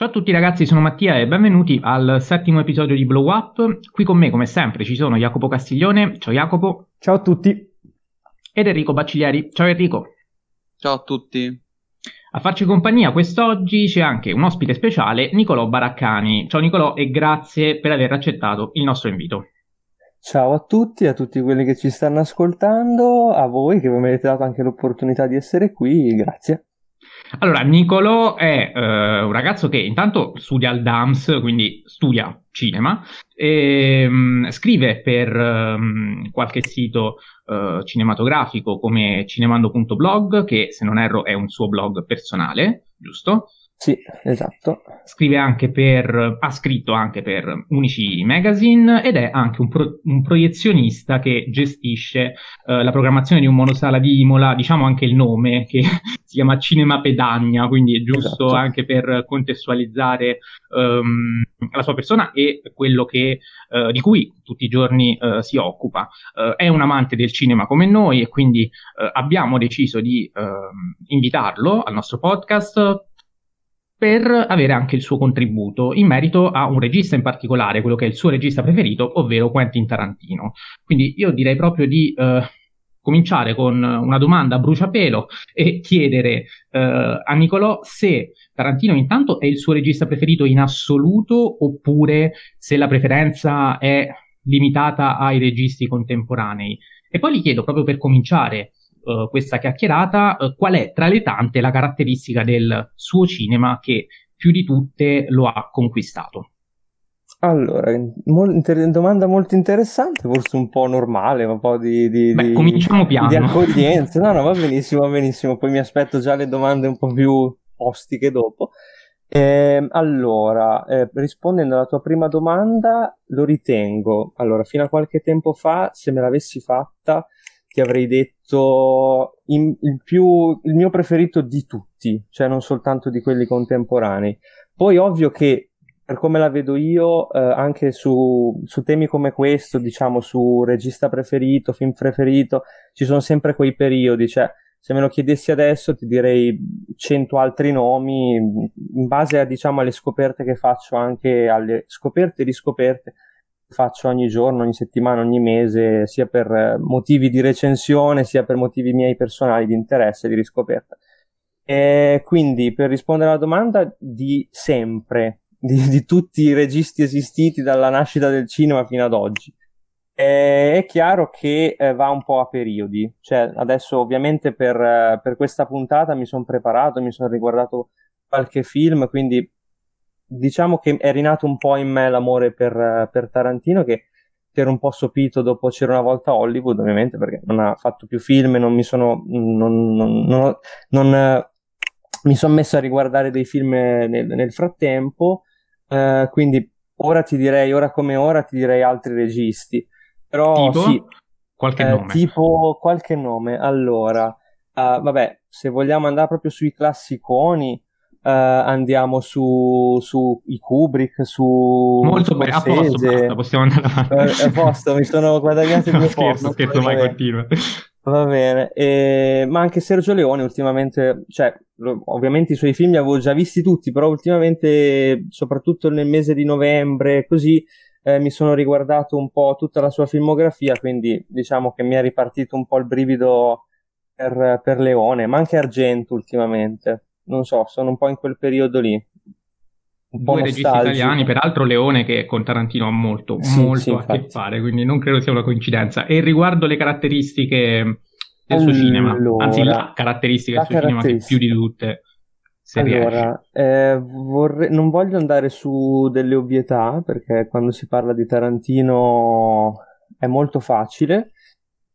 Ciao a tutti ragazzi, sono Mattia e benvenuti al settimo episodio di Blow Up. Qui con me, come sempre, ci sono Jacopo Castiglione. Ciao Jacopo. Ciao a tutti. Ed Enrico Bacciglieri. Ciao Enrico. Ciao a tutti. A farci compagnia quest'oggi c'è anche un ospite speciale, Nicolò Baraccani. Ciao Nicolò e grazie per aver accettato il nostro invito. Ciao a tutti, a tutti quelli che ci stanno ascoltando, a voi che mi avete dato anche l'opportunità di essere qui, grazie. Allora, Nicolo è uh, un ragazzo che intanto studia al DAMS, quindi studia cinema, e um, scrive per um, qualche sito uh, cinematografico come cinemando.blog, che se non erro è un suo blog personale, giusto? Sì, esatto. Scrive anche per, ha scritto anche per Unici Magazine ed è anche un, pro, un proiezionista che gestisce uh, la programmazione di un monosala di Imola, diciamo anche il nome che si chiama Cinema Pedagna, quindi è giusto esatto. anche per contestualizzare um, la sua persona e quello che, uh, di cui tutti i giorni uh, si occupa. è un amante del cinema come noi e quindi abbiamo deciso di ehm, invitarlo al nostro podcast per avere anche il suo contributo in merito a un regista in particolare, quello che è il suo regista preferito, ovvero Quentin Tarantino. Quindi io direi proprio di eh, cominciare con una domanda a bruciapelo e chiedere eh, a Nicolò se Tarantino intanto è il suo regista preferito in assoluto oppure se la preferenza è limitata ai registi contemporanei. E poi gli chiedo proprio per cominciare uh, questa chiacchierata, uh, qual è tra le tante la caratteristica del suo cinema che più di tutte lo ha conquistato? Allora, mo- inter- domanda molto interessante, forse un po' normale, un po' di, di, Beh, cominciamo piano. di accoglienza. No, no, va benissimo, va benissimo. Poi mi aspetto già le domande un po' più ostiche dopo. Eh, allora, eh, rispondendo alla tua prima domanda, lo ritengo. Allora, fino a qualche tempo fa, se me l'avessi fatta, ti avrei detto in, il, più, il mio preferito di tutti, cioè non soltanto di quelli contemporanei. Poi ovvio che per come la vedo io, eh, anche su, su, temi come questo, diciamo su regista preferito, film preferito, ci sono sempre quei periodi, cioè se me lo chiedessi adesso ti direi cento altri nomi in base a, diciamo, alle scoperte che faccio, anche alle scoperte e riscoperte faccio ogni giorno, ogni settimana, ogni mese, sia per motivi di recensione, sia per motivi miei personali di interesse, di riscoperta. E quindi, per rispondere alla domanda, di sempre, di, di tutti i registi esistiti dalla nascita del cinema fino ad oggi. E è chiaro che eh, va un po' a periodi, cioè adesso ovviamente per, per questa puntata mi sono preparato, mi sono riguardato qualche film, quindi diciamo che è rinato un po' in me l'amore per, per Tarantino che ero un po' sopito dopo C'era una volta Hollywood, ovviamente, perché non ha fatto più film, non mi sono. Non, non, non, non eh, mi sono messo a riguardare dei film nel, nel frattempo. Eh, quindi ora ti direi, ora come ora ti direi altri registi. Però tipo? sì. Qualche eh, nome. Tipo qualche nome. Allora, uh, vabbè, se vogliamo andare proprio sui classiconi. Uh, andiamo su, su i Kubrick, su molto bene, a posto, basta, possiamo andare avanti. Uh, a posto, mi sono guadagnato il mio scherzo, posto. Scherzo, vai, continua. Va bene, e... ma anche Sergio Leone ultimamente, cioè, ovviamente i suoi film li avevo già visti tutti, però ultimamente, soprattutto nel mese di novembre, così, eh, mi sono riguardato un po' tutta la sua filmografia, quindi diciamo che mi è ripartito un po' il brivido per, per Leone, ma anche Argento ultimamente non so, sono un po' in quel periodo lì. Un Due registi italiani, peraltro Leone che con Tarantino ha molto, sì, molto sì, a che fare, quindi non credo sia una coincidenza. E riguardo le caratteristiche del allora, suo cinema, anzi la caratteristica la del suo cinema che più di tutte. Allora, eh, vorrei, non voglio andare su delle ovvietà perché quando si parla di Tarantino è molto facile.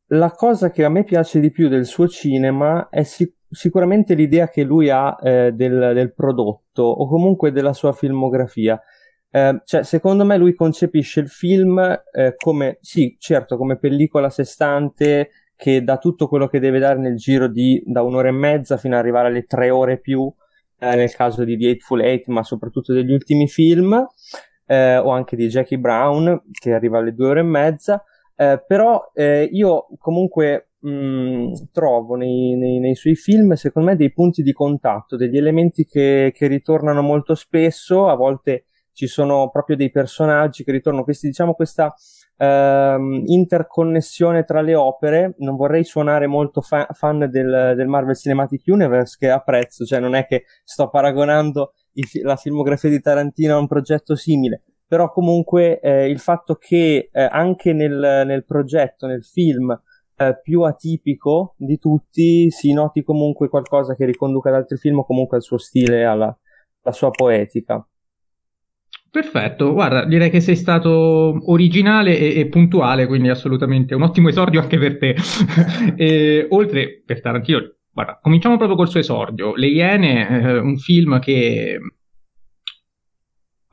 La cosa che a me piace di più del suo cinema è sicuramente sicuramente l'idea che lui ha eh, del, del, prodotto o comunque della sua filmografia. Eh, cioè, secondo me lui concepisce il film eh, come, sì, certo, come pellicola a sé stante che dà tutto quello che deve dare nel giro di da un'ora e mezza fino ad arrivare alle tre ore più, eh, nel caso di The Eightful Eight, ma soprattutto degli ultimi film, eh, o anche di Jackie Brown, che arriva alle due ore e mezza. Eh, però io comunque mh, trovo nei, nei, nei, suoi film, secondo me, dei punti di contatto, degli elementi che, che ritornano molto spesso, a volte ci sono proprio dei personaggi che ritornano, questi, diciamo, questa ehm, interconnessione tra le opere. Non vorrei suonare molto fa- fan del, del, Marvel Cinematic Universe, che apprezzo, cioè non è che sto paragonando la filmografia di Tarantino a un progetto simile, però comunque eh, il fatto che eh, anche nel, nel, progetto, nel film eh, più atipico di tutti, si noti comunque qualcosa che riconduca ad altri film o comunque al suo stile, alla, alla sua poetica. Perfetto, guarda, direi che sei stato originale e, e puntuale, quindi assolutamente un ottimo esordio anche per te. e, oltre per Tarantino, guarda, cominciamo proprio col suo esordio. Le Iene, eh, un film che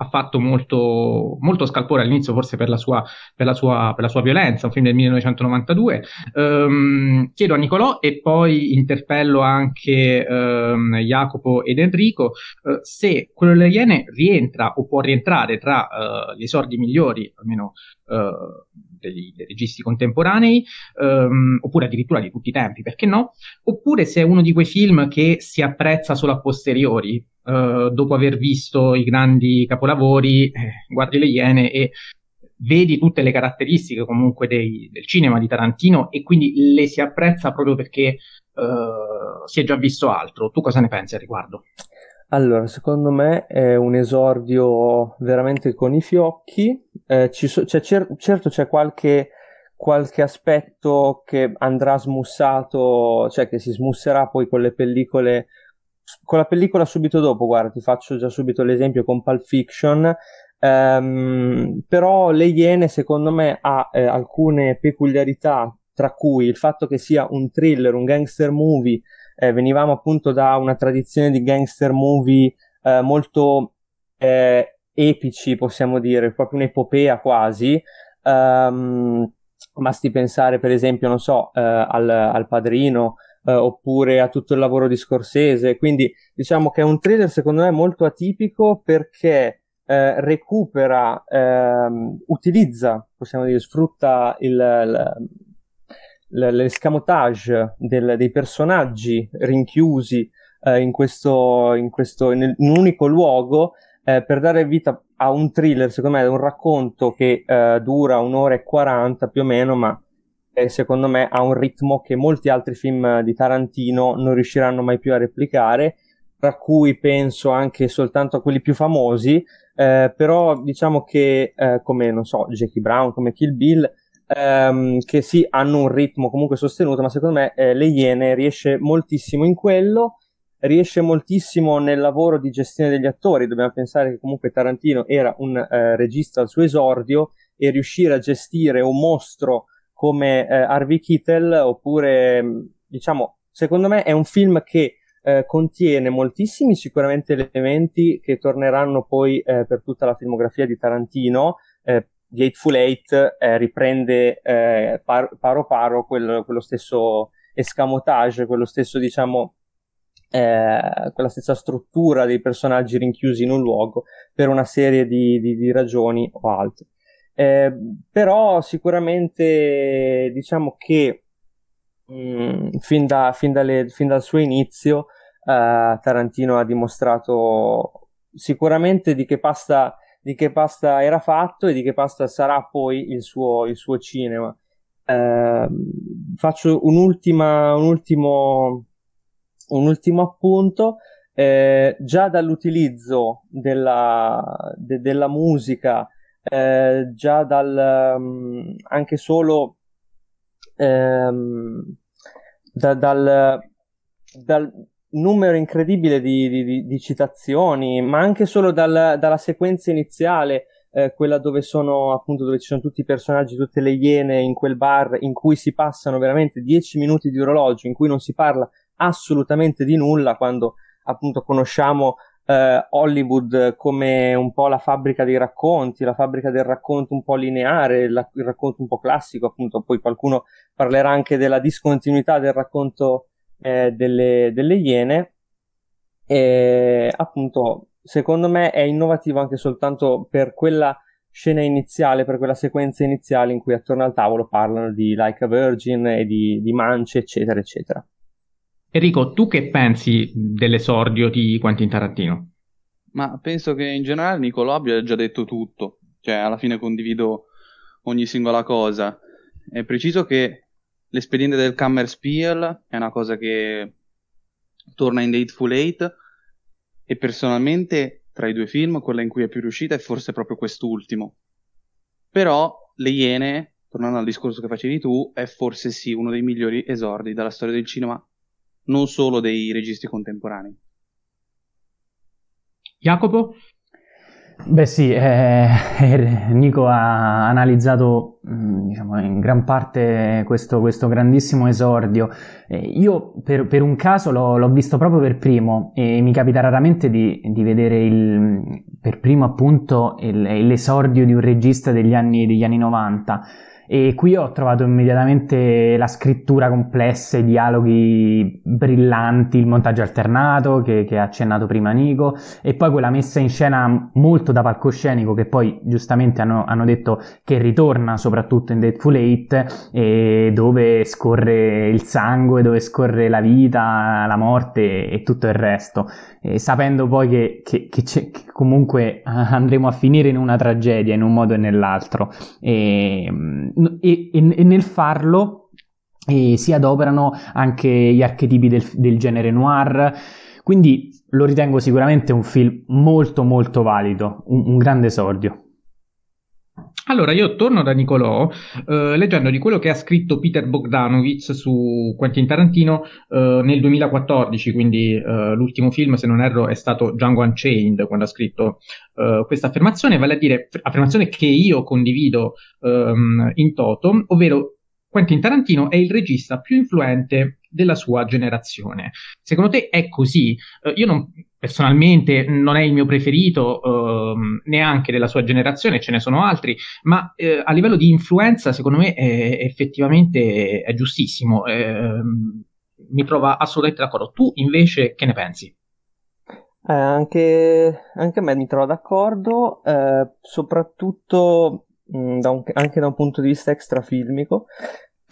ha fatto molto, molto scalpore all'inizio, forse per la, sua, per, la sua, per la, sua, violenza, un film del 1992. Um, ehm, chiedo a Nicolò e poi interpello anche um, Jacopo ed Enrico uh, se quello delle Iene rientra o può rientrare tra uh, gli esordi migliori, almeno uh, degli, dei registi contemporanei, um, oppure addirittura di tutti i tempi, perché no? Oppure se è uno di quei film che si apprezza solo a posteriori, uh, dopo aver visto i grandi capolavori, eh, guardi le Iene e vedi tutte le caratteristiche comunque dei, del cinema di Tarantino e quindi le si apprezza proprio perché uh, si è già visto altro. Tu cosa ne pensi al riguardo? Allora, secondo me è un esordio veramente con i fiocchi. Eh, so, c'è cer- certo c'è qualche, qualche, aspetto che andrà smussato, cioè che si smusserà poi con le pellicole. Con la pellicola subito dopo, guarda, ti faccio già subito l'esempio con Pulp Fiction. Um, però Le Iene, secondo me, ha eh, alcune peculiarità, tra cui il fatto che sia un thriller, un gangster movie eh, venivamo appunto da una tradizione di gangster movie eh, molto eh, epici, possiamo dire, proprio un'epopea quasi. Um, basti pensare, per esempio, non so, uh, al, al, Padrino uh, oppure a tutto il lavoro di Scorsese. Quindi diciamo che è un thriller, secondo me, molto atipico perché uh, recupera, ehm, utilizza, possiamo dire, sfrutta il, il l'escamotage dei personaggi rinchiusi eh, in, questo, in, questo, in, un unico luogo eh, per dare vita a un thriller, secondo me, è un racconto che eh, dura un'ora e quaranta più o meno, ma secondo me ha un ritmo che molti altri film di Tarantino non riusciranno mai più a replicare, tra cui penso anche soltanto a quelli più famosi, eh, però diciamo che eh, come, non so, Jackie Brown, come Kill Bill, ehm, che sì, hanno un ritmo comunque sostenuto, ma secondo me eh, Le Iene riesce moltissimo in quello, riesce moltissimo nel lavoro di gestione degli attori, dobbiamo pensare che comunque Tarantino era un eh, regista al suo esordio e riuscire a gestire un mostro come eh, Harvey Keitel oppure diciamo secondo me è un film che eh, contiene moltissimi sicuramente elementi che torneranno poi eh, per tutta la filmografia di Tarantino eh, The Eightful Eight eh, riprende eh, par- paro paro quello, quello, stesso escamotage, quello stesso, diciamo, eh, quella stessa struttura dei personaggi rinchiusi in un luogo per una serie di, di, di ragioni o altre. Eh, però sicuramente diciamo che mh, mm, fin, da, fin, dalle, fin, dal suo inizio eh, Tarantino ha dimostrato sicuramente di che pasta di che pasta era fatto e di che pasta sarà poi il suo, il suo cinema. Eh, faccio un, ultimo, un ultimo appunto. Eh, già dall'utilizzo della, de, della musica, eh, già dal um, anche solo ehm, da, dal, dal, numero incredibile di, di, di, citazioni, ma anche solo dal, dalla sequenza iniziale, eh, quella dove sono appunto dove ci sono tutti i personaggi, tutte le iene in quel bar in cui si passano veramente dieci minuti di orologio, in cui non si parla assolutamente di nulla, quando appunto conosciamo eh, Hollywood come un po' la fabbrica dei racconti, la fabbrica del racconto un po' lineare, la, il racconto un po' classico, appunto poi qualcuno parlerà anche della discontinuità del racconto eh, delle, delle Iene e appunto secondo me è innovativo anche soltanto per quella scena iniziale, per quella sequenza iniziale in cui attorno al tavolo parlano di Like a Virgin e di, di mance, eccetera, eccetera. Enrico, tu che pensi dell'esordio di Quentin Tarantino? Ma penso che in generale Nicolò abbia già detto tutto, cioè alla fine condivido ogni singola cosa. È preciso che l'espediente del Kammerspiel è una cosa che torna in Dateful Eight e personalmente tra i due film quella in cui è più riuscita è forse proprio quest'ultimo. Però Le Iene, tornando al discorso che facevi tu, è forse sì uno dei migliori esordi della storia del cinema non solo dei registi contemporanei. Jacopo? Beh sì, eh, eh, Nico ha analizzato mm, diciamo, in gran parte questo, questo grandissimo esordio. Eh, io per, per, un caso l'ho, l'ho, visto proprio per primo e mi capita raramente di, di vedere il, per primo appunto il, l'esordio di un regista degli anni, degli anni 90 e qui ho trovato immediatamente la scrittura complessa, i dialoghi brillanti, il montaggio alternato che, che ha accennato prima Nico e poi quella messa in scena molto da palcoscenico che poi giustamente hanno, hanno detto che ritorna soprattutto in Deadful 8 e dove scorre il sangue, dove scorre la vita, la morte e tutto il resto. Eh, sapendo poi che, che, che, comunque andremo a finire in una tragedia in un modo e nell'altro. E, e, e nel farlo eh, si adoperano anche gli archetipi del, del genere noir. Quindi lo ritengo sicuramente un film molto molto valido un, un grande esordio allora, io torno da Nicolò eh, leggendo di quello che ha scritto Peter Bogdanovich su Quentin Tarantino eh, nel 2014, quindi eh, l'ultimo film, se non erro, è stato Django Unchained quando ha scritto eh, questa affermazione, vale a dire affermazione che io condivido ehm, in toto, ovvero Quentin Tarantino è il regista più influente della sua generazione. Secondo te è così? Uh, io non, personalmente non è il mio preferito uh, neanche della sua generazione, ce ne sono altri, ma uh, a livello di influenza secondo me è, effettivamente è giustissimo. Ehm, mi trova assolutamente d'accordo. Tu invece che ne pensi? Eh, anche, anche, a me mi trovo d'accordo, eh, soprattutto mh, da un, anche da un punto di vista extrafilmico,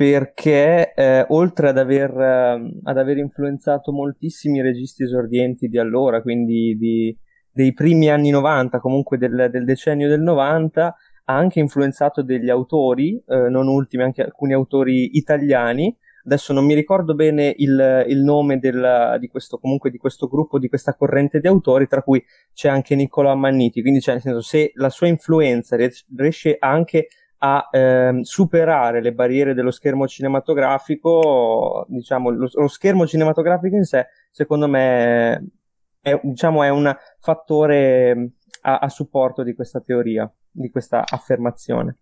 perché eh, oltre ad aver, eh, ad aver, influenzato moltissimi registi esordienti di allora, quindi di, dei primi anni 90, comunque del, del, decennio del 90, ha anche influenzato degli autori, eh, non ultimi, anche alcuni autori italiani. Adesso non mi ricordo bene il, il nome del, di, questo, comunque di questo gruppo, di questa corrente di autori, tra cui c'è anche Niccolò Ammanniti. Quindi, cioè, nel senso, se la sua influenza riesce anche a ehm, superare le barriere dello schermo cinematografico, diciamo, lo, lo, schermo cinematografico in sé, secondo me, è, diciamo, è un fattore a, a supporto di questa teoria, di questa affermazione.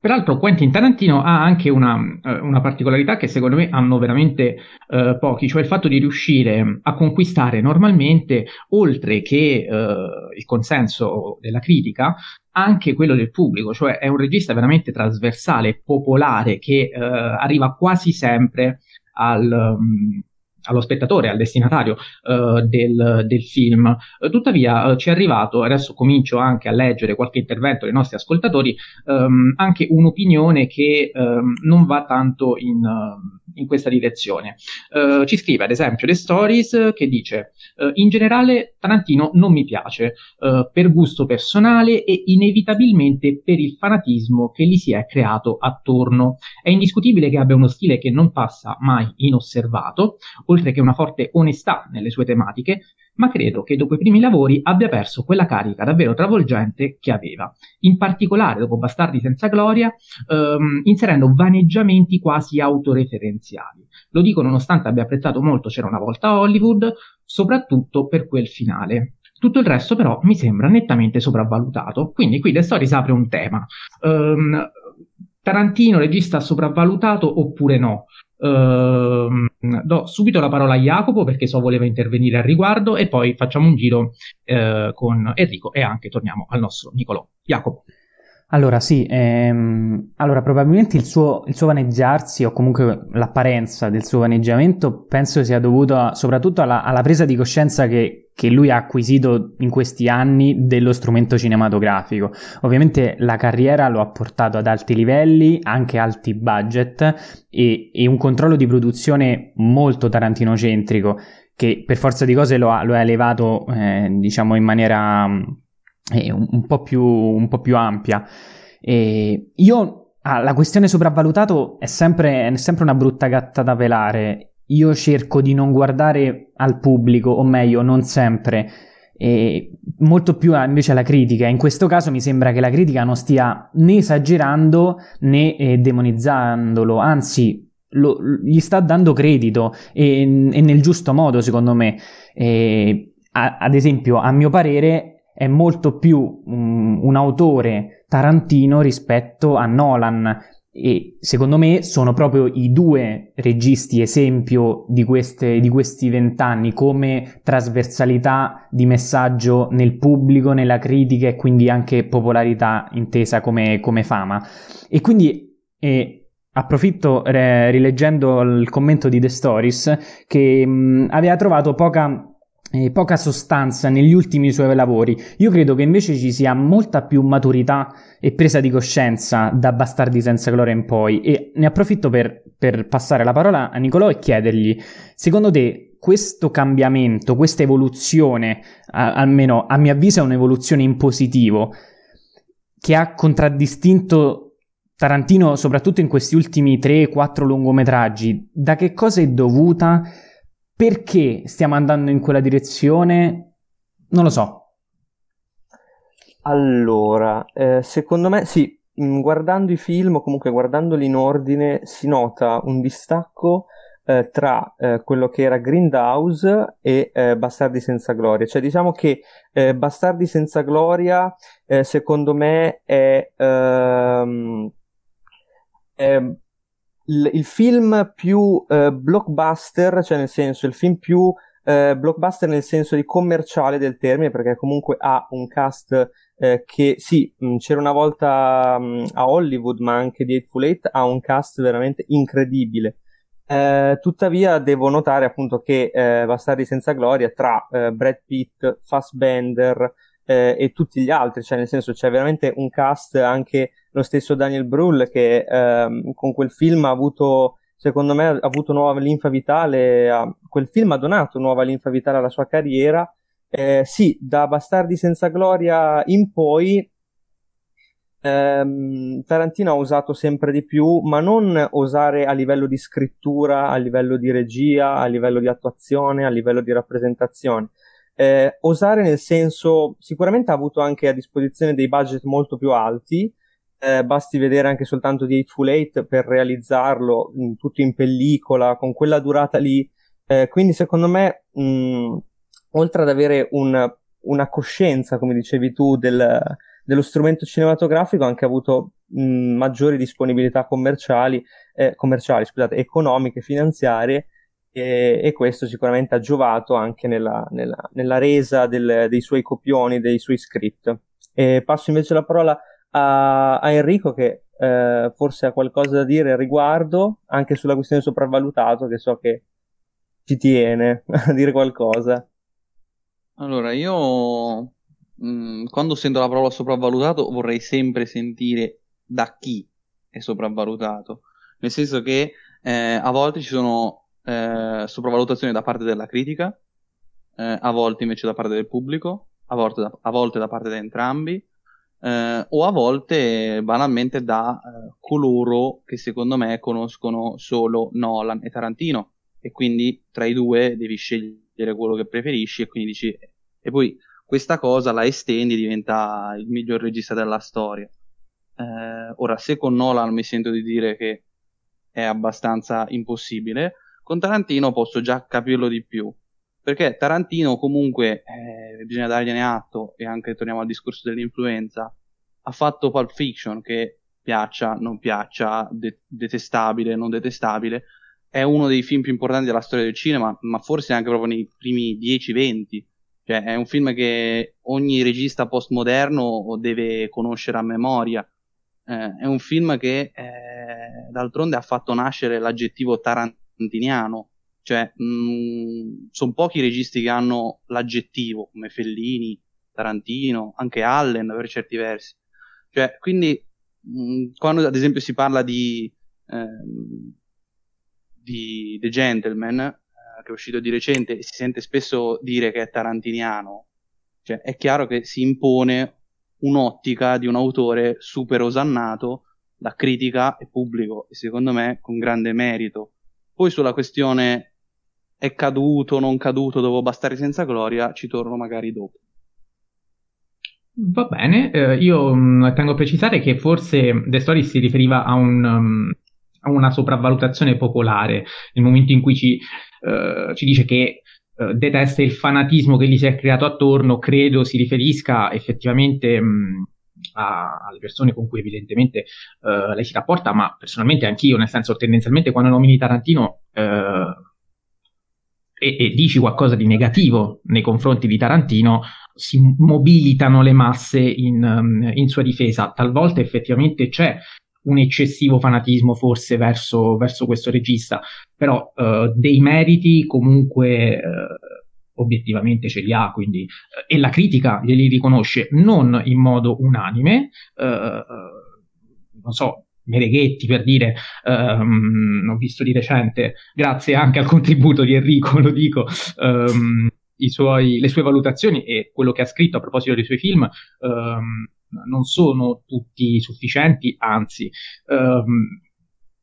Peraltro Quentin Tarantino ha anche una, eh, una, particolarità che secondo me hanno veramente eh, pochi, cioè il fatto di riuscire a conquistare normalmente, oltre che eh, il consenso della critica, anche quello del pubblico, cioè è un regista veramente trasversale, popolare, che eh, arriva quasi sempre al, um, allo spettatore, al destinatario uh, del, del, film. Uh, tuttavia uh, ci è arrivato, adesso comincio anche a leggere qualche intervento dei nostri ascoltatori, um, anche un'opinione che um, non va tanto in, in questa direzione. ci scrive ad esempio The Stories che dice in generale Tarantino non mi piace per gusto personale e inevitabilmente per il fanatismo che gli si è creato attorno. È indiscutibile che abbia uno stile che non passa mai inosservato, oltre che una forte onestà nelle sue tematiche, ma credo che dopo i primi lavori abbia perso quella carica davvero travolgente che aveva, in particolare dopo Bastardi senza gloria, ehm, inserendo vaneggiamenti quasi autoreferenziali. Lo dico nonostante abbia apprezzato molto C'era una volta Hollywood, soprattutto per quel finale. Tutto il resto però mi sembra nettamente sopravvalutato, quindi qui The Stories apre un tema. Um, Tarantino regista sopravvalutato oppure no? Uh, do subito la parola a Jacopo perché so voleva intervenire al riguardo e poi facciamo un giro uh, con Enrico e anche torniamo al nostro Nicolò. Jacopo. Allora sì, ehm, allora probabilmente il suo, il suo, vaneggiarsi o comunque l'apparenza del suo vaneggiamento penso sia dovuto soprattutto alla, alla presa di coscienza che, che, lui ha acquisito in questi anni dello strumento cinematografico. Ovviamente la carriera lo ha portato ad alti livelli, anche alti budget e, e un controllo di produzione molto tarantinocentrico che per forza di cose lo ha, lo ha elevato eh, diciamo in maniera un, un, po più, un, po più, ampia. E io, ah, la questione sopravvalutato è sempre, è sempre una brutta gatta da pelare. Io cerco di non guardare al pubblico, o meglio, non sempre, e molto più invece alla critica. In questo caso mi sembra che la critica non stia né esagerando né eh, demonizzandolo, anzi lo, gli sta dando credito e, e, nel giusto modo, secondo me. E, a, ad esempio, a mio parere, è molto più um, un autore tarantino rispetto a Nolan e secondo me sono proprio i due registi esempio di, queste, di questi vent'anni come trasversalità di messaggio nel pubblico, nella critica e quindi anche popolarità intesa come, come fama. E quindi eh, approfitto eh, rileggendo il commento di The Stories che mh, aveva trovato poca eh, poca sostanza negli ultimi suoi lavori. Io credo che invece ci sia molta più maturità e presa di coscienza da Bastardi senza gloria in poi e ne approfitto per, per passare la parola a Nicolò e chiedergli, secondo te questo cambiamento, questa evoluzione, a, almeno a mio avviso è un'evoluzione in positivo, che ha contraddistinto Tarantino soprattutto in questi ultimi 3-4 lungometraggi, da che cosa è dovuta? Perché stiamo andando in quella direzione? Non lo so. Allora, eh, secondo me sì, mm, guardando i film o comunque guardandoli in ordine si nota un distacco eh, tra eh, quello che era Grindhouse e eh, Bastardi senza gloria. Cioè diciamo che eh, Bastardi senza gloria eh, secondo me è, ehm, è il, il film più eh, blockbuster, cioè nel senso il film più eh, blockbuster nel senso di commerciale del termine, perché comunque ha un cast eh, che sì, mh, c'era una volta mh, a Hollywood, ma anche di Eightful Eight ha un cast veramente incredibile. Eh, tuttavia devo notare appunto che eh, Bastardi senza gloria tra eh, Brad Pitt, Fassbender eh, e tutti gli altri, cioè nel senso c'è veramente un cast anche lo stesso Daniel Brühl che ehm, con quel film ha avuto secondo me ha avuto nuova linfa vitale ha, quel film ha donato nuova linfa vitale alla sua carriera. Eh, sì da Bastardi senza gloria in poi ehm, Tarantino ha usato sempre di più ma non osare a livello di scrittura a livello di regia a livello di attuazione a livello di rappresentazione. Eh, osare nel senso sicuramente ha avuto anche a disposizione dei budget molto più alti eh, basti vedere anche soltanto di Eightful Eight per realizzarlo in, tutto in pellicola con quella durata lì. Eh, quindi secondo me, mh, oltre ad avere un, una coscienza, come dicevi tu, del, dello strumento cinematografico, ha anche avuto mh, maggiori disponibilità commerciali, eh, commerciali scusate, economiche, finanziarie. E, e, questo sicuramente ha giovato anche nella, nella, nella resa del, dei suoi copioni, dei suoi script. E passo invece la parola a, a Enrico che eh, forse ha qualcosa da dire al riguardo, anche sulla questione sopravvalutato, che so che ci tiene a dire qualcosa. Allora, io mh, mm, quando sento la parola sopravvalutato vorrei sempre sentire da chi è sopravvalutato, nel senso che eh, a volte ci sono eh, sopravvalutazioni da parte della critica, eh, a volte invece da parte del pubblico, a volte da, a volte da parte di entrambi, eh, o a volte banalmente da eh, coloro che secondo me conoscono solo Nolan e Tarantino e quindi tra i due devi scegliere quello che preferisci e quindi dici e poi questa cosa la estendi diventa il miglior regista della storia. Eh, ora se con Nolan mi sento di dire che è abbastanza impossibile, con Tarantino posso già capirlo di più perché Tarantino comunque, eh, bisogna dargliene atto, e anche torniamo al discorso dell'influenza, ha fatto Pulp Fiction che piaccia, non piaccia, de- detestabile, non detestabile, è uno dei film più importanti della storia del cinema, ma forse anche proprio nei primi 10-20. Cioè, è un film che ogni regista postmoderno deve conoscere a memoria. eh, è un film che eh, d'altronde ha fatto nascere l'aggettivo tarantiniano, cioè mm, sono pochi i registi che hanno l'aggettivo, come Fellini, Tarantino, anche Allen per certi versi. Cioè, quindi mh, mm, quando ad esempio si parla di, ehm, di The Gentleman, eh, che è uscito di recente, si sente spesso dire che è tarantiniano, cioè è chiaro che si impone un'ottica di un autore super osannato da critica e pubblico e secondo me con grande merito. Poi sulla questione è caduto, non caduto, devo bastare senza gloria, ci torno magari dopo. Va bene, eh, io mh, mm, tengo a precisare che forse The Story si riferiva a, un, um, a una sopravvalutazione popolare, nel momento in cui ci, uh, ci dice che uh, detesta il fanatismo che gli si è creato attorno, credo si riferisca effettivamente mh, mm, a, alle persone con cui evidentemente uh, lei si rapporta, ma personalmente anch'io, nel senso tendenzialmente quando nomini Tarantino e, e, dici qualcosa di negativo nei confronti di Tarantino, si mobilitano le masse in, um, in sua difesa. Talvolta effettivamente c'è un eccessivo fanatismo forse verso, verso questo regista, però uh, dei meriti comunque uh, obiettivamente ce li ha, quindi, uh, e la critica glieli riconosce non in modo unanime, non so, Mereghetti per dire, um, ho visto di recente, grazie anche al contributo di Enrico, lo dico, um, suoi, le sue valutazioni e quello che ha scritto a proposito dei suoi film um, non sono tutti sufficienti, anzi,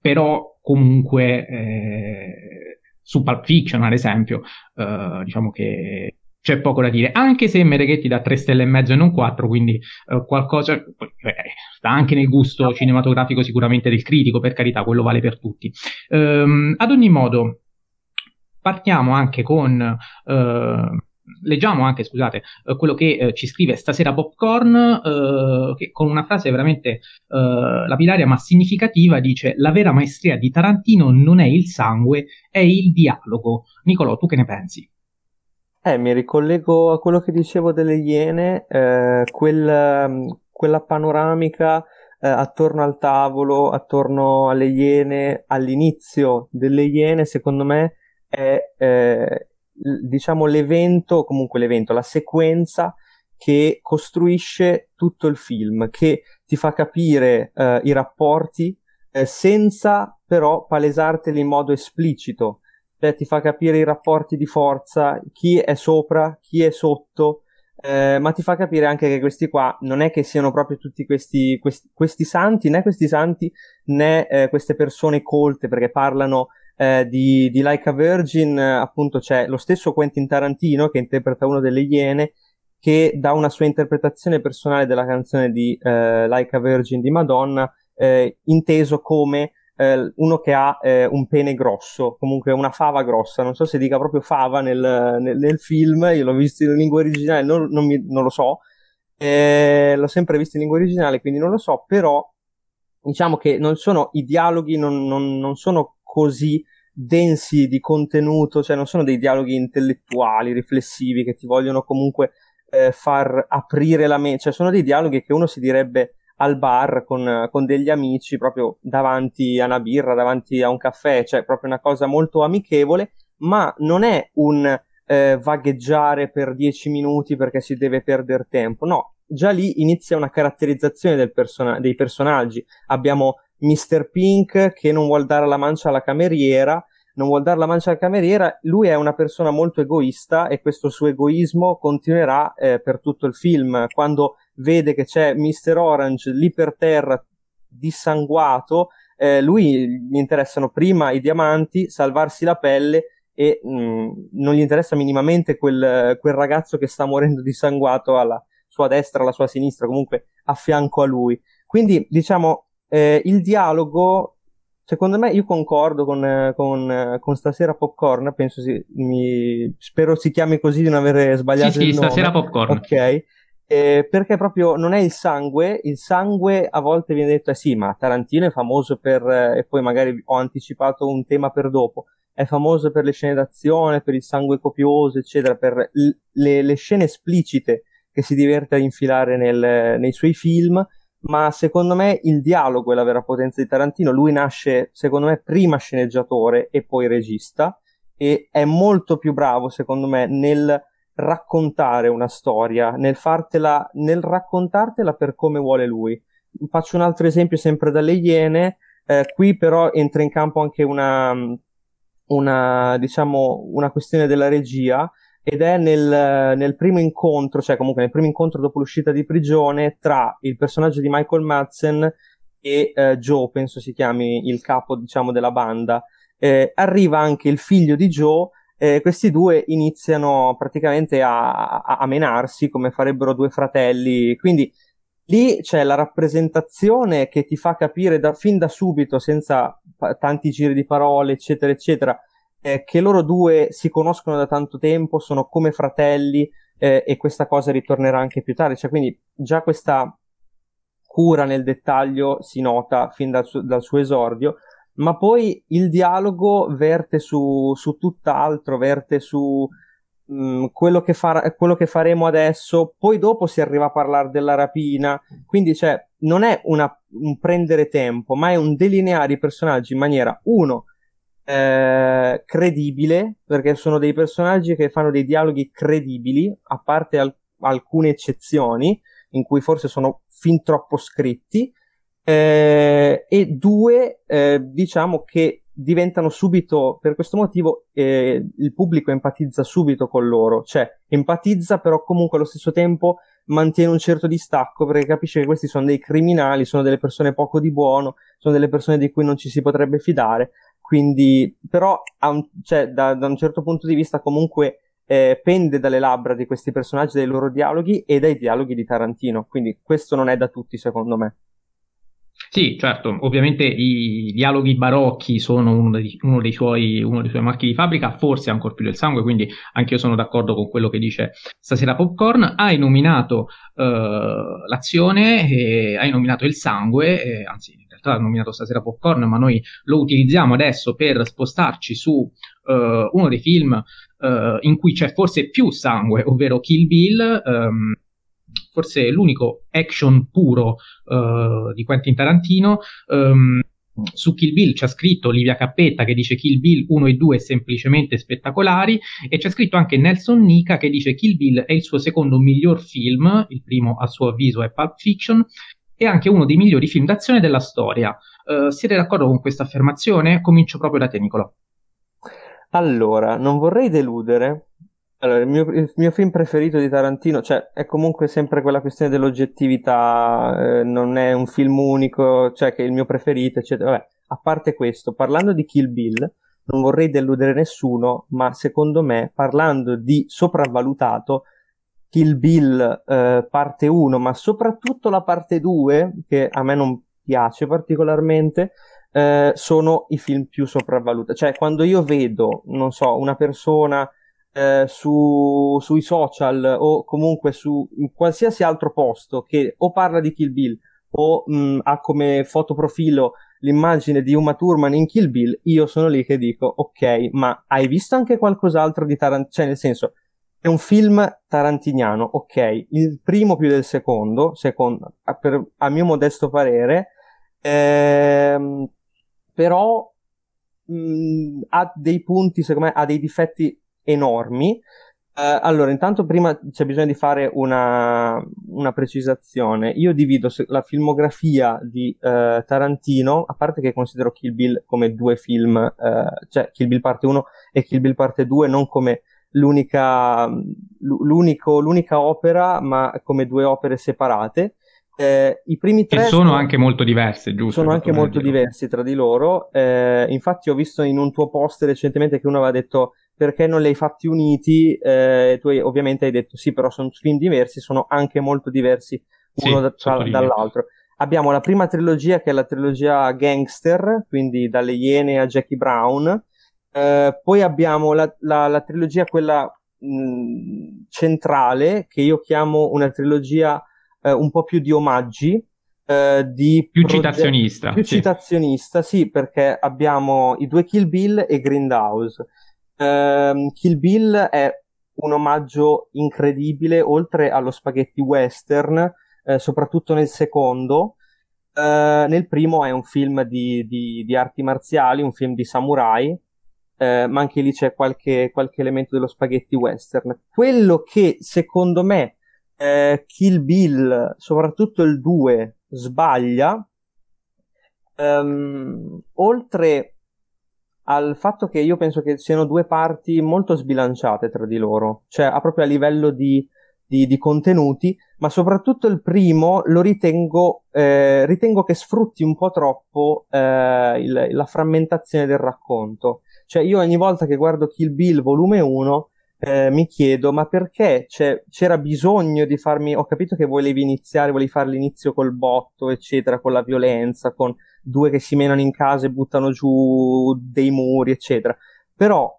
però comunque eh, su Pulp Fiction, ad esempio, uh, diciamo che c'è poco da dire, anche se Mereghetti dà 3 stelle e mezzo e non 4, quindi uh, qualcosa eh, sta anche nel gusto cinematografico sicuramente del critico, per carità, quello vale per tutti. Um, ad ogni modo, partiamo anche con... Uh, leggiamo anche, scusate, uh, quello che uh, ci scrive stasera Popcorn, uh, che con una frase veramente lapidaria ma significativa dice la vera maestria di Tarantino non è il sangue, è il dialogo. Nicolò, tu che ne pensi? Eh, mi ricollego a quello che dicevo delle Iene, eh, quel, mm, quella panoramica eh, attorno al tavolo, attorno alle Iene, all'inizio delle Iene, secondo me è eh, diciamo l'evento, comunque l'evento, la sequenza che costruisce tutto il film, che ti fa capire eh, i rapporti eh, senza però palesarteli in modo esplicito cioè ti fa capire i rapporti di forza, chi è sopra, chi è sotto, eh, ma ti fa capire anche che questi qua non è che siano proprio tutti questi, questi, questi santi, né questi santi né eh, queste persone colte, perché parlano eh, di, di Like a Virgin, appunto c'è lo stesso Quentin Tarantino che interpreta uno delle Iene, che dà una sua interpretazione personale della canzone di eh, Like a Virgin di Madonna, eh, inteso come eh, uno che ha eh, un pene grosso, comunque una fava grossa, non so se dica proprio fava nel, nel, nel film, io l'ho visto in lingua originale, non, non, mi, non lo so, eh, l'ho sempre visto in lingua originale, quindi non lo so, però diciamo che non sono i dialoghi, non, non, sono così densi di contenuto, cioè non sono dei dialoghi intellettuali, riflessivi che ti vogliono comunque eh, far aprire la mente, cioè sono dei dialoghi che uno si direbbe al bar con, con, degli amici proprio davanti a una birra, davanti a un caffè, cioè proprio una cosa molto amichevole, ma non è un eh, vagheggiare per dieci minuti perché si deve perdere tempo, no, già lì inizia una caratterizzazione person- dei personaggi. Abbiamo Mr. Pink che non vuol dare la mancia alla cameriera, non vuol dare la mancia alla cameriera, lui è una persona molto egoista e questo suo egoismo continuerà eh, per tutto il film. Quando vede che c'è Mr. Orange lì per terra dissanguato, eh, lui gli interessano prima i diamanti, salvarsi la pelle e mh, mm, non gli interessa minimamente quel, quel, ragazzo che sta morendo dissanguato alla sua destra, alla sua sinistra, comunque a fianco a lui. Quindi, diciamo, eh, il dialogo, secondo me, io concordo con, con, con stasera Popcorn, penso si, mi, spero si chiami così di non aver sbagliato sì, sì, stasera Popcorn. Ok eh, perché proprio non è il sangue, il sangue a volte viene detto, eh sì, ma Tarantino è famoso per, eh, e poi magari ho anticipato un tema per dopo, è famoso per le scene d'azione, per il sangue copioso, eccetera, per l- le, le, scene esplicite che si diverte a infilare nel, nei suoi film, ma secondo me il dialogo è la vera potenza di Tarantino. Lui nasce, secondo me, prima sceneggiatore e poi regista e è molto più bravo, secondo me, nel raccontare una storia, nel fartela, nel raccontartela per come vuole lui. Faccio un altro esempio sempre dalle Iene, eh, qui però entra in campo anche una, una, diciamo, una questione della regia ed è nel, nel, primo incontro, cioè comunque nel primo incontro dopo l'uscita di prigione tra il personaggio di Michael Madsen e eh, Joe, penso si chiami il capo, diciamo, della banda. Eh, arriva anche il figlio di Joe, eh, questi due iniziano praticamente a, a, a menarsi come farebbero due fratelli, quindi lì c'è la rappresentazione che ti fa capire da, fin da subito, senza tanti giri di parole, eccetera, eccetera, eh, che loro due si conoscono da tanto tempo, sono come fratelli eh, e questa cosa ritornerà anche più tardi. Cioè, quindi già questa cura nel dettaglio si nota fin dal, su- dal suo esordio, ma poi il dialogo verte su, su tutt'altro, verte su mh, mm, quello, che fa- quello, che faremo adesso, poi dopo si arriva a parlare della rapina, quindi cioè, non è una, un prendere tempo, ma è un delineare i personaggi in maniera, uno, eh, credibile, perché sono dei personaggi che fanno dei dialoghi credibili, a parte al- alcune eccezioni, in cui forse sono fin troppo scritti, eh, e due, eh, diciamo che diventano subito, per questo motivo, eh, il pubblico empatizza subito con loro, cioè empatizza però comunque allo stesso tempo mantiene un certo distacco perché capisce che questi sono dei criminali, sono delle persone poco di buono, sono delle persone di cui non ci si potrebbe fidare quindi, però, un, cioè, da, da, un certo punto di vista, comunque eh, pende dalle labbra di questi personaggi, dai loro dialoghi e dai dialoghi di Tarantino. Quindi, questo non è da tutti, secondo me. Sì, certo, ovviamente i dialoghi barocchi sono uno dei, uno, dei suoi, uno dei, suoi, marchi di fabbrica, forse ancora più del sangue, quindi anche io sono d'accordo con quello che dice stasera Popcorn. Hai nominato uh, l'azione, e hai nominato il sangue, e, anzi in realtà ha nominato stasera Popcorn, ma noi lo utilizziamo adesso per spostarci su uh, uno dei film uh, in cui c'è forse più sangue, ovvero Kill Bill. Um, forse l'unico action puro uh, di Quentin Tarantino. Um, su Kill Bill c'è scritto Livia Cappetta che dice Kill Bill 1 e 2 semplicemente spettacolari e c'è scritto anche Nelson Nica che dice Kill Bill è il suo secondo miglior film, il primo a suo avviso è Pulp Fiction e anche uno dei migliori film d'azione della storia. Uh, siete d'accordo con questa affermazione? Comincio proprio da te Nicolò. Allora, non vorrei deludere, allora, il mio, il mio, film preferito di Tarantino, cioè, è comunque sempre quella questione dell'oggettività, eh, non è un film unico, cioè, che è il mio preferito, eccetera. Vabbè, a parte questo, parlando di Kill Bill, non vorrei deludere nessuno, ma secondo me, parlando di sopravvalutato, Kill Bill eh, parte 1, ma soprattutto la parte 2, che a me non piace particolarmente, eh, sono i film più sopravvalutati. Cioè, quando io vedo, non so, una persona eh, su, sui social o comunque su qualsiasi altro posto che o parla di Kill Bill o mh, ha come fotoprofilo l'immagine di Uma Thurman in Kill Bill, io sono lì che dico, ok, ma hai visto anche qualcos'altro di Tarantino? Cioè, nel senso, è un film tarantiniano, ok, il primo più del secondo, secondo a, per, a mio modesto parere, ehm, però mh, ha dei punti, secondo me, ha dei difetti enormi. Uh, allora, intanto prima c'è bisogno di fare una, una precisazione. Io divido la filmografia di uh, Tarantino, a parte che considero Kill Bill come due film, uh, cioè Kill Bill parte 1 e Kill Bill parte 2, non come l'unica, l'unica opera, ma come due opere separate. Eh, I primi tre e sono, sono anche molto diverse, giusto? Sono anche molto diversi tra di loro. Eh, infatti, ho visto in un tuo post recentemente che uno aveva detto perché non li hai fatti uniti? Eh, tu hai, ovviamente hai detto sì, però sono film diversi, sono anche molto diversi uno da, tra, dall'altro. Abbiamo la prima trilogia che è la trilogia Gangster, quindi dalle Iene a Jackie Brown. Eh, poi abbiamo la, la, la trilogia quella mh, centrale che io chiamo una trilogia eh, un po' più di omaggi, eh, di più proge- citazionista. Più sì. citazionista, sì, perché abbiamo i due Kill Bill e Grindhouse. Um, Kill Bill è un omaggio incredibile, oltre allo spaghetti western, eh, soprattutto nel secondo. Eh, nel primo è un film di, di, di, arti marziali, un film di samurai, eh, ma anche lì c'è qualche, qualche, elemento dello spaghetti western. Quello che secondo me eh, Kill Bill, soprattutto il 2, sbaglia, ehm, oltre al fatto che io penso che siano due parti molto sbilanciate tra di loro, cioè a proprio a livello di, di, di contenuti, ma soprattutto il primo lo ritengo, eh, ritengo che sfrutti un po' troppo eh, il, la frammentazione del racconto. Cioè io ogni volta che guardo Kill Bill volume 1 eh, mi chiedo ma perché cioè, c'era bisogno di farmi ho capito che volevi iniziare volevi fare l'inizio col botto eccetera con la violenza con due che si menano in casa e buttano giù dei muri eccetera però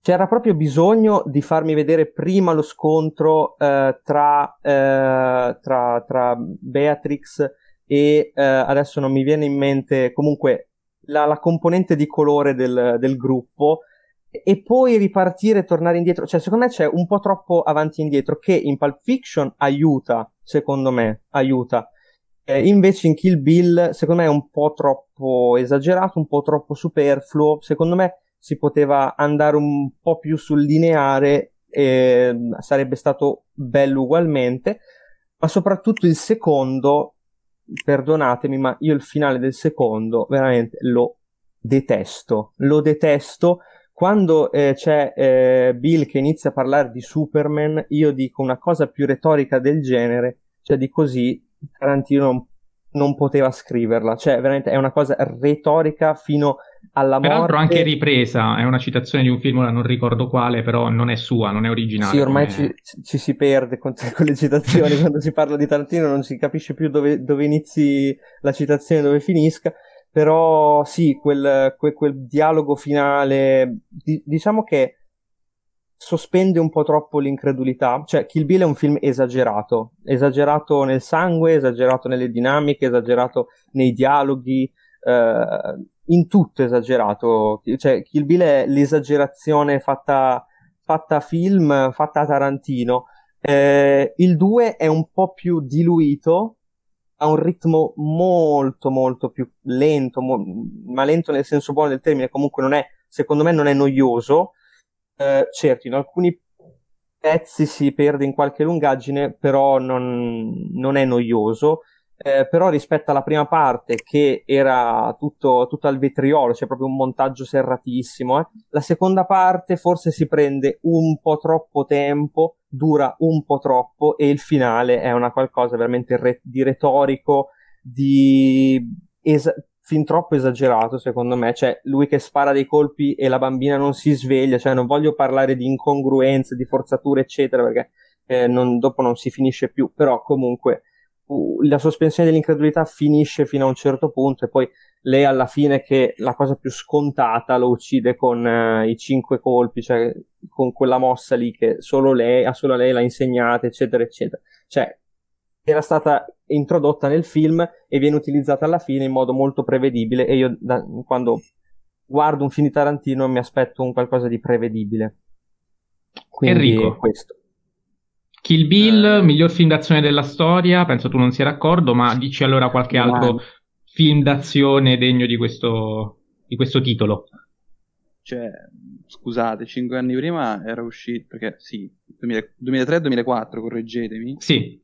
c'era proprio bisogno di farmi vedere prima lo scontro eh, tra, eh, tra, tra, Beatrix e eh, adesso non mi viene in mente comunque la, la componente di colore del, del gruppo e poi ripartire e tornare indietro. Cioè, secondo me c'è un po' troppo avanti e indietro che in Pulp Fiction aiuta, secondo me, aiuta. Eh, invece in Kill Bill, secondo me è un po' troppo esagerato, un po' troppo superfluo. Secondo me si poteva andare un po' più sul lineare e sarebbe stato bello ugualmente. Ma soprattutto il secondo, perdonatemi, ma io il finale del secondo veramente lo detesto. Lo detesto quando eh, c'è eh, Bill che inizia a parlare di Superman, io dico una cosa più retorica del genere, cioè di così Tarantino non, non poteva scriverla, cioè veramente è una cosa retorica fino alla morte. Peraltro anche ripresa, è una citazione di un film, non ricordo quale, però non è sua, non è originale. Sì, ormai ci, ci, si perde con, con le citazioni, quando si parla di Tarantino non si capisce più dove, dove inizi la citazione e dove finisca però sì, quel, quel, quel dialogo finale, di, diciamo che sospende un po' troppo l'incredulità. Cioè, Kill Bill è un film esagerato, esagerato nel sangue, esagerato nelle dinamiche, esagerato nei dialoghi, eh, in tutto esagerato. Cioè, Kill Bill è l'esagerazione fatta, fatta film, fatta a Tarantino. Eh, il 2 è un po' più diluito, ha un ritmo molto molto più lento, mo- ma lento nel senso buono del termine, comunque non è, secondo me non è noioso. Eh, certo, in alcuni pezzi si perde in qualche lungaggine, però non, non è noioso. Eh, però rispetto alla prima parte che era tutto, tutto al vetriolo, c'è cioè proprio un montaggio serratissimo, eh, la seconda parte forse si prende un po' troppo tempo, dura un po' troppo e il finale è una qualcosa veramente re- di retorico, di es- fin troppo esagerato secondo me, cioè lui che spara dei colpi e la bambina non si sveglia, cioè non voglio parlare di incongruenze, di forzature eccetera perché eh, non, dopo non si finisce più, però comunque la sospensione dell'incredulità finisce fino a un certo punto e poi lei alla fine che la cosa più scontata lo uccide con uh, i cinque colpi, cioè con quella mossa lì che solo lei, a solo lei l'ha insegnata, eccetera, eccetera. Cioè, era stata introdotta nel film e viene utilizzata alla fine in modo molto prevedibile e io da, quando guardo un film di Tarantino mi aspetto un qualcosa di prevedibile. Quindi Enrico. questo. Kill Bill, eh. miglior film d'azione della storia, penso tu non sia d'accordo, ma dici allora qualche altro film d'azione degno di questo, di questo titolo. Cioè, scusate, cinque anni prima era uscito, perché sì, 2003-2004, correggetemi. Sì.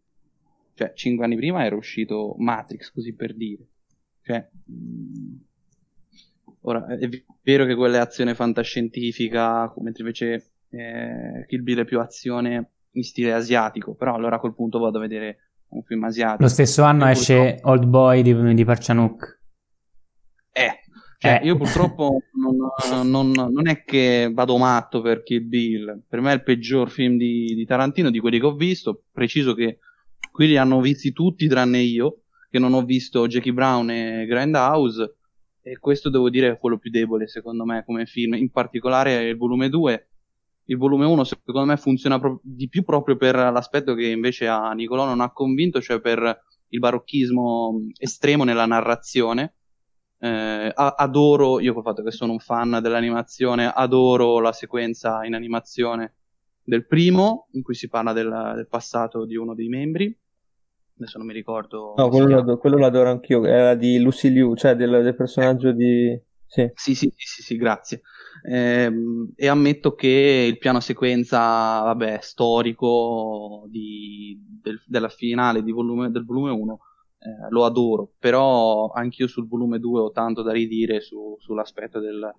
Cioè, cinque anni prima era uscito Matrix, così per dire. Cioè, mh, ora, è vero che quella è azione fantascientifica, mentre invece eh, Kill Bill è più azione in stile asiatico, però allora a quel punto vado a vedere un film asiatico. Lo stesso anno esce purtroppo... Old Boy di, di Parcianuk. Eh, cioè, eh. io purtroppo non, non, non, è che vado matto per Kill Bill, per me è il peggior film di, di Tarantino di quelli che ho visto, preciso che quelli hanno visti tutti tranne io, che non ho visto Jackie Brown e Grindhouse, e questo devo dire è quello più debole secondo me come film, in particolare il volume 2 il volume 1 secondo me funziona pro- di più proprio per l'aspetto che invece a Nicolò non ha convinto, cioè per il barocchismo estremo nella narrazione. Eh, adoro, io col fatto che sono un fan dell'animazione, adoro la sequenza in animazione del primo, in cui si parla del, del passato di uno dei membri. adesso non mi ricordo. No, quello, lo, quello lo adoro anch'io, era di Lucy Liu, cioè del, del personaggio di... Sì. Sì, sì, sì, sì, grazie. Eh, e ammetto che il piano sequenza, vabbè, storico di, del, della finale volume, del volume 1 eh, lo adoro, però anch'io sul volume 2 ho tanto da ridire su, sull'aspetto del,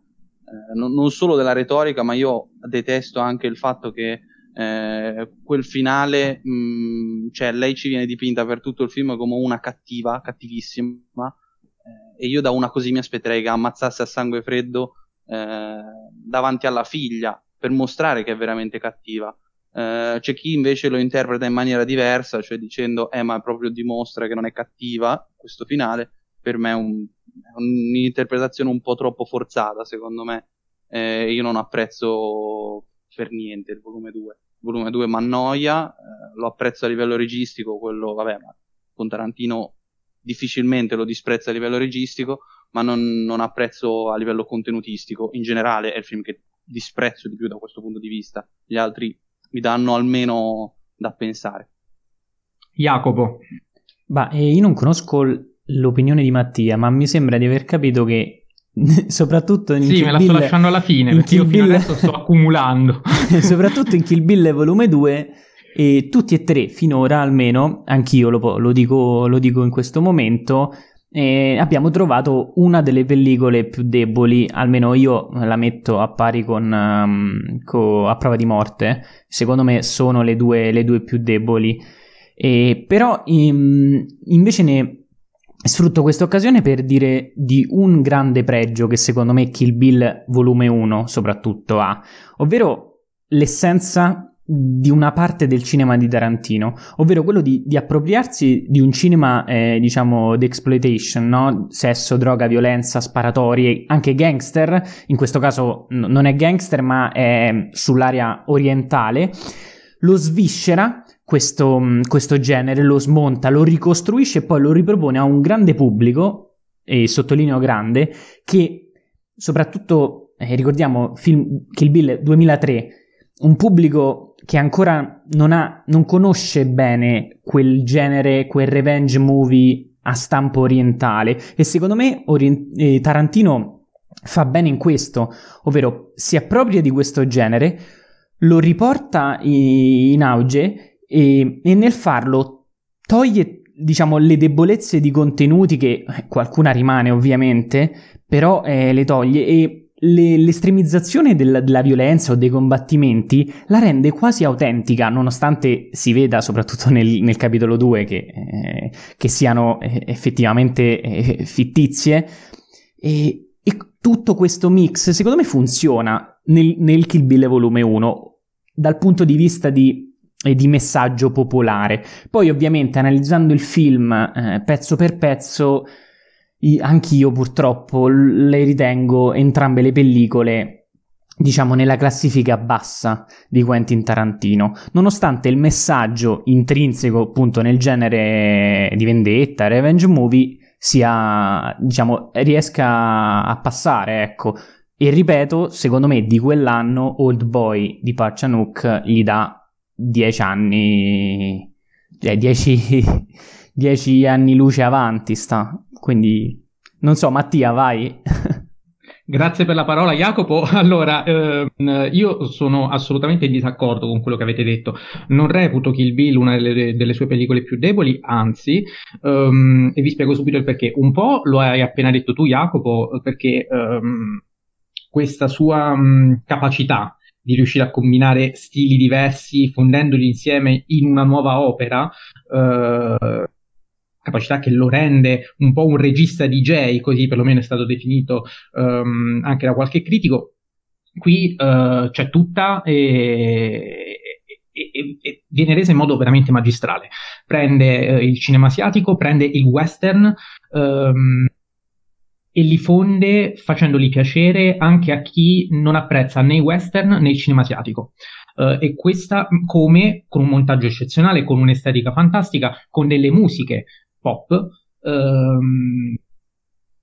non, non, solo della retorica, ma io detesto anche il fatto che eh, quel finale, mh, cioè lei ci viene dipinta per tutto il film come una cattiva, cattivissima, eh, e io da una così mi aspetterei che ammazzasse a sangue freddo eh, davanti alla figlia per mostrare che è veramente cattiva. Uh, c'è chi invece lo interpreta in maniera diversa, cioè dicendo, eh, ma proprio dimostra che non è cattiva questo finale. Per me è, un, un'interpretazione un po' troppo forzata, secondo me. Eh, io non apprezzo per niente il volume 2. Il volume 2 mi annoia, eh, lo apprezzo a livello registico, quello, vabbè, ma con Tarantino difficilmente lo disprezzo a livello registico, ma non, non apprezzo a livello contenutistico. In generale è il film che disprezzo di più da questo punto di vista. Gli altri mi danno almeno da pensare. Jacopo. Bah, eh, io non conosco l'opinione di Mattia, ma mi sembra di aver capito che soprattutto in sì, Kill me la Bill, sto lasciando alla fine perché io fino Bill... adesso sto accumulando. soprattutto in Kill Bill volume 2 e tutti e tre finora almeno anch'io lo, lo, dico, lo dico in questo momento eh, abbiamo trovato una delle pellicole più deboli, almeno io la metto a pari con, um, con A prova di morte, secondo me sono le due, le due più deboli, eh, però in, invece ne sfrutto questa occasione per dire di un grande pregio che secondo me Kill Bill volume 1 soprattutto ha, ovvero l'essenza di una parte del cinema di Tarantino, ovvero quello di, di appropriarsi di un cinema, eh, diciamo, di exploitation, no? Sesso, droga, violenza, sparatorie, anche gangster, in questo caso n- non è gangster ma è sull'area orientale, lo sviscera questo, questo genere, lo smonta, lo ricostruisce e poi lo ripropone a un grande pubblico, e sottolineo grande, che soprattutto, eh, ricordiamo, film Kill Bill 2003, un pubblico che ancora non, ha, non conosce bene quel genere, quel revenge movie a stampo orientale. E secondo me orient- eh, Tarantino fa bene in questo, ovvero si appropria di questo genere, lo riporta in auge e, e, nel farlo toglie diciamo le debolezze di contenuti che eh, qualcuna rimane ovviamente, però eh, le toglie e le, l'estremizzazione della, della, violenza o dei combattimenti la rende quasi autentica, nonostante si veda soprattutto nel, nel capitolo 2 che, eh, che siano eh, effettivamente eh, fittizie. E, e, tutto questo mix, secondo me, funziona nel, nel Kill Bill volume 1 dal punto di vista di di messaggio popolare. Poi, ovviamente, analizzando il film eh, pezzo per pezzo, anch'io purtroppo le ritengo entrambe le pellicole diciamo nella classifica bassa di Quentin Tarantino, nonostante il messaggio intrinseco appunto nel genere di vendetta, revenge movie sia diciamo riesca a passare, ecco. E ripeto, secondo me di quell'anno Old Boy di Parchanuk gli dà 10 anni cioè 10 10 anni luce avanti sta. Quindi, non so, Mattia, vai. Grazie per la parola, Jacopo. Allora, ehm, io sono assolutamente in disaccordo con quello che avete detto. Non reputo Kill Bill una delle, delle sue pellicole più deboli, anzi, ehm, e vi spiego subito il perché. Un po' lo hai appena detto tu, Jacopo, perché ehm, questa sua mh, capacità di riuscire a combinare stili diversi, fondendoli insieme in una nuova opera, eh, capacità che lo rende un po' un regista DJ, così perlomeno è stato definito um, anche da qualche critico. Qui uh, c'è tutta e, e, e, viene resa in modo veramente magistrale. Prende uh, il cinema asiatico, prende il western um, e li fonde facendoli piacere anche a chi non apprezza né i western né il cinema asiatico. Uh, e questa come con un montaggio eccezionale, con un'estetica fantastica, con delle musiche pop ehm,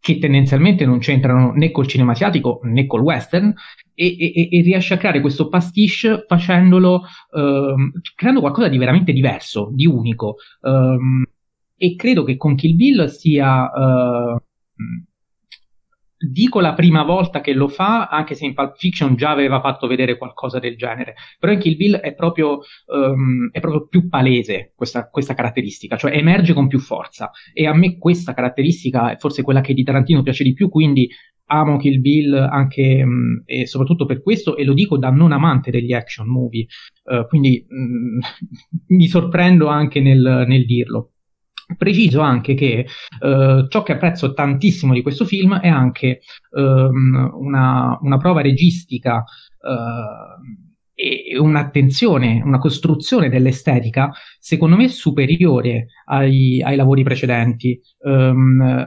che tendenzialmente non c'entrano né col cinema asiatico né col western e, e, e riesce a creare questo pastiche facendolo ehm, creando qualcosa di veramente diverso, di unico. Ehm, e credo che con Kill Bill sia uh, dico la prima volta che lo fa, anche se in Pulp Fiction già aveva fatto vedere qualcosa del genere, però in Kill Bill è proprio, um, è proprio più palese questa, questa, caratteristica, cioè emerge con più forza e a me questa caratteristica è forse quella che di Tarantino piace di più, quindi amo Kill Bill anche um, e soprattutto per questo e lo dico da non amante degli action movie, uh, quindi um, mi sorprendo anche nel, nel dirlo. Preciso anche che uh, ciò che apprezzo tantissimo di questo film è anche um, una, una, prova registica uh, e un'attenzione, una costruzione dell'estetica, secondo me superiore ai, ai lavori precedenti. Um,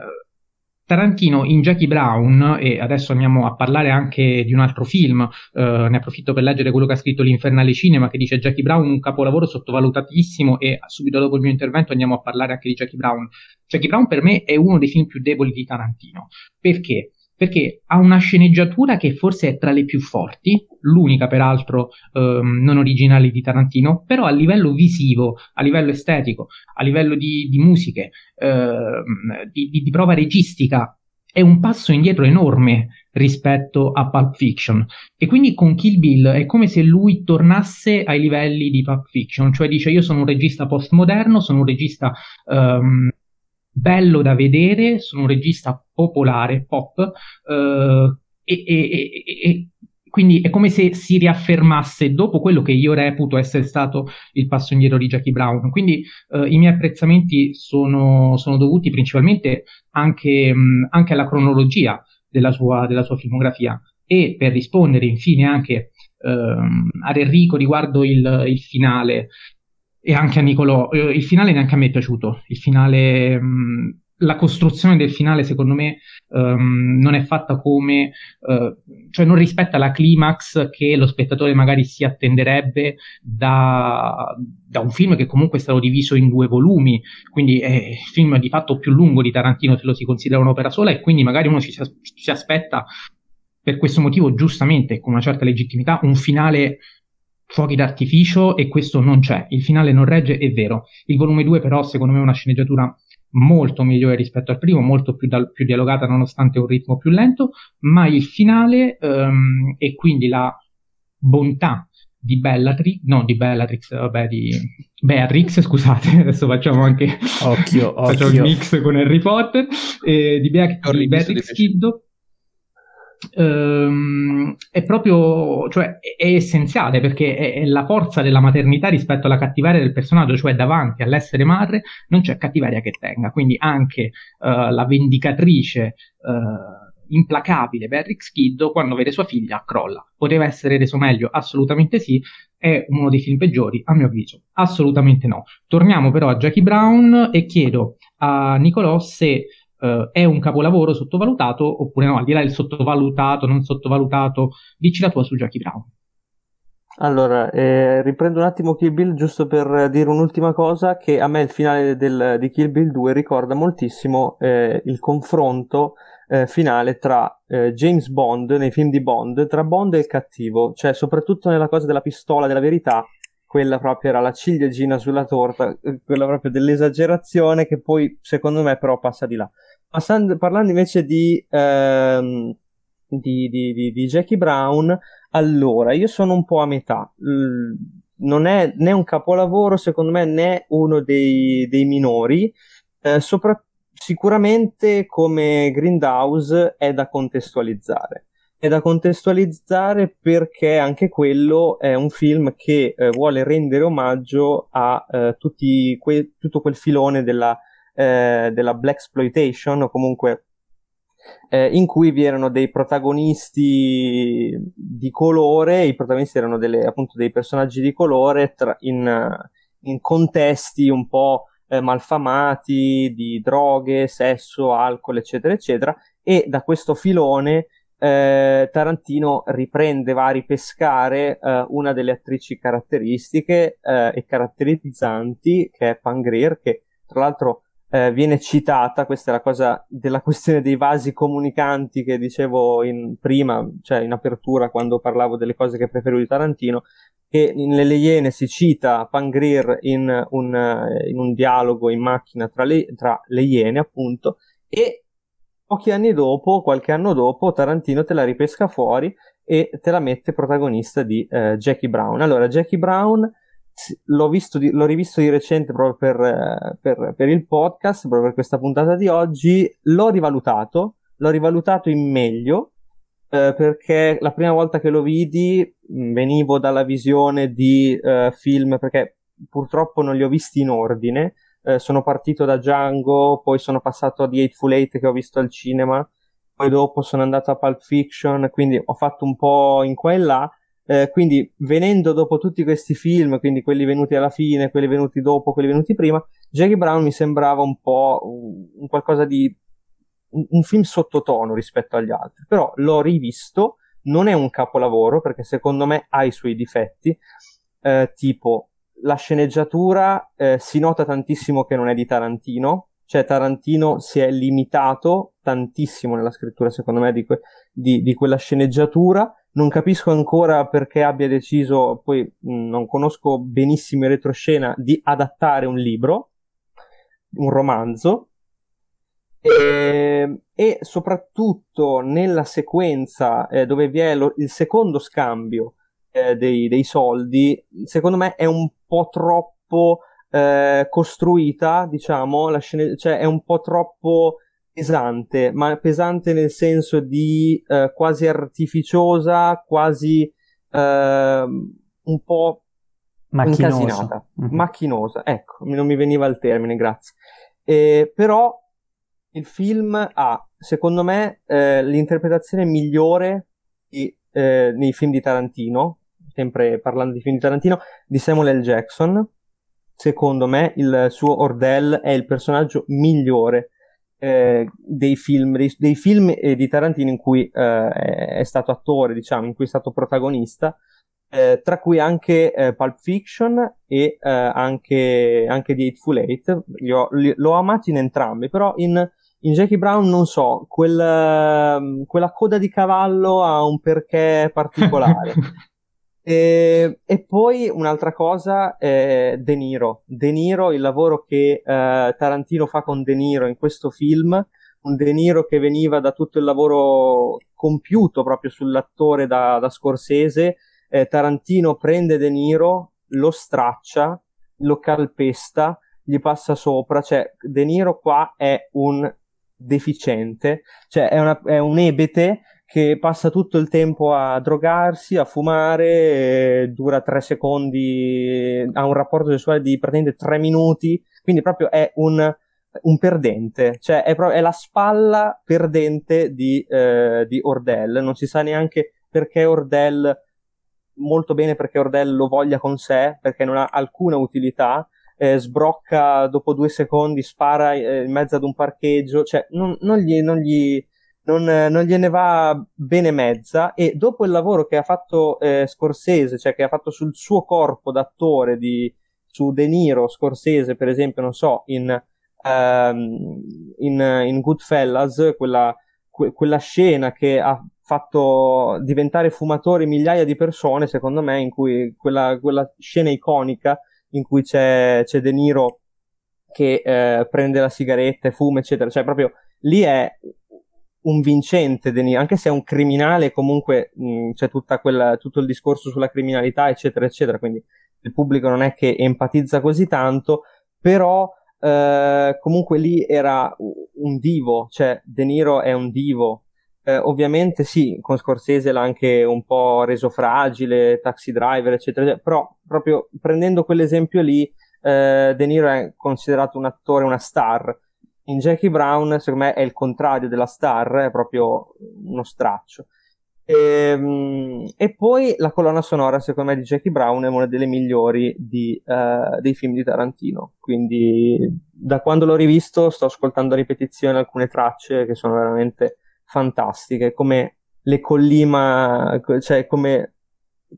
Tarantino in Jackie Brown, e adesso andiamo a parlare anche di un altro film, eh, ne approfitto per leggere quello che ha scritto l'Infernale Cinema, che dice Jackie Brown un capolavoro sottovalutatissimo e subito dopo il mio intervento andiamo a parlare anche di Jackie Brown. Jackie Brown per me è uno dei film più deboli di Tarantino. Perché? Perché ha una sceneggiatura che forse è tra le più forti, l'unica peraltro ehm, non originale di Tarantino, però a livello visivo, a livello estetico, a livello di, di musiche, ehm, di, di, di, prova registica, è un passo indietro enorme rispetto a Pulp Fiction. E quindi con Kill Bill è come se lui tornasse ai livelli di Pulp Fiction, cioè dice io sono un regista postmoderno, sono un regista... Ehm, bello da vedere, sono un regista popolare, pop, eh, e, e, e, quindi è come se si riaffermasse dopo quello che io reputo essere stato il passo indietro di Jackie Brown. Quindi eh, i miei apprezzamenti sono, sono dovuti principalmente anche, mh, anche alla cronologia della sua, della sua, filmografia. E per rispondere infine anche ehm, ad Enrico riguardo il, il finale, e anche a Nicolò. Eh, il finale neanche a me è piaciuto. Il finale, mh, la costruzione del finale, secondo me, um, non è fatta come, uh, cioè non rispetta la climax che lo spettatore magari si attenderebbe da, da, un film che comunque è stato diviso in due volumi. Quindi è il film di fatto più lungo di Tarantino se lo si considera un'opera sola, e quindi magari uno ci si, si aspetta per questo motivo, giustamente, con una certa legittimità, un finale fuochi d'artificio e questo non c'è. Il finale non regge, è vero. Il volume 2 però secondo me è una sceneggiatura molto migliore rispetto al primo, molto più, da, più dialogata nonostante un ritmo più lento, ma il finale um, e quindi la bontà di Bellatrix, no di Bellatrix, vabbè di Beatrix, scusate, adesso facciamo anche occhio, facciamo occhio. il mix con Harry Potter, eh, di, Bea- di Beatrix Kiddo ehm, è proprio, cioè, è, essenziale perché è, è, la forza della maternità rispetto alla cattiveria del personaggio, cioè davanti all'essere madre non c'è cattiveria che tenga, quindi anche uh, la vendicatrice uh, implacabile Beatrix Kiddo quando vede sua figlia crolla. Poteva essere reso meglio? Assolutamente sì. È uno dei film peggiori? A mio avviso, assolutamente no. Torniamo però a Jackie Brown e chiedo a Nicolò se uh, è un capolavoro sottovalutato oppure no, al di là del sottovalutato, non sottovalutato, dici la tua su Jackie Brown. Allora, eh, riprendo un attimo Kill Bill giusto per dire un'ultima cosa, che a me il finale del, di Kill Bill 2 ricorda moltissimo eh, il confronto eh, finale tra eh, James Bond nei film di Bond, tra Bond e il cattivo, cioè soprattutto nella cosa della pistola della verità, quella proprio era la ciliegina sulla torta, eh, quella proprio dell'esagerazione che poi secondo me però passa di là. Passando, parlando invece di, ehm, di, di, di, Jackie Brown, allora io sono un po' a metà. non è né un capolavoro, secondo me, né uno dei, dei minori. Eh, sopra, sicuramente come Grindhouse è da contestualizzare è da contestualizzare perché anche quello è un film che eh, vuole rendere omaggio a eh, que- tutto quel filone della, eh, della black exploitation o comunque eh, in cui vi erano dei protagonisti di colore, i protagonisti erano delle, appunto dei personaggi di colore tra- in, in, contesti un po' eh, malfamati di droghe, sesso, alcol, eccetera, eccetera, e da questo filone eh, Tarantino riprende, va a ripescare eh, una delle attrici caratteristiche eh, e caratterizzanti che è Pangreer, che tra l'altro eh, viene citata, questa è la cosa della questione dei vasi comunicanti che dicevo in, prima, cioè in apertura quando parlavo delle cose che preferivo di Tarantino, che nelle Iene si cita Pangrir in un, eh, in un dialogo in macchina tra le, tra le Iene, appunto, e pochi anni dopo, qualche anno dopo, Tarantino te la ripesca fuori e te la mette protagonista di eh, Jackie Brown. Allora, Jackie Brown l'ho, di, l'ho rivisto di recente proprio per, eh, per, per, il podcast, proprio per questa puntata di oggi, l'ho rivalutato, l'ho rivalutato in meglio, eh, perché la prima volta che lo vidi mh, venivo dalla visione di eh, film, perché purtroppo non li ho visti in ordine, eh, sono partito da Django, poi sono passato a The Eightful Eight che ho visto al cinema, poi dopo sono andato a Pulp Fiction, quindi ho fatto un po' in qua e là, eh, quindi venendo dopo tutti questi film, quindi quelli venuti alla fine, quelli venuti dopo, quelli venuti prima, Jackie Brown mi sembrava un po' un qualcosa di un, un film sottotono rispetto agli altri, però l'ho rivisto, non è un capolavoro perché secondo me ha i suoi difetti, eh, tipo la sceneggiatura eh, si nota tantissimo che non è di Tarantino, cioè Tarantino si è limitato tantissimo nella scrittura secondo me di, que- di, di quella sceneggiatura. Non capisco ancora perché abbia deciso, poi mh, non conosco benissimo in retroscena, di adattare un libro, un romanzo, e, e soprattutto nella sequenza eh, dove vi è lo, il secondo scambio eh, dei, dei, soldi, secondo me è un po' troppo eh, costruita, diciamo, la scena, cioè è un po' troppo pesante, ma pesante nel senso di eh, quasi artificiosa, quasi eh, un po' Macchinosa. incasinata, mm-hmm. macchinosa, ecco, non mi veniva il termine, grazie. Eh, però il film ha, secondo me, eh, l'interpretazione migliore di, eh, nei film di Tarantino, sempre parlando di film di Tarantino, di Samuel L. Jackson. Secondo me il suo Ordell è il personaggio migliore eh, dei film, dei, dei film eh, di Tarantino in cui eh, è stato attore, diciamo, in cui è stato protagonista, eh, tra cui anche eh, Pulp Fiction e eh, anche, anche The Eightful Eight. Li ho, li, l'ho amato in entrambi, però in, in Jackie Brown non so, quel, quella coda di cavallo ha un perché particolare. E, e, poi un'altra cosa è De Niro. De Niro, il lavoro che eh, Tarantino fa con De Niro in questo film, un De Niro che veniva da tutto il lavoro compiuto proprio sull'attore da, da Scorsese, eh, Tarantino prende De Niro, lo straccia, lo calpesta, gli passa sopra, cioè De Niro qua è un deficiente, cioè è, una, è un ebete che passa tutto il tempo a drogarsi, a fumare, dura tre secondi, ha un rapporto sessuale di praticamente tre minuti, quindi proprio è un, un perdente, cioè è, pro- è, la spalla perdente di, eh, di Ordell, non si sa neanche perché Ordell, molto bene perché Ordell lo voglia con sé, perché non ha alcuna utilità, eh, sbrocca dopo due secondi, spara eh, in mezzo ad un parcheggio, cioè non, non, gli, non, gli, non, non, gliene va bene mezza e dopo il lavoro che ha fatto eh, Scorsese, cioè che ha fatto sul suo corpo d'attore di, su De Niro, Scorsese per esempio, non so, in, um, in, in Goodfellas, quella, que, quella scena che ha fatto diventare fumatori migliaia di persone, secondo me, in cui quella, quella scena iconica in cui c'è, c'è De Niro che eh, prende la sigaretta e fuma, eccetera. Cioè, proprio lì è un vincente De Niro, anche se è un criminale, comunque mh, c'è quella, tutto il discorso sulla criminalità, eccetera, eccetera. Quindi il pubblico non è che empatizza così tanto, però eh, comunque lì era un divo, cioè De Niro è un divo. Eh, ovviamente sì, con Scorsese l'ha anche un po' reso fragile, taxi driver, eccetera, eccetera però proprio prendendo quell'esempio lì, eh, De Niro è considerato un attore, una star. In Jackie Brown, secondo me, è il contrario della star, è proprio uno straccio. E, ehm, e poi la colonna sonora, secondo me, di Jackie Brown è una delle migliori di, uh, dei film di Tarantino. Quindi, da quando l'ho rivisto, sto ascoltando a ripetizione alcune tracce che sono veramente fantastiche. Come le collima, cioè come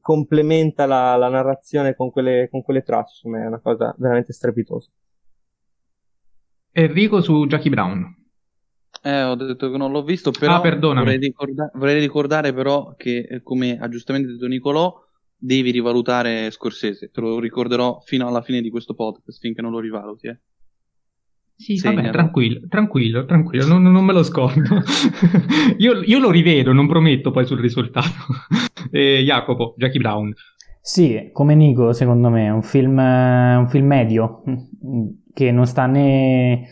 complementa la, la narrazione con quelle, con quelle tracce, insomma, è una cosa veramente strepitosa. Enrico su Jackie Brown. Eh, ho detto che non l'ho visto, però ah, vorrei, ricorda- vorrei, ricordare però che, eh, come ha giustamente detto Nicolò, devi rivalutare Scorsese. Te lo ricorderò fino alla fine di questo podcast, finché non lo rivaluti. Eh. Sì, Segnalo. vabbè, tranquillo, tranquillo, tranquillo, non, non me lo scordo. io, io, lo rivedo, non prometto poi sul risultato. eh, Jacopo, Jackie Brown. Sì, come Nico, secondo me, è un film, un film medio, che non sta né,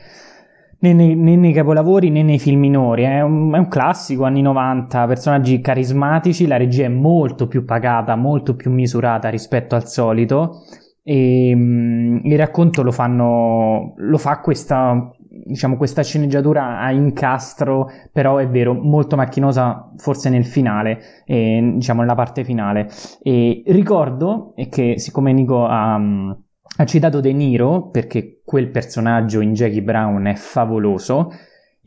né, né, né, nei capolavori né nei film minori. È un, è un, classico, anni 90, personaggi carismatici, la regia è molto più pagata, molto più misurata rispetto al solito e um, il racconto lo fanno lo fa questa diciamo questa sceneggiatura a incastro però è vero molto macchinosa forse nel finale eh, diciamo nella parte finale e ricordo che siccome Nico ha, ha citato De Niro perché quel personaggio in Jackie Brown è favoloso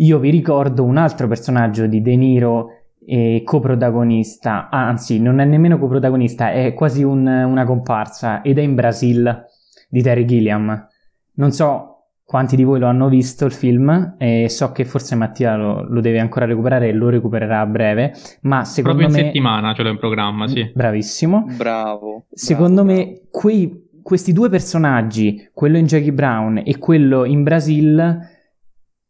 io vi ricordo un altro personaggio di De Niro e coprotagonista, anzi non è nemmeno coprotagonista, è quasi un, una comparsa ed è in Brasil di Terry Gilliam. Non so quanti di voi lo hanno visto il film e so che forse Mattia lo, lo deve ancora recuperare e lo recupererà a breve, ma secondo Proprio me... in settimana ce l'ho in programma, sì. Bravissimo. Bravo. Secondo bravo, me bravo. Quei, questi due personaggi, quello in Jackie Brown e quello in Brasil,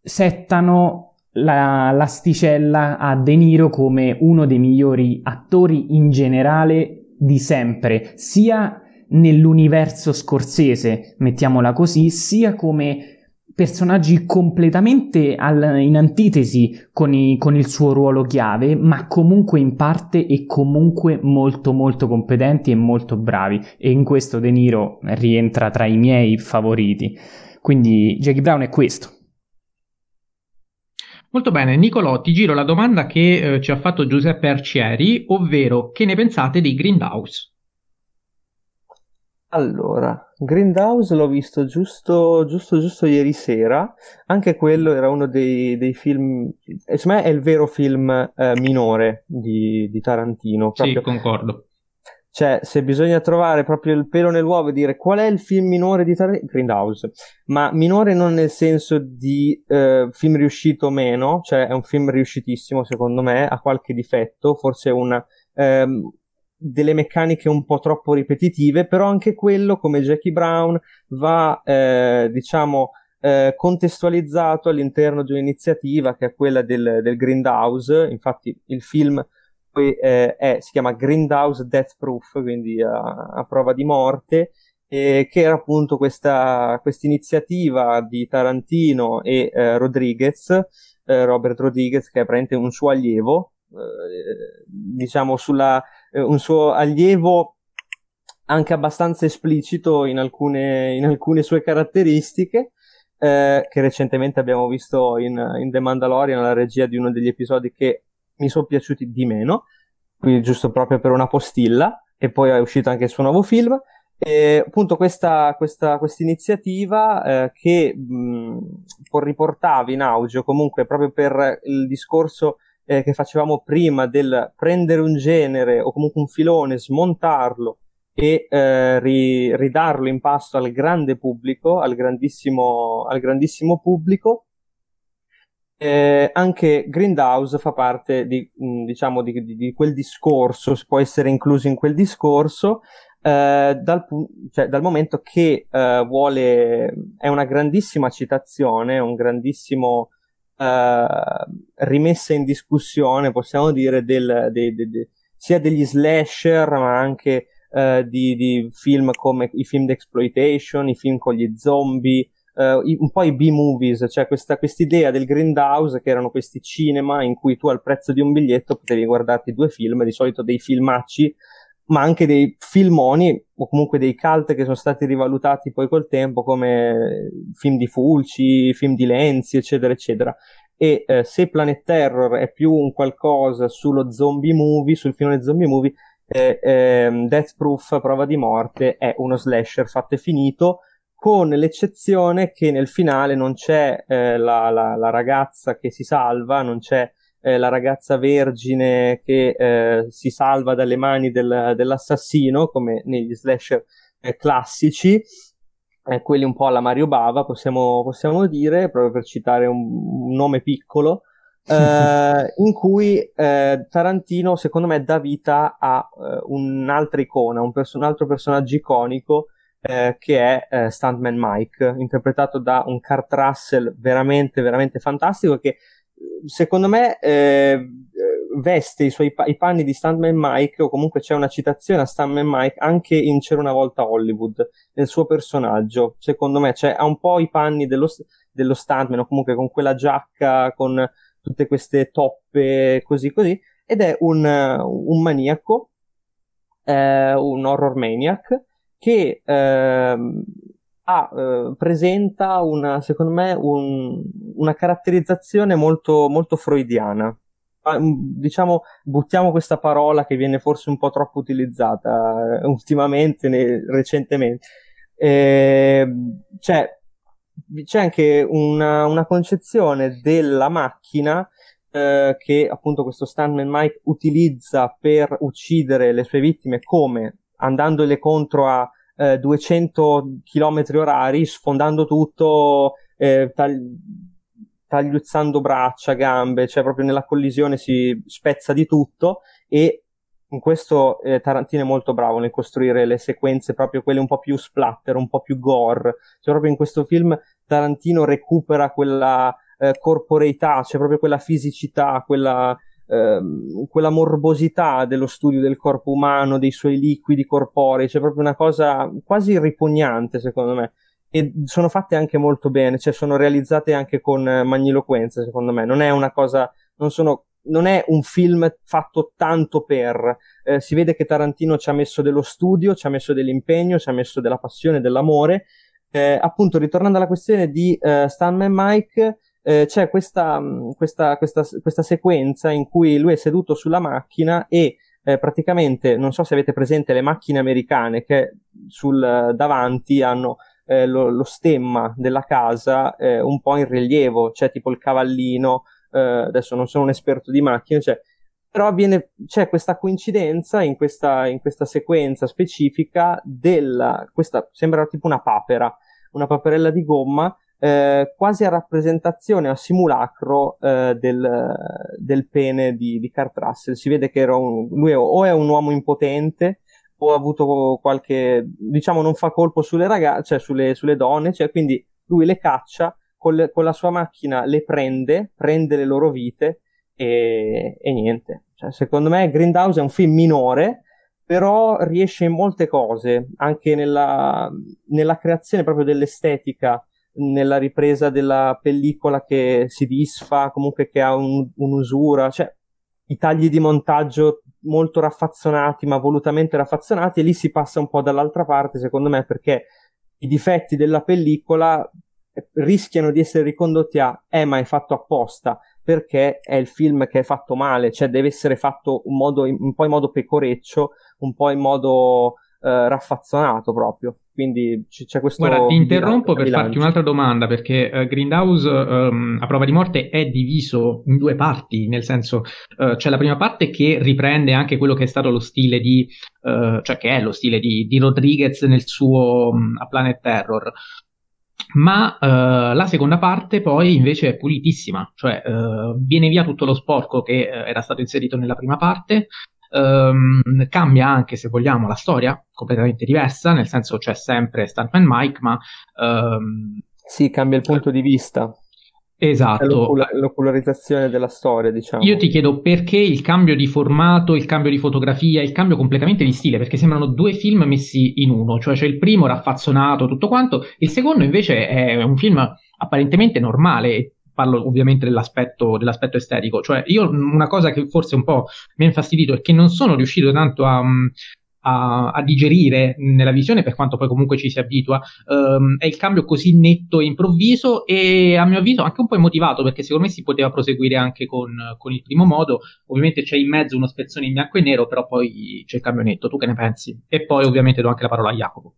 settano la, l'asticella a De Niro come uno dei migliori attori in generale di sempre, sia nell'universo scorsese, mettiamola così, sia come personaggi completamente al, in antitesi con, i, con, il suo ruolo chiave, ma comunque in parte e comunque molto molto competenti e molto bravi. E in questo De Niro rientra tra i miei favoriti. Quindi Jackie Brown è questo. Molto bene, Nicolò, ti giro la domanda che eh, ci ha fatto Giuseppe Arcieri, ovvero che ne pensate di Grindhouse? Allora, Grindhouse l'ho visto giusto, giusto, giusto ieri sera, anche quello era uno dei, dei film, secondo me è il vero film eh, minore di, di Tarantino. Proprio. Sì, concordo. Cioè, se bisogna trovare proprio il pelo nell'uovo e dire qual è il film minore di Tarantino, Grindhouse. Ma minore non nel senso di eh, film riuscito o meno, cioè è un film riuscitissimo secondo me, ha qualche difetto, forse una, ehm, delle meccaniche un po' troppo ripetitive, però anche quello, come Jackie Brown, va, eh, diciamo, eh, contestualizzato all'interno di un'iniziativa che è quella del, del Grindhouse. Infatti il film poi eh, è, si chiama Grindhouse Death Proof, quindi a, a prova di morte, che era appunto questa iniziativa di Tarantino e eh, Rodriguez, eh, Robert Rodriguez, che è praticamente un suo allievo, eh, diciamo sulla, eh, un suo allievo anche abbastanza esplicito in alcune, in alcune sue caratteristiche, eh, che recentemente abbiamo visto in, in The Mandalorian, la regia di uno degli episodi che mi sono piaciuti di meno, quindi giusto proprio per una postilla, e poi è uscito anche il suo nuovo film. E appunto questa, questa iniziativa eh, che mh, riportava in auge comunque proprio per il discorso eh, che facevamo prima del prendere un genere o comunque un filone, smontarlo e eh, ri, ridarlo in pasto al grande pubblico, al grandissimo, al grandissimo pubblico, eh, anche Grindhouse fa parte di, mh, diciamo, di, di, di, quel discorso, può essere incluso in quel discorso, eh, dal, cioè, dal, momento che eh, vuole, è una grandissima citazione, un grandissimo rimessa in discussione, possiamo dire, del, de, de, de, sia degli slasher, ma anche eh, di, film come i film d'exploitation, i film con gli zombie, uh, un po' i B-movies, cioè questa idea del Grindhouse che erano questi cinema in cui tu al prezzo di un biglietto potevi guardarti due film, di solito dei filmacci, ma anche dei filmoni o comunque dei cult che sono stati rivalutati poi col tempo come film di Fulci, film di Lenzi, eccetera, eccetera. E eh, se Planet Terror è più un qualcosa sullo zombie movie, sul filone zombie movie, eh, eh, Death Proof, prova di morte, è uno slasher fatto e finito, con l'eccezione che nel finale non c'è eh, la, la, la, ragazza che si salva, non c'è eh, la ragazza vergine che eh, si salva dalle mani del, dell'assassino, come negli slasher eh, classici, eh, quelli un po' alla Mario Bava, possiamo, possiamo dire, proprio per citare un, un nome piccolo, eh, in cui Tarantino, secondo me, dà vita a un'altra icona, un, perso- un, altro personaggio iconico che è Stuntman Mike, interpretato da un Kurt Russell veramente, veramente fantastico che secondo me eh, veste i suoi i panni di Stuntman Mike o comunque c'è una citazione a Stuntman Mike anche in C'era una volta Hollywood nel suo personaggio. Secondo me cioè, ha un po' i panni dello, dello stuntman o comunque con quella giacca con tutte queste toppe così così ed è un, un maniaco eh, un horror maniac che eh, ha, eh, presenta una, secondo me, un, una caratterizzazione molto, molto freudiana. Ah, mm, diciamo, buttiamo questa parola che viene forse un po' troppo utilizzata eh, ultimamente, ne, recentemente. Eh, cioè, c'è anche una, una concezione della macchina eh, che appunto questo Stuntman Mike utilizza per uccidere le sue vittime come andandole contro a eh, 200 km orari, sfondando tutto, eh, tagli- tagliuzzando braccia, gambe, cioè proprio nella collisione si spezza di tutto e in questo eh, Tarantino è molto bravo nel costruire le sequenze proprio quelle un po' più splatter, un po' più gore, cioè proprio in questo film Tarantino recupera quella eh, corporeità, cioè proprio quella fisicità, quella ehm, quella morbosità dello studio del corpo umano, dei suoi liquidi corporei, c'è proprio una cosa quasi ripugnante secondo me. E sono fatte anche molto bene, cioè sono realizzate anche con magniloquenza secondo me, non è una cosa, non sono non è un film fatto tanto per. Eh, si vede che Tarantino ci ha messo dello studio, ci ha messo dell'impegno, ci ha messo della passione, dell'amore. Eh, appunto, ritornando alla questione di uh, Stanman Mike, eh, c'è questa, mm, questa, questa, questa, sequenza in cui lui è seduto sulla macchina e eh, praticamente, non so se avete presente le macchine americane che sul davanti hanno eh, lo, lo, stemma della casa eh, un po' in rilievo, c'è tipo il cavallino, eh, adesso non sono un esperto di macchine, cioè, però viene, c'è questa coincidenza in questa, in questa sequenza specifica della, questa sembra tipo una papera, una paperella di gomma eh, quasi a rappresentazione, a simulacro eh, del, del, pene di, di Kurt Russell. Si vede che un, lui o è un uomo impotente o ha avuto qualche, diciamo, non fa colpo sulle ragazze, cioè sulle, sulle donne, cioè quindi lui le caccia, con, le, con, la sua macchina le prende, prende le loro vite e, e niente. Cioè, secondo me Grindhouse è un film minore, però riesce in molte cose, anche nella, nella creazione proprio dell'estetica nella ripresa della pellicola che si disfa, comunque che ha un, un'usura, cioè i tagli di montaggio molto raffazzonati, ma volutamente raffazzonati, e lì si passa un po' dall'altra parte, secondo me, perché i difetti della pellicola rischiano di essere ricondotti a eh ma è fatto apposta perché è il film che è fatto male cioè deve essere fatto un, modo, un po' in modo pecoreccio un po' in modo eh, raffazzonato proprio quindi c- c'è questo. Guarda, ti interrompo per bilancio. farti un'altra domanda perché uh, Grindhouse um, a prova di morte è diviso in due parti, nel senso uh, c'è la prima parte che riprende anche quello che è stato lo stile di, uh, cioè che è lo stile di, di Rodriguez nel suo um, A Planet Terror. Ma la seconda parte poi invece è pulitissima, cioè viene via tutto lo sporco che era stato inserito nella prima parte, Um, cambia anche, se vogliamo, la storia, completamente diversa, nel senso c'è sempre Stuntman Mike, ma... Um, sì, cambia il punto di vista. Esatto. L'ocula- l'ocularizzazione della storia, diciamo. Io ti chiedo perché il cambio di formato, il cambio di fotografia, il cambio completamente di stile, perché sembrano due film messi in uno, cioè c'è il primo raffazzonato, tutto quanto, il secondo invece è un film apparentemente normale, parlo ovviamente dell'aspetto, dell'aspetto, estetico, cioè io una cosa che forse un po' mi ha infastidito è che non sono riuscito tanto a, a, a digerire nella visione, per quanto poi comunque ci si abitua, um, è il cambio così netto e improvviso e a mio avviso anche un po' emotivato, perché secondo me si poteva proseguire anche con, con il primo modo, ovviamente c'è in mezzo uno spezzone in bianco e nero, però poi c'è il cambio netto, tu che ne pensi? E poi ovviamente do anche la parola a Jacopo.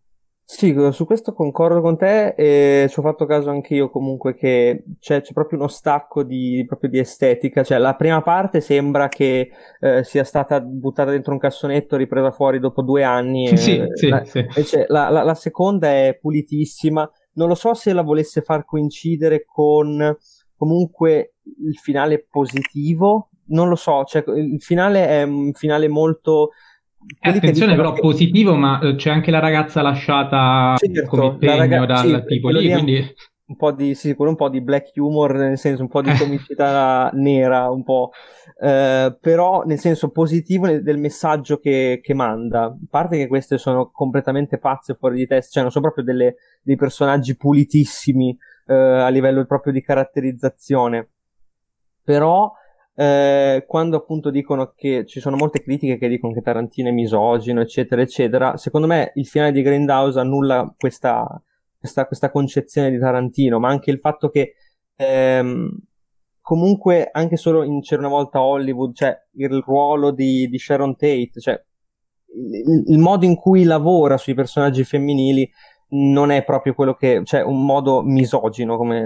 Sì, su questo concordo con te e ci ho fatto caso anche io comunque che c'è, c'è proprio uno stacco di, proprio di estetica, cioè la prima parte sembra che eh, sia stata buttata dentro un cassonetto, ripresa fuori dopo due anni, e, sì, sì, la, sì. Invece la, la, la seconda è pulitissima, non lo so se la volesse far coincidere con comunque il finale positivo, non lo so, cioè il finale è un finale molto attenzione però che... positivo, ma eh, c'è anche la ragazza lasciata certo, come pegno raga... dal sì, tipo lì, quindi... Un po' di, sì, un po' di black humor, nel senso un po' di comicità nera, un po', eh, però nel senso positivo del messaggio che, che, manda. A parte che queste sono completamente pazze, fuori di testa, cioè non sono proprio delle, dei personaggi pulitissimi eh, a livello proprio di caratterizzazione. Però eh, quando appunto dicono che ci sono molte critiche che dicono che Tarantino è misogino, eccetera, eccetera, secondo me il finale di Grindhouse annulla questa, questa, questa concezione di Tarantino, ma anche il fatto che ehm, comunque anche solo in C'era una volta Hollywood, cioè il ruolo di, di Sharon Tate, cioè il, il, modo in cui lavora sui personaggi femminili non è proprio quello che, cioè un modo misogino, come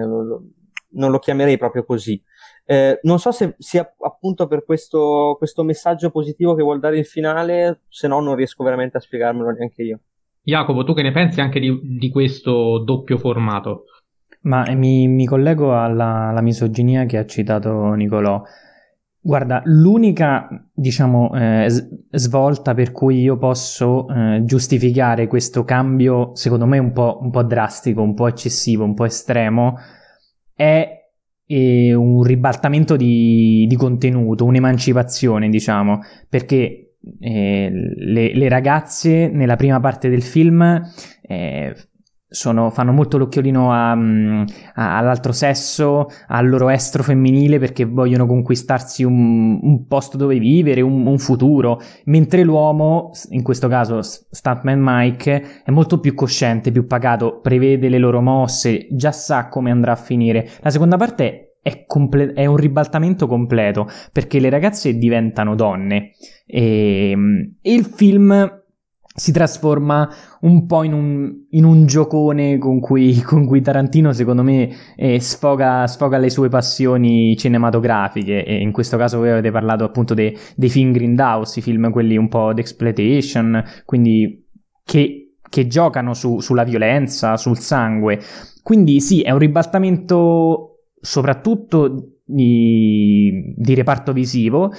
non lo chiamerei proprio così. Eh, non so se sia appunto per questo, questo messaggio positivo che vuol dare il finale, se no non riesco veramente a spiegarmelo neanche io. Jacopo, tu che ne pensi anche di, di questo doppio formato? Ma eh, mi, mi collego alla, alla, misoginia che ha citato Nicolò. Guarda, l'unica, diciamo, eh, svolta per cui io posso eh, giustificare questo cambio, secondo me un po', un po' drastico, un po' eccessivo, un po' estremo, è e un ribaltamento di, di contenuto, un'emancipazione, diciamo, perché eh, le, le, ragazze nella prima parte del film eh, sono, fanno molto l'occhiolino a, mm, a, all'altro sesso, al loro estro femminile perché vogliono conquistarsi un, un posto dove vivere, un, un, futuro, mentre l'uomo, in questo caso Stuntman Mike, è molto più cosciente, più pagato, prevede le loro mosse, già sa come andrà a finire. La seconda parte è, comple- è un ribaltamento completo perché le ragazze diventano donne e, e il film si trasforma un po' in un, in un giocone con cui, con cui, Tarantino, secondo me, eh, sfoga, sfoga, le sue passioni cinematografiche. E in questo caso voi avete parlato appunto de, dei film Grindhouse, i film quelli un po' d'exploitation, quindi che, che giocano su, sulla violenza, sul sangue. Quindi sì, è un ribaltamento soprattutto di, di reparto visivo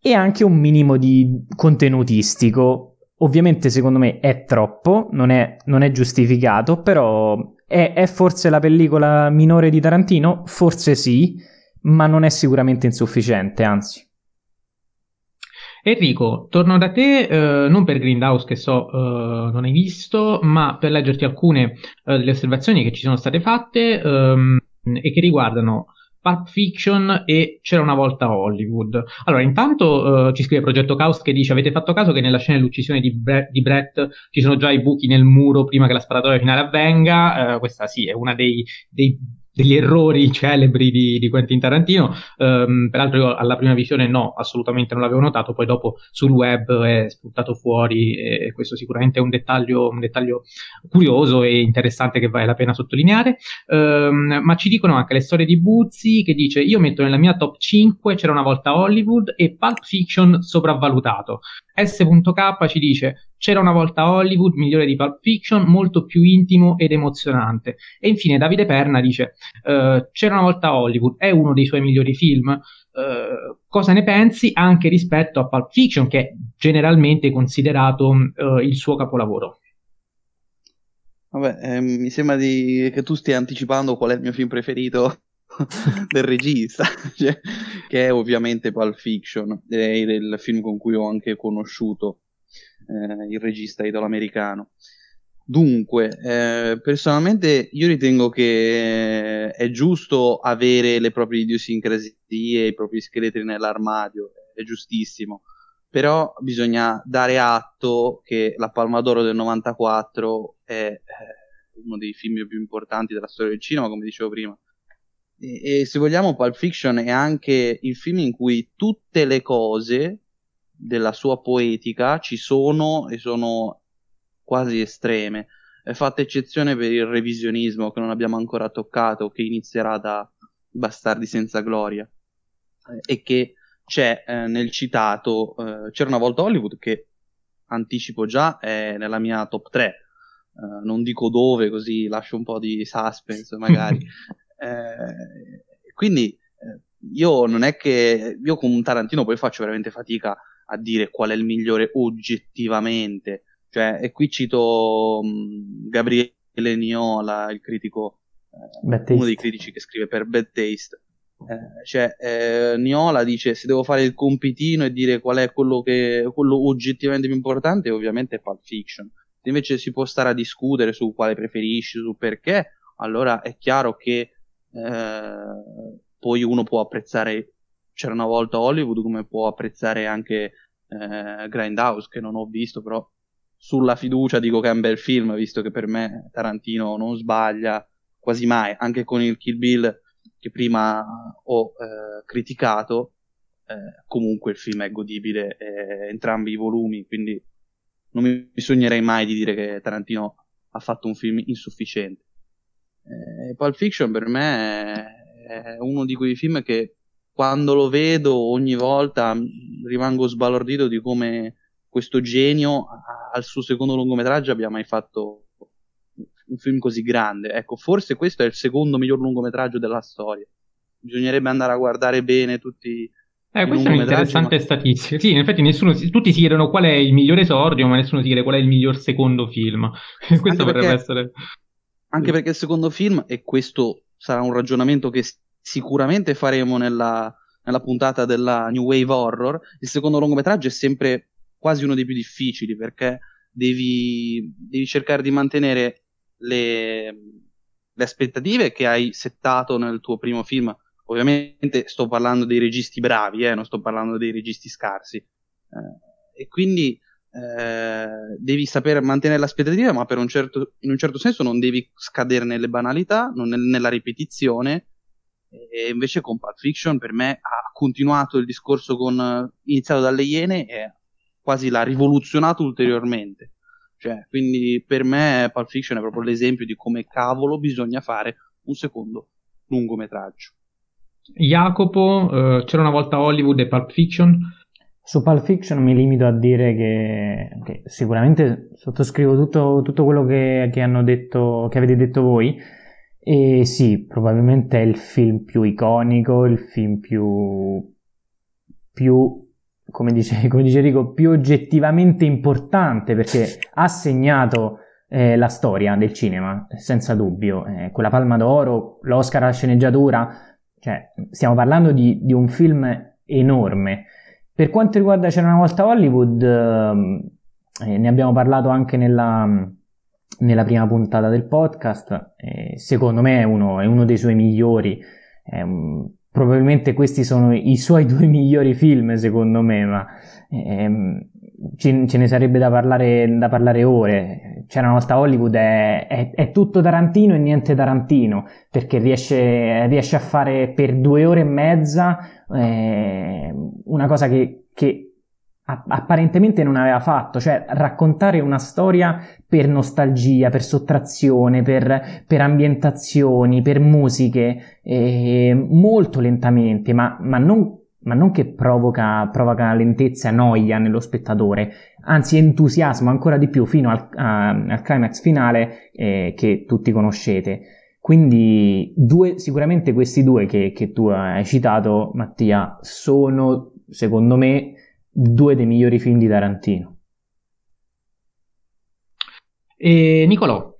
e anche un minimo di contenutistico Ovviamente secondo me è troppo, non è, non è giustificato, però è, è, forse la pellicola minore di Tarantino? Forse sì, ma non è sicuramente insufficiente, anzi. Enrico, torno da te eh, non per Grindhouse che so eh, non hai visto, ma per leggerti alcune eh, delle osservazioni che ci sono state fatte ehm, e che riguardano Pulp Fiction e C'era una volta Hollywood. Allora, intanto uh, ci scrive Progetto Caos che dice: Avete fatto caso che nella scena dell'uccisione di, Bre- di, Brett ci sono già i buchi nel muro prima che la sparatoria finale avvenga? Uh, questa sì, è una dei, dei degli errori celebri di, di Quentin Tarantino. Um, peraltro io alla prima visione no, assolutamente non l'avevo notato, poi dopo sul web è spuntato fuori e questo sicuramente è un dettaglio, un dettaglio curioso e interessante che vale la pena sottolineare. Um, ma ci dicono anche le storie di Buzzi che dice io metto nella mia top 5 c'era una volta Hollywood e Pulp Fiction sopravvalutato. S.K ci dice c'era una volta Hollywood, migliore di Pulp Fiction, molto più intimo ed emozionante. E infine Davide Perna dice: uh, C'era una volta Hollywood, è uno dei suoi migliori film. Uh, cosa ne pensi anche rispetto a Pulp Fiction, che è generalmente considerato uh, il suo capolavoro? Vabbè, eh, mi sembra di... che tu stia anticipando qual è il mio film preferito del regista, cioè, che è ovviamente Pulp Fiction, è il film con cui ho anche conosciuto eh, il regista italo-americano. Dunque, eh, personalmente io ritengo che è giusto avere le proprie idiosincrasie, i propri scheletri nell'armadio, è giustissimo, però bisogna dare atto che La Palma d'Oro del 94 è eh, uno dei film più importanti della storia del cinema, come dicevo prima. E, e se vogliamo, Pulp Fiction è anche il film in cui tutte le cose della sua poetica ci sono e sono quasi estreme. è fatta eccezione per il revisionismo che non abbiamo ancora toccato, che inizierà da Bastardi senza gloria eh, e che c'è eh, nel citato eh, C'era una volta Hollywood che anticipo già è nella mia top 3 eh, non dico dove così lascio un po' di suspense magari eh, quindi eh, io non è che io con un Tarantino poi faccio veramente fatica a dire qual è il migliore oggettivamente. Cioè, e qui cito um, Gabriele Niola il critico eh, uno dei critici che scrive per Bad Taste. Eh, cioè, eh, Niola dice se devo fare il compitino e dire qual è quello, che, quello oggettivamente più importante, ovviamente è Pulp Fiction. Se invece si può stare a discutere su quale preferisci, su perché, allora è chiaro che eh, poi uno può apprezzare c'era una volta Hollywood come può apprezzare anche eh, Grindhouse che non ho visto però sulla fiducia dico che è un bel film visto che per me Tarantino non sbaglia quasi mai anche con il Kill Bill che prima ho eh, criticato, eh, comunque il film è godibile eh, entrambi i volumi, quindi non mi sognerei mai di dire che Tarantino ha fatto un film insufficiente. Eh, Pulp Fiction per me è, uno di quei film che quando lo vedo ogni volta rimango sbalordito di come questo genio al suo secondo lungometraggio abbia mai fatto un film così grande. Ecco, forse questo è il secondo miglior lungometraggio della storia. Bisognerebbe andare a guardare bene tutti. Eh, questa è un'interessante ma... statistica. Sì, in effetti nessuno, tutti si chiedono qual è il migliore esordio, ma nessuno si chiede qual è il miglior secondo film. questo anche potrebbe perché, essere. Anche perché il secondo film, e questo sarà un ragionamento che sicuramente faremo nella, nella puntata della New Wave Horror, il secondo lungometraggio è sempre quasi uno dei più difficili perché devi, devi cercare di mantenere le, le aspettative che hai settato nel tuo primo film. Ovviamente sto parlando dei registi bravi, eh, non sto parlando dei registi scarsi. Eh, e quindi eh, devi saper mantenere l'aspettativa, ma un certo, in un certo senso non devi scadere nelle banalità, nel, nella ripetizione. E invece con Pulp Fiction per me ha continuato il discorso con iniziato dalle Iene e quasi l'ha rivoluzionato ulteriormente. Cioè, quindi per me Pulp Fiction è proprio l'esempio di come cavolo bisogna fare un secondo lungometraggio. Jacopo, uh, c'era una volta Hollywood e Pulp Fiction? Su Pulp Fiction mi limito a dire che, che sicuramente sottoscrivo tutto, tutto quello che, che, detto, che avete detto voi. E sì, probabilmente è il film più iconico, il film più, più come dice, come dice Rico, più oggettivamente importante perché ha segnato eh, la storia del cinema, senza dubbio. Eh, quella palma d'oro, l'Oscar alla sceneggiatura, cioè, stiamo parlando di, di, un film enorme. Per quanto riguarda C'era una volta Hollywood, eh, ne abbiamo parlato anche nella, nella prima puntata del podcast. secondo me è uno, è uno, dei suoi migliori. Un, probabilmente questi sono i suoi due migliori film, secondo me, ma ce, ce, ne sarebbe da parlare, da parlare ore. C'era una volta Hollywood, è, è, è, tutto Tarantino e niente Tarantino, perché riesce, riesce a fare per due ore e mezza eh, una cosa che, che apparentemente non aveva fatto, cioè raccontare una storia per nostalgia, per sottrazione, per, per ambientazioni, per musiche, eh, molto lentamente, ma, ma, non, ma non, che provoca, provoca lentezza, noia nello spettatore, anzi entusiasmo ancora di più fino al, a, al climax finale eh, che tutti conoscete. Quindi due, sicuramente questi due che, che tu hai citato, Mattia, sono secondo me due dei migliori film di Tarantino. E Nicolò.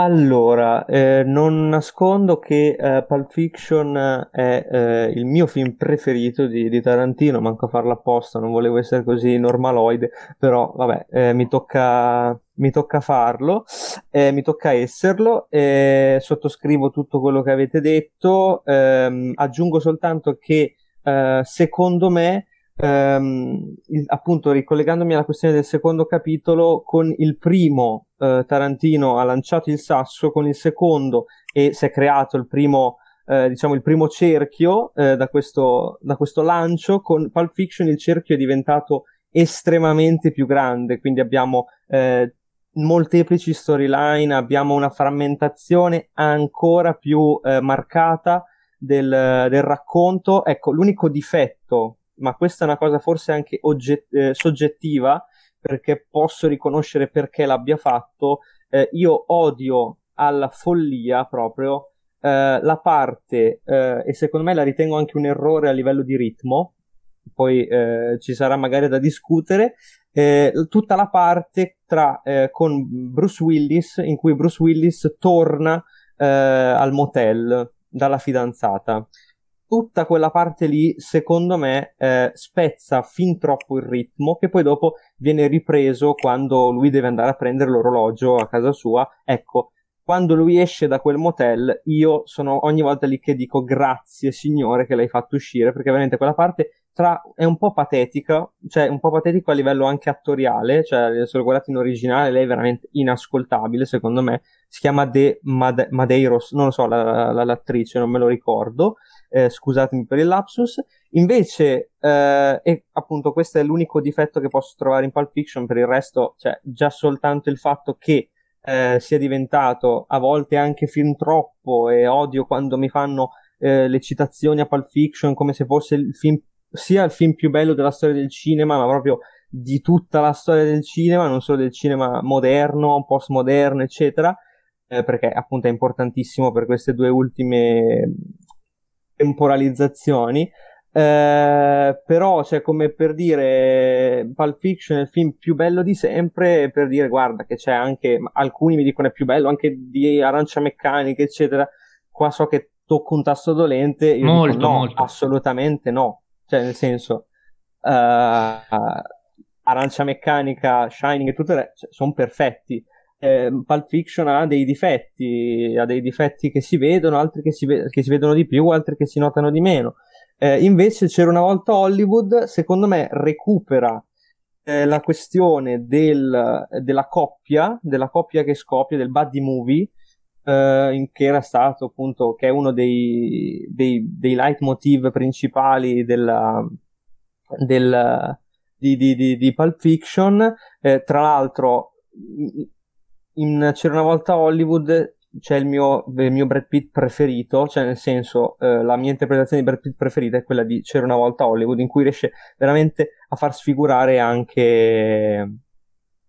Allora, eh, non nascondo che eh, Pulp Fiction è eh, il mio film preferito di, di, Tarantino, manco a farlo apposta, non volevo essere così normaloide, però vabbè, eh, mi tocca, mi, tocca, farlo, eh, mi tocca esserlo, sottoscrivo tutto quello che avete detto, ehm, aggiungo soltanto che eh, secondo me ehm, il, appunto ricollegandomi alla questione del secondo capitolo, con il primo eh, Tarantino ha lanciato il sasso, con il secondo e si è creato il primo, eh, diciamo, il primo cerchio eh, da, questo, da questo lancio, con Pulp Fiction il cerchio è diventato estremamente più grande, quindi abbiamo eh, molteplici storyline, abbiamo una frammentazione ancora più eh, marcata del, del, racconto. Ecco, l'unico difetto, ma questa è una cosa forse anche ogget- eh, soggettiva, perché posso riconoscere perché l'abbia fatto, eh, io odio alla follia proprio eh, la parte, eh, e secondo me la ritengo anche un errore a livello di ritmo, poi eh, ci sarà magari da discutere, eh, tutta la parte tra, con Bruce Willis, in cui Bruce Willis torna al motel dalla fidanzata. Tutta quella parte lì, secondo me, eh, spezza fin troppo il ritmo, che poi dopo viene ripreso quando lui deve andare a prendere l'orologio a casa sua. Ecco, quando lui esce da quel motel, io sono ogni volta lì che dico grazie signore che l'hai fatto uscire, perché veramente quella parte tra, è un po' patetica, cioè un po' patetico a livello anche attoriale, cioè se lo guardate in originale lei è veramente inascoltabile secondo me, si chiama De Made- Madeiros, non lo so la, la, l'attrice, non me lo ricordo, eh, scusatemi per il lapsus, invece, eh, e appunto questo è l'unico difetto che posso trovare in Pulp Fiction, per il resto, cioè già soltanto il fatto che eh, sia diventato a volte anche film troppo e odio quando mi fanno eh, le citazioni a Pulp Fiction come se fosse il film sia il film più bello della storia del cinema, ma proprio di tutta la storia del cinema, non solo del cinema moderno, postmoderno, eccetera, eh, perché appunto è importantissimo per queste due ultime temporalizzazioni. Eh, però, cioè, come per dire, Pulp Fiction è il film più bello di sempre, per dire, guarda, che c'è anche, alcuni mi dicono è più bello, anche di Arancia Meccanica, eccetera. Qua so che tocco un tasto dolente, io molto, dico, no, molto. assolutamente no cioè, nel senso, uh, Arancia Meccanica, Shining e tutto il resto cioè, sono perfetti. Eh, Pulp Fiction ha dei difetti, ha dei difetti che si vedono, altri che si, ve- che si vedono di più, altri che si notano di meno. Eh, invece c'era una volta Hollywood, secondo me recupera eh, la questione del, della coppia, della coppia che scoppia, del buddy movie, eh, che era stato appunto, che è uno dei, dei, dei leitmotiv principali della, del, di, di, di, di Pulp Fiction. Eh, tra l'altro, in C'era una volta Hollywood c'è il mio, il mio Brad Pitt preferito, cioè nel senso eh, la mia interpretazione di Brad Pitt preferita è quella di C'era una volta Hollywood, in cui riesce veramente a far sfigurare anche,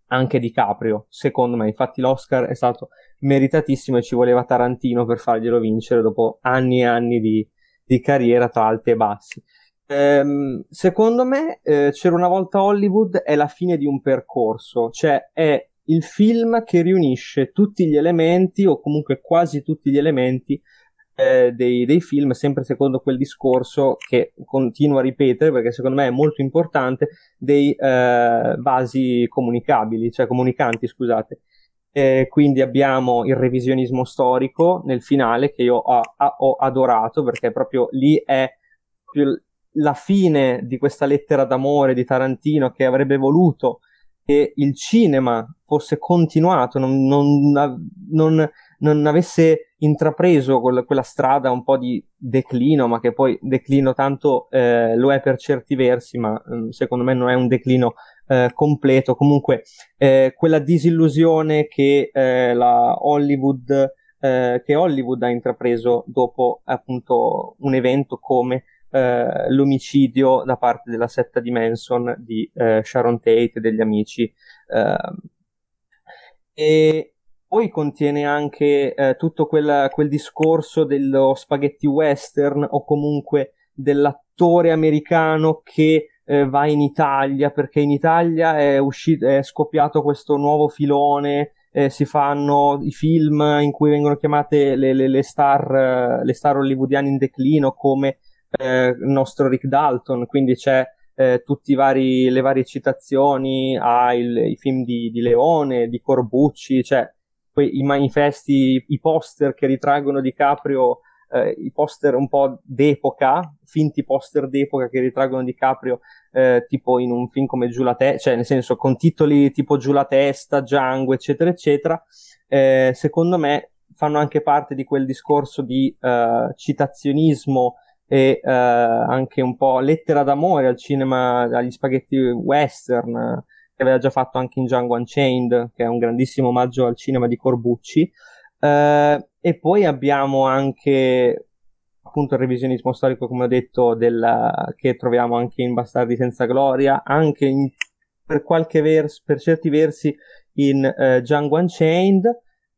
anche DiCaprio, secondo me. Infatti l'Oscar è stato meritatissimo e ci voleva Tarantino per farglielo vincere dopo anni e anni di, di carriera tra alti e bassi. Ehm, secondo me, eh, C'era una volta Hollywood è la fine di un percorso, cioè è il film che riunisce tutti gli elementi, o comunque quasi tutti gli elementi, eh, dei, dei, film, sempre secondo quel discorso che continuo a ripetere perché secondo me è molto importante, dei eh, vasi comunicabili, cioè comunicanti, scusate. Eh, quindi abbiamo il revisionismo storico nel finale che io ho, ho adorato perché proprio lì è la fine di questa lettera d'amore di Tarantino che avrebbe voluto che il cinema fosse continuato, non, non, non, non avesse intrapreso quella, quella, strada un po' di declino, ma che poi declino tanto eh, lo è per certi versi, ma mm, secondo me non è un declino eh, completo. Comunque, eh, quella disillusione che eh, la Hollywood, eh, che Hollywood ha intrapreso dopo appunto un evento come eh, l'omicidio da parte della setta di Manson di eh, Sharon Tate e degli amici. Eh, e poi contiene anche eh, tutto quel, quel discorso dello spaghetti western o comunque dell'attore americano che eh, va in Italia perché in Italia è, uscito, è scoppiato questo nuovo filone eh, si fanno i film in cui vengono chiamate le, le, le, star, le star hollywoodiane in declino come eh, il nostro Rick Dalton, quindi c'è eh, tutte le varie citazioni ai film di, di, Leone, di Corbucci, cioè poi i manifesti, i poster che ritraggono DiCaprio, eh, i poster un po' d'epoca, finti poster d'epoca che ritraggono DiCaprio eh, tipo in un film come Giù la testa, cioè nel senso con titoli tipo Giù la testa, Django, eccetera, eccetera, eh, secondo me fanno anche parte di quel discorso di uh, citazionismo e uh, anche un po' lettera d'amore al cinema, agli spaghetti western, che aveva già fatto anche in Django Unchained, che è un grandissimo omaggio al cinema di Corbucci. Uh, e poi abbiamo anche appunto il revisionismo storico, come ho detto, della, che troviamo anche in Bastardi senza gloria, anche in, per verso, per certi versi in uh, Django Unchained,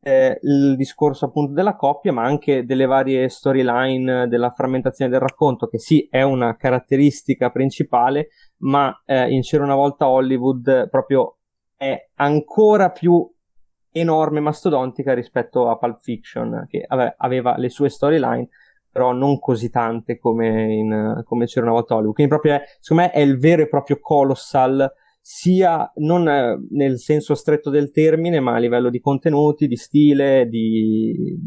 eh, il discorso appunto della coppia, ma anche delle varie storyline, della frammentazione del racconto, che sì, è una caratteristica principale, ma eh, in C'era una volta Hollywood proprio è ancora più enorme, mastodontica rispetto a Pulp Fiction, che vabbè, aveva le sue storyline, però non così tante come, in, come C'era una volta Hollywood. Quindi proprio è, secondo me è il vero e proprio colossal sia non eh, nel senso stretto del termine, ma a livello di contenuti, di stile, di,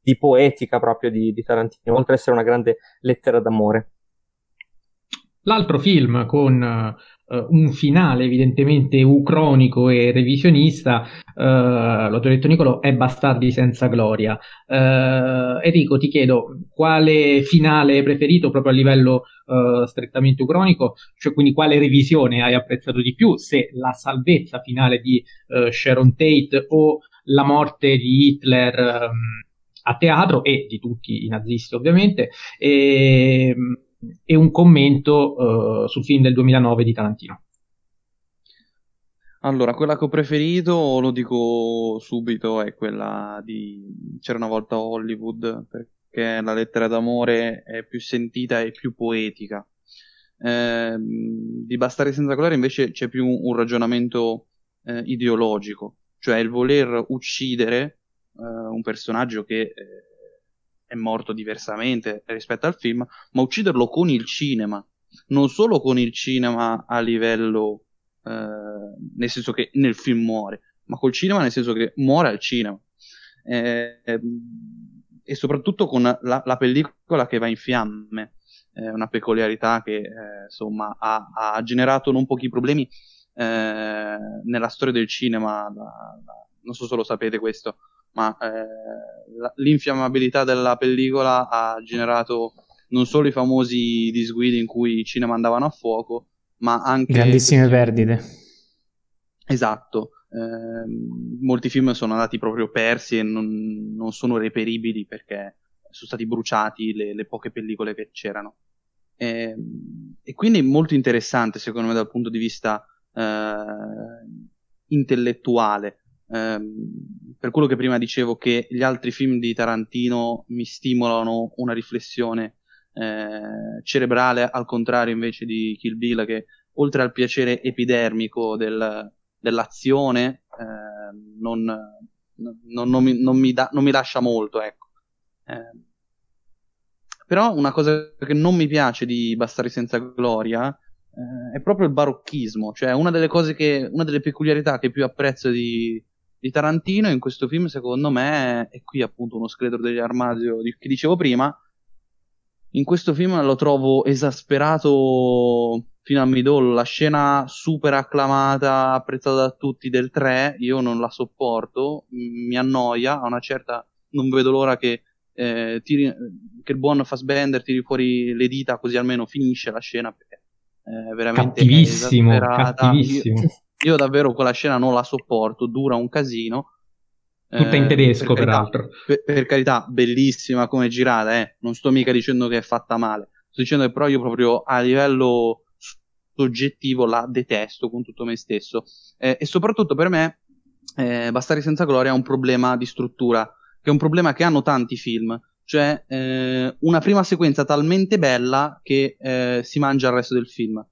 di poetica proprio di, di Tarantino, oltre ad essere una grande lettera d'amore. L'altro film con uh, un finale evidentemente ucronico e revisionista, uh, l'ho già detto Nicolo, è Bastardi senza gloria. Uh, Enrico, ti chiedo quale finale hai preferito proprio a livello strettamente ucronico, cioè quindi quale revisione hai apprezzato di più, se la salvezza finale di Sharon Tate o la morte di Hitler um, a teatro e di tutti i nazisti ovviamente. E, e un commento uh, sul film del 2009 di Tarantino. Allora, quella che ho preferito, lo dico subito, è quella di C'era una volta Hollywood, perché la lettera d'amore è più sentita e più poetica. Eh, di Bastare senza colore invece c'è più un, un ragionamento eh, ideologico, cioè il voler uccidere eh, un personaggio che eh, è morto diversamente rispetto al film, ma ucciderlo con il cinema, non solo con il cinema a livello, eh, nel senso che nel film muore, ma col cinema nel senso che muore al cinema. Eh, e soprattutto con la, la, pellicola che va in fiamme, eh, una peculiarità che eh, insomma ha, ha, generato non pochi problemi eh, nella storia del cinema, la, la, non so se lo sapete questo, ma eh, l'infiammabilità della pellicola ha generato non solo i famosi disguidi in cui i cinema andavano a fuoco, ma anche... Grandissime perdite. Esatto. Eh, molti film sono andati proprio persi e non, non sono reperibili perché sono stati bruciati le, le poche pellicole che c'erano. E, e, quindi è molto interessante, secondo me, dal punto di vista eh, intellettuale, ehm, per quello che prima dicevo che gli altri film di Tarantino mi stimolano una riflessione eh, cerebrale, al contrario invece di Kill Bill che oltre al piacere epidermico del, dell'azione eh, non, non, non, mi, non, mi da, non, mi, lascia molto, ecco. Eh, però una cosa che non mi piace di Bastardi senza gloria eh, è proprio il barocchismo, cioè una delle cose che, una delle peculiarità che più apprezzo di, di Tarantino in questo film secondo me è qui appunto uno scheletro degli armadio di, che dicevo prima. In questo film lo trovo esasperato fino a midollo la scena super acclamata apprezzata da tutti del 3 io non la sopporto. Mi annoia a una certa non vedo l'ora che, eh, tiri, che il buon Fassbender tiri fuori le dita così almeno finisce la scena perché è veramente cattivissimo, cattivissimo. Io, io davvero quella scena non la sopporto, dura un casino. Tutta in eh, tedesco, per peraltro. Per, per, carità, bellissima come girata, eh. Non sto mica dicendo che è fatta male. Sto dicendo che però io proprio a livello soggettivo la detesto con tutto me stesso. Eh, e soprattutto per me, eh, Bastare senza gloria è un problema di struttura, che è un problema che hanno tanti film. Cioè, eh, una prima sequenza talmente bella che eh, si mangia il resto del film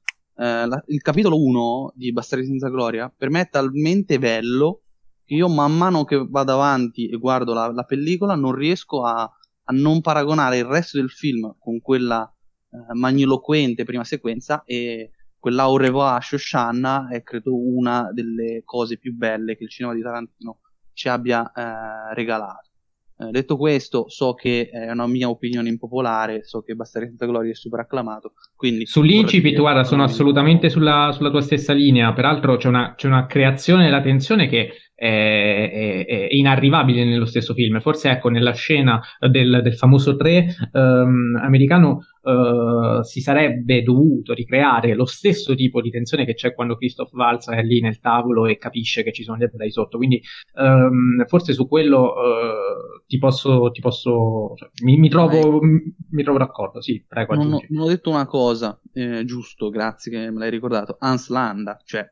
la, il capitolo 1 di Bastardi senza gloria per me è talmente bello che io man mano che vado avanti e guardo la, la pellicola non riesco a, a, non paragonare il resto del film con quella eh, magniloquente prima sequenza e quella Au revoir Shoshanna è credo una delle cose più belle che il cinema di Tarantino ci abbia eh, regalato. Eh, detto questo, so che è una mia opinione impopolare, so che Bastare senza gloria è super acclamato. Quindi Sull'incipit, guarda, sono assolutamente sulla, sulla, tua stessa linea. Peraltro c'è una, c'è una creazione della tensione che è, è, inarrivabile nello stesso film. Forse ecco, nella scena del, del famoso 3 um, americano, uh, si sarebbe dovuto ricreare lo stesso tipo di tensione che c'è quando Christoph Waltz è lì nel tavolo e capisce che ci sono gli ebrei sotto. Quindi um, forse su quello uh, ti posso, ti posso cioè, mi, mi, trovo, mi, trovo, d'accordo. Sì, prego. Non ho, non ho detto una cosa, eh, giusto, grazie che me l'hai ricordato. Hans Landa, cioè.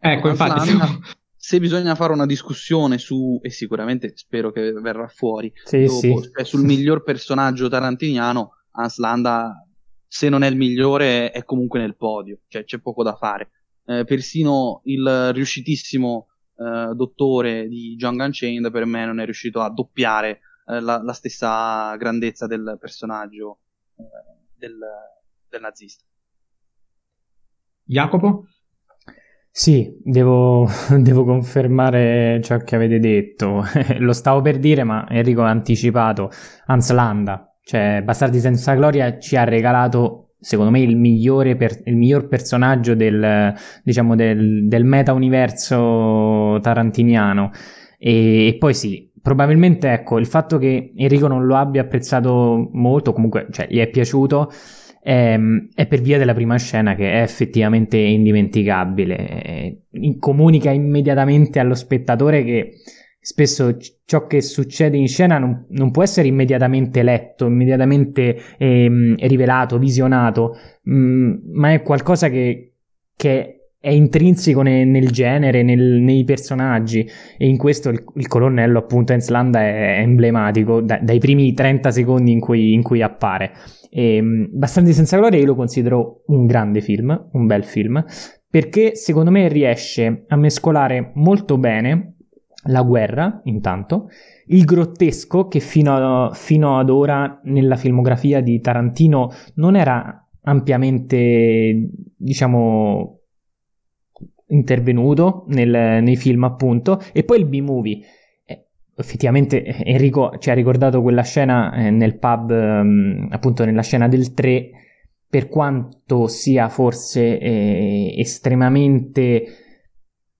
Ecco, infatti. Landa, se bisogna fare una discussione su, e sicuramente spero che verrà fuori, sì, dopo, sì. Cioè, sul miglior personaggio tarantiniano, Hans Landa, se non è il migliore, è comunque nel podio, cioè c'è poco da fare. Eh, persino il riuscitissimo eh, dottore di John Gunchained per me non è riuscito a doppiare eh, la, la, stessa grandezza del personaggio eh, del, del nazista. Jacopo? Sì, devo, devo, confermare ciò che avete detto. Lo stavo per dire, ma Enrico ha anticipato. Hans Landa, cioè Bastardi senza gloria, ci ha regalato, secondo me, il, per, il miglior personaggio del, diciamo, del, del meta-universo tarantiniano. E, e, poi sì, probabilmente ecco, il fatto che Enrico non lo abbia apprezzato molto, comunque, cioè, gli è piaciuto è, ehm, è, per via della prima scena che è effettivamente indimenticabile. comunica immediatamente allo spettatore che spesso ciò che succede in scena non, non può essere immediatamente letto, immediatamente ehm, rivelato, visionato, mh, mm, ma è qualcosa che, che è intrinseco ne, nel genere, nel, nei personaggi e in questo il, il colonnello appunto Enslanda è, è emblematico da, dai primi 30 secondi in cui, in cui appare. E, ehm, Bastardi senza gloria io lo considero un grande film, un bel film, perché secondo me riesce a mescolare molto bene la guerra, intanto, il grottesco che fino, a, fino ad ora nella filmografia di Tarantino non era ampiamente, diciamo, intervenuto nel, nei film, appunto, e poi il B-movie. Effettivamente eh, Enrico ci ha ricordato quella scena eh, nel pub, um, appunto nella scena del 3, per quanto sia forse eh, estremamente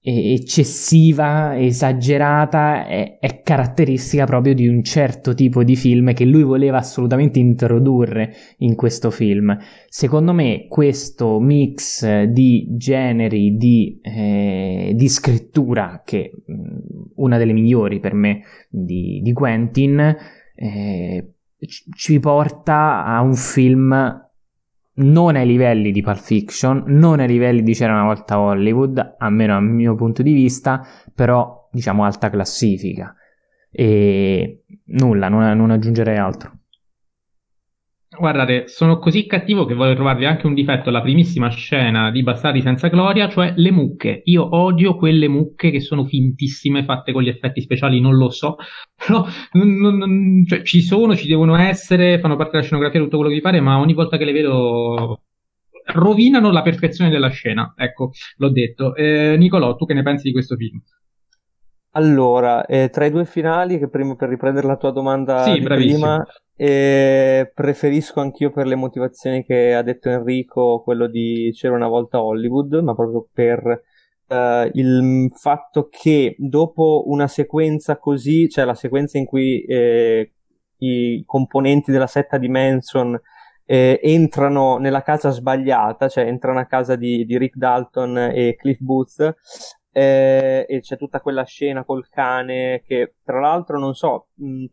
eccessiva, esagerata, è, è, caratteristica proprio di un certo tipo di film che lui voleva assolutamente introdurre in questo film. Secondo me questo mix di generi, di, eh, di scrittura, che è una delle migliori per me di, di Quentin, eh, ci porta a un film non ai livelli di Pulp Fiction, non ai livelli di C'era una volta Hollywood, almeno dal mio punto di vista, però diciamo alta classifica. E nulla, non, non aggiungerei altro. Guardate, sono così cattivo che voglio trovarvi anche un difetto alla primissima scena di Bastardi senza gloria, cioè le mucche. Io odio quelle mucche che sono fintissime, fatte con gli effetti speciali, non lo so, però non, non, cioè, ci sono, ci devono essere, fanno parte della scenografia, tutto quello che vi pare, ma ogni volta che le vedo rovinano la perfezione della scena. Ecco, l'ho detto. Eh, Nicolò, tu che ne pensi di questo film? Allora, eh, tra i due finali, che prima per riprendere la tua domanda sì, prima, e preferisco anch'io per le motivazioni che ha detto Enrico quello di C'era una volta Hollywood, ma proprio per uh, il fatto che dopo una sequenza così, cioè la sequenza in cui eh, i componenti della setta di Manson eh, entrano nella casa sbagliata, cioè entrano a casa di, di Rick Dalton e Cliff Booth, eh, e c'è tutta quella scena col cane che tra l'altro non so mh,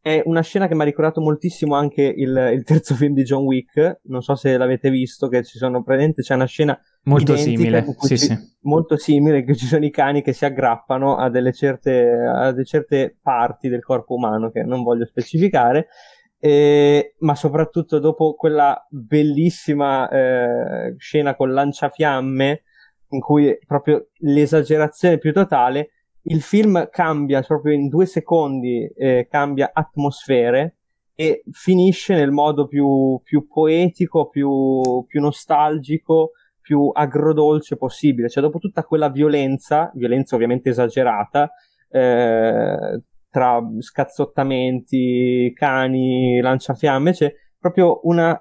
è una scena che mi ha ricordato moltissimo anche il, il, terzo film di John Wick. Non so se l'avete visto, che ci sono presenti. C'è una scena molto simile. Sì, ci, sì. Molto simile, che ci sono i cani che si aggrappano a delle certe, a delle certe parti del corpo umano che non voglio specificare. Eh, ma soprattutto dopo quella bellissima eh, scena con lanciafiamme, in cui proprio l'esagerazione più totale il film cambia proprio in due secondi, eh, cambia atmosfere e finisce nel modo più, più poetico, più, più, nostalgico, più agrodolce possibile. Cioè, dopo tutta quella violenza, violenza ovviamente esagerata, eh, tra scazzottamenti, cani, lanciafiamme, c'è proprio una,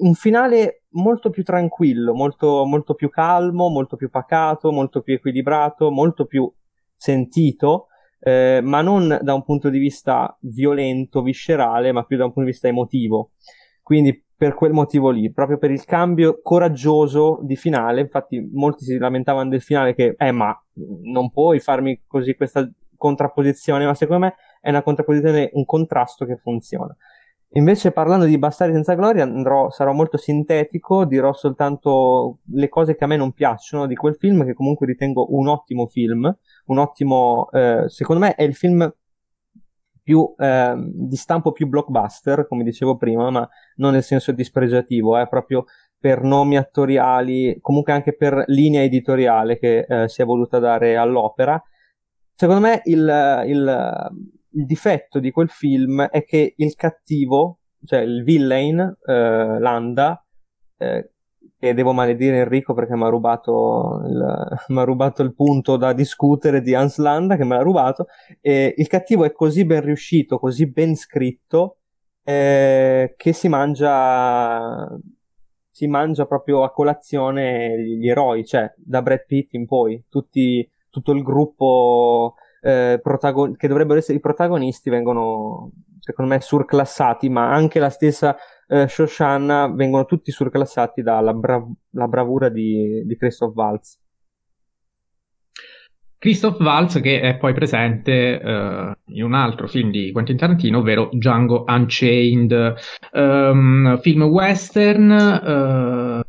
un finale molto più tranquillo, molto, molto più calmo, molto più pacato, molto più equilibrato, molto più sentito, eh, ma non da un punto di vista violento, viscerale, ma più da un punto di vista emotivo. quindi per quel motivo lì, proprio per il cambio coraggioso di finale, infatti molti si lamentavano del finale che, eh ma non puoi farmi così questa contrapposizione, ma secondo me è una contrapposizione, un contrasto che funziona. Invece parlando di Bastardi senza gloria andrò, sarò molto sintetico, dirò soltanto le cose che a me non piacciono di quel film, che comunque ritengo un ottimo film, un ottimo, eh, secondo me è il film più eh, di stampo più blockbuster, come dicevo prima, ma non nel senso dispregiativo, è eh, proprio per nomi attoriali, comunque anche per linea editoriale che eh, si è voluta dare all'opera. Secondo me il, il, il, difetto di quel film è che il cattivo, cioè il villain, eh, Landa, eh, e devo maledire Enrico perché mi ha rubato, rubato, il punto da discutere di Hans Landa che me l'ha rubato e il cattivo è così ben riuscito, così ben scritto eh, che si mangia si mangia proprio a colazione gli eroi, cioè da Brad Pitt in poi, tutti, tutto il gruppo eh, protagon- che dovrebbero essere i protagonisti vengono secondo me surclassati, ma anche la stessa eh, Shoshanna vengono tutti surclassati dalla bra- bravura di, di Christoph Waltz. Christoph Waltz che è poi presente uh, in un altro film di Quentin Tarantino, ovvero Django Unchained, um, film western uh,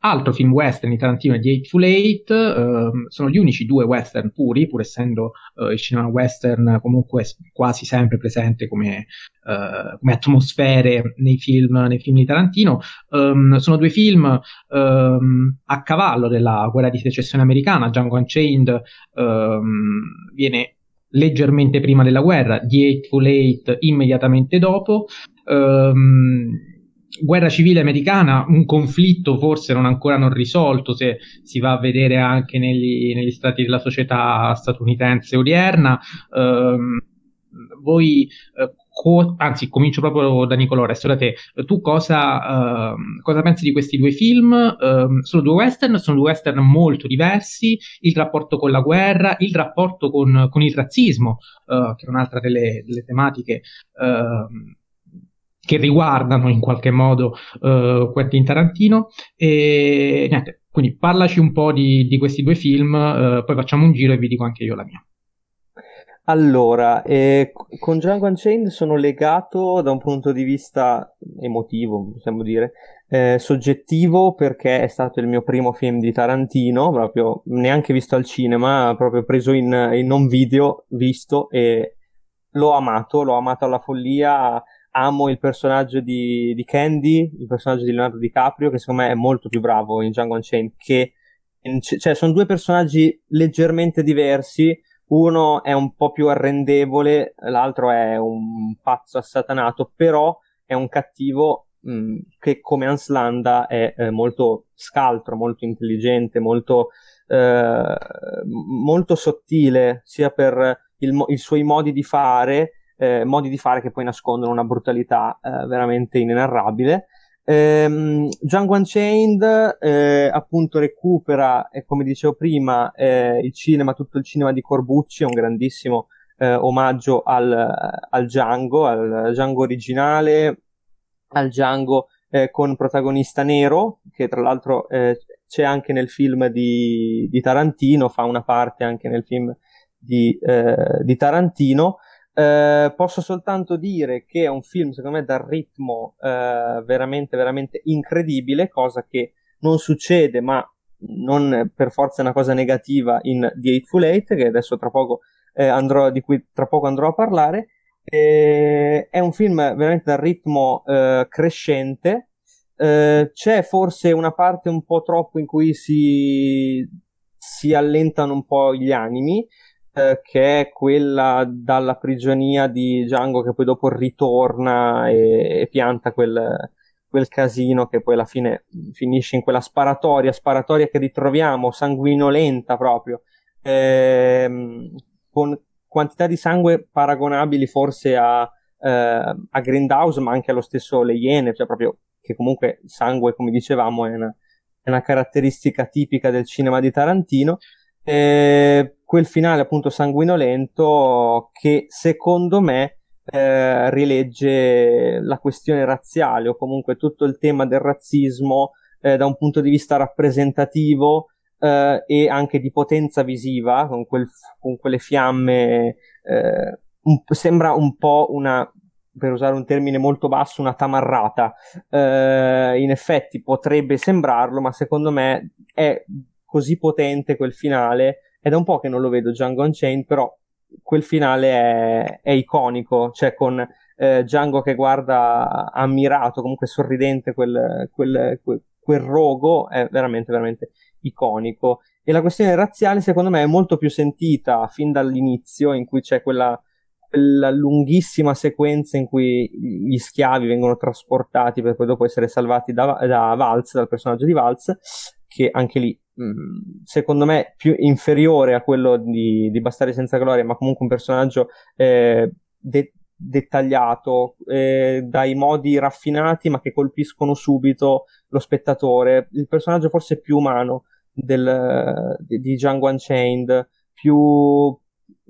Altro film western di Tarantino è The Eightful Eight, uh, sono gli unici due western puri, pur essendo uh, il cinema western comunque quasi sempre presente come, uh, come atmosfere nei film, nei film, di Tarantino. Um, sono due film um, a cavallo della guerra di secessione americana. Django Unchained um, viene leggermente prima della guerra, The Eightful Eight immediatamente dopo. Um, guerra civile americana, un conflitto forse non ancora non risolto, se si va a vedere anche negli, negli stati della società statunitense odierna. Um, voi, uh, co- anzi, comincio proprio da Nicolò, resto da te. Tu cosa, uh, cosa pensi di questi due film? Uh, sono due western, sono due western molto diversi. Il rapporto con la guerra, il rapporto con, con il razzismo, eh, che è un'altra delle, delle tematiche che riguardano in qualche modo uh, Quentin Tarantino. E niente, quindi parlaci un po' di, di questi due film, uh, poi facciamo un giro e vi dico anche io la mia. Allora, eh, con Django Unchained sono legato da un punto di vista emotivo, possiamo dire, eh, soggettivo perché è stato il mio primo film di Tarantino, proprio neanche visto al cinema, proprio preso in, in non video, visto e l'ho amato, l'ho amato alla follia amo il personaggio di, di, Candy, il personaggio di Leonardo DiCaprio, che secondo me è molto più bravo in Django Unchained, che cioè sono due personaggi leggermente diversi, uno è un po' più arrendevole, l'altro è un pazzo assatanato, però è un cattivo mh, mm, che come Hans Landa è eh, molto scaltro, molto intelligente, molto, eh, molto sottile, sia per il, i suoi modi di fare, eh, modi di fare che poi nascondono una brutalità eh, veramente inenarrabile. Ehm, Django Unchained eh, appunto recupera, come dicevo prima, eh, il cinema, tutto il cinema di Corbucci, è un grandissimo eh, omaggio al, al Django, al Django originale, al Django eh, con protagonista nero, che tra l'altro c'è anche nel film di, di, Tarantino, fa una parte anche nel film di, di Tarantino. Eh, posso soltanto dire che è un film, secondo me, dal ritmo eh, veramente, veramente incredibile, cosa che non succede, ma non per forza è una cosa negativa in The Eightful Eight, che adesso tra poco eh, andrò, di cui tra poco andrò a parlare. è un film veramente dal ritmo eh, crescente. Eh, c'è forse una parte un po' troppo in cui si, si allentano un po' gli animi, eh, che è quella dalla prigionia di Django che poi dopo ritorna e, e pianta quel, quel casino che poi alla fine finisce in quella sparatoria, sparatoria che ritroviamo, sanguinolenta proprio, ehm, con quantità di sangue paragonabili forse a, eh, a Grindhouse, ma anche allo stesso Le Iene, cioè proprio che comunque sangue, come dicevamo, è una, è una caratteristica tipica del cinema di Tarantino. Eh, quel finale appunto sanguinolento che secondo me eh, rilegge la questione razziale o comunque tutto il tema del razzismo eh, da un punto di vista rappresentativo eh, e anche di potenza visiva, con, quel, con quelle fiamme, eh, un, sembra un po' una, per usare un termine molto basso, una tamarrata. Eh, in effetti potrebbe sembrarlo, ma secondo me è così potente quel finale. È da un po' che non lo vedo Django Unchained, però quel finale è, è iconico, cioè con eh, Django che guarda ammirato, comunque sorridente quel, quel, quel, quel rogo, è veramente, veramente iconico. E la questione razziale, secondo me, è molto più sentita fin dall'inizio, in cui c'è quella, quella lunghissima sequenza in cui gli schiavi vengono trasportati per poi dopo essere salvati da, da Valz, dal personaggio di Valz, che anche lì Mm, secondo me più inferiore a quello di, di Bastardi senza gloria, ma comunque un personaggio eh, de- dettagliato, eh, dai modi raffinati ma che colpiscono subito lo spettatore. Il personaggio forse più umano del, di, di Django Unchained, più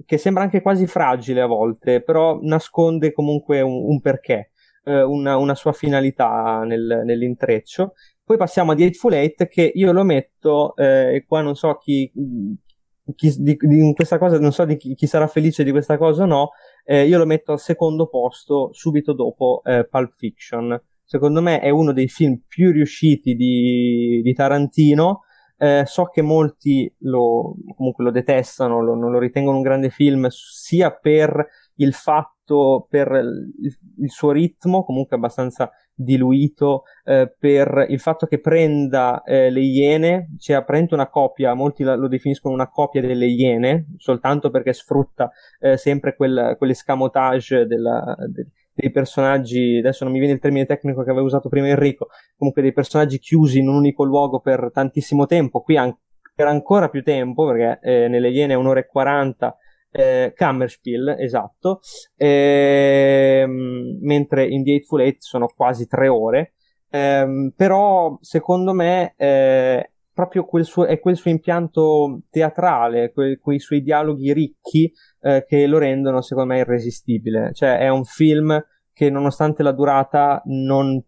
che sembra anche quasi fragile a volte, però nasconde comunque un, un perché, eh, una, una, sua finalità nel, nell'intreccio poi passiamo a Eightful Eight che io lo metto, eh, e qua non so chi, chi di, di, questa cosa, non so di chi, chi, sarà felice di questa cosa o no, eh, io lo metto al secondo posto subito dopo eh, Pulp Fiction. Secondo me è uno dei film più riusciti di, di Tarantino. Eh, so che molti lo, comunque lo detestano, lo, non lo ritengono un grande film, sia per il fatto, per il, il suo ritmo, comunque abbastanza diluito eh, per il fatto che prenda eh, le iene, cioè prende una copia, molti la, lo definiscono una copia delle iene, soltanto perché sfrutta eh, sempre quel, quell'escamotage della, de, dei personaggi, adesso non mi viene il termine tecnico che aveva usato prima Enrico, comunque dei personaggi chiusi in un unico luogo per tantissimo tempo, qui an- per ancora più tempo, perché eh, nelle iene è un'ora e quaranta, eh, Kammerspiel, esatto, ehm, mentre in The Eightful Eight sono quasi tre ore, ehm, però secondo me eh, proprio quel suo, è quel suo impianto teatrale, que, quei suoi dialoghi ricchi eh, che lo rendono secondo me irresistibile, cioè è un film che nonostante la durata non,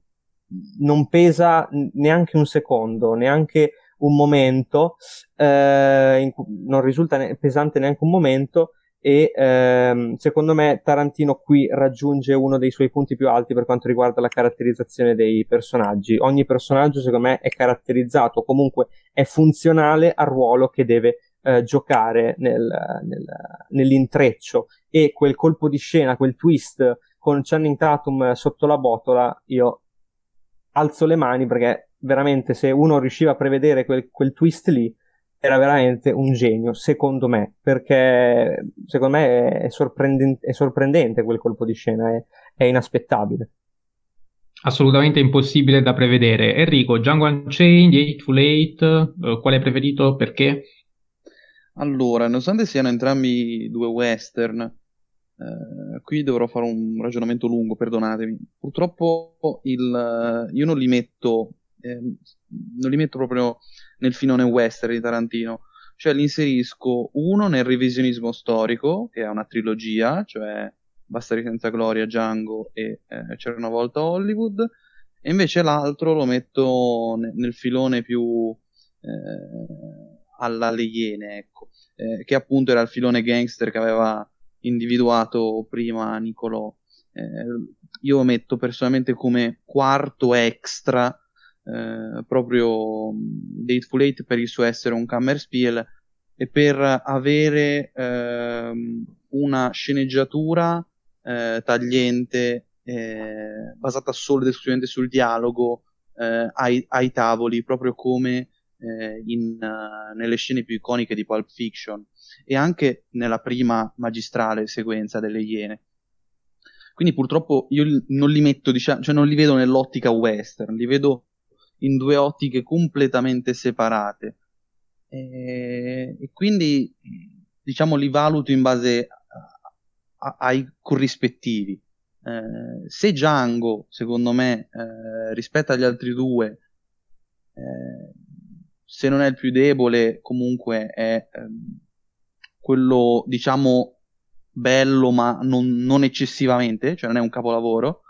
non pesa neanche un secondo, neanche un momento, eh, non risulta ne- pesante neanche un momento e ehm, secondo me Tarantino qui raggiunge uno dei suoi punti più alti per quanto riguarda la caratterizzazione dei personaggi. Ogni personaggio secondo me è caratterizzato, comunque è funzionale al ruolo che deve eh, giocare nel, nel, nell'intreccio e quel colpo di scena, quel twist con Channing Tatum sotto la botola, io alzo le mani perché veramente se uno riusciva a prevedere quel, quel twist lì era veramente un genio, secondo me, perché secondo me è, sorprendente, è sorprendente quel colpo di scena, è, è, inaspettabile. Assolutamente impossibile da prevedere. Enrico, Django Unchained, Eightful Eight, uh, quale hai preferito? Perché? Allora, nonostante siano entrambi due western, eh, qui dovrò fare un ragionamento lungo, perdonatemi. Purtroppo il, io non li metto, eh, non li metto proprio nel filone western di Tarantino, cioè li inserisco uno nel revisionismo storico, che è una trilogia, cioè Bastardi senza gloria, Django e eh, C'era una volta Hollywood, e invece l'altro lo metto ne- nel filone più eh, alla Le Iene, ecco, eh, che appunto era il filone gangster che aveva individuato prima Nicolò. Eh, io metto personalmente come quarto extra eh, proprio Dateful Eight per il suo essere un Kammerspiel e per avere eh, una sceneggiatura eh, tagliente eh, basata solo ed esclusivamente sul dialogo eh, ai, ai, tavoli, proprio come in, nelle scene più iconiche di Pulp Fiction e anche nella prima magistrale sequenza delle Iene. Quindi purtroppo io non li metto, diciamo, cioè non li vedo nell'ottica western, li vedo in due ottiche completamente separate. E, e quindi, diciamo, li valuto in base a, a, ai corrispettivi. Eh, se Django, secondo me, eh, rispetto agli altri due, eh, se non è il più debole, comunque è ehm, quello, diciamo, bello ma non, non, eccessivamente, cioè non è un capolavoro.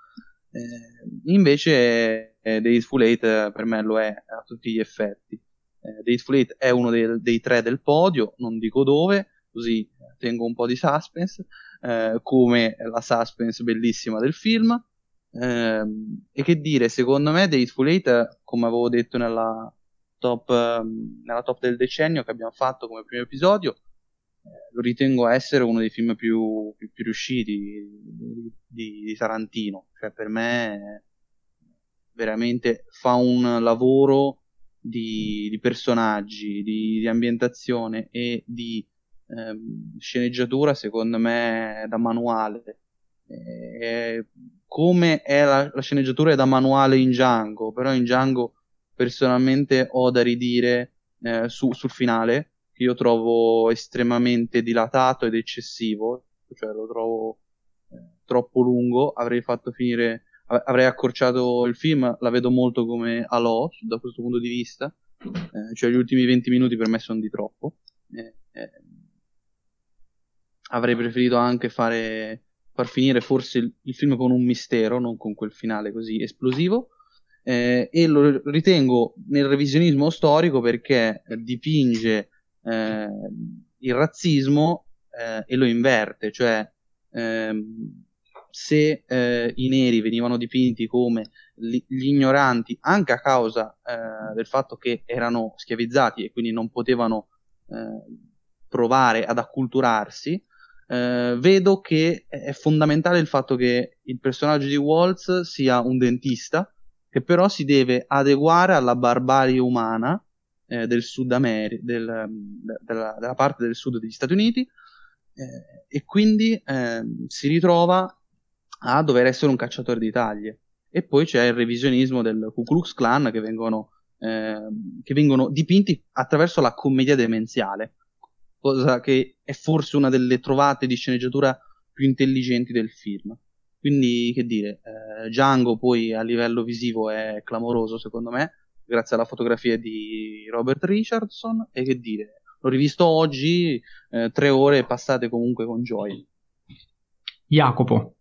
Eh, invece eh, The Hateful Eight eh, per me lo è a tutti gli effetti. Eh, The Hateful Eight è uno dei, dei, tre del podio, non dico dove, così tengo un po' di suspense, eh, come la suspense bellissima del film. Eh, e che dire, secondo me The Hateful Eight, come avevo detto nella top, ehm, nella top del decennio che abbiamo fatto come primo episodio, eh, lo ritengo essere uno dei film più, più, più riusciti di, di, di, Tarantino. Cioè, per me veramente fa un lavoro di, di personaggi, di, ambientazione e di ehm, sceneggiatura, secondo me, da manuale. Eh, come è la, la sceneggiatura è da manuale in Django, però in Django personalmente ho da ridire eh, su, sul finale, che io trovo estremamente dilatato ed eccessivo, cioè lo trovo eh, troppo lungo, avrei fatto finire, avrei accorciato il film, la vedo molto come Alò da questo punto di vista, eh, cioè gli ultimi 20 minuti per me sono di troppo. Eh, eh, avrei preferito anche fare, far finire forse il, il, film con un mistero, non con quel finale così esplosivo. Eh, e lo ritengo nel revisionismo storico perché dipinge eh, il razzismo eh, e lo inverte, cioè ehm, se eh, i neri venivano dipinti come gli, gli ignoranti anche a causa eh, del fatto che erano schiavizzati e quindi non potevano eh, provare ad acculturarsi, eh, vedo che è fondamentale il fatto che il personaggio di Waltz sia un dentista che però si deve adeguare alla barbarie umana eh, del Sud America, del, della, della, parte del sud degli Stati Uniti, eh, e quindi eh, si ritrova a dover essere un cacciatore di taglie. E poi c'è il revisionismo del Ku Klux Klan che vengono, ehm, che vengono dipinti attraverso la commedia demenziale, cosa che è forse una delle trovate di sceneggiatura più intelligenti del film. Quindi, che dire, eh, Django poi a livello visivo è clamoroso secondo me, grazie alla fotografia di Robert Richardson e che dire, l'ho rivisto oggi, eh, tre ore passate comunque con Joy. Jacopo.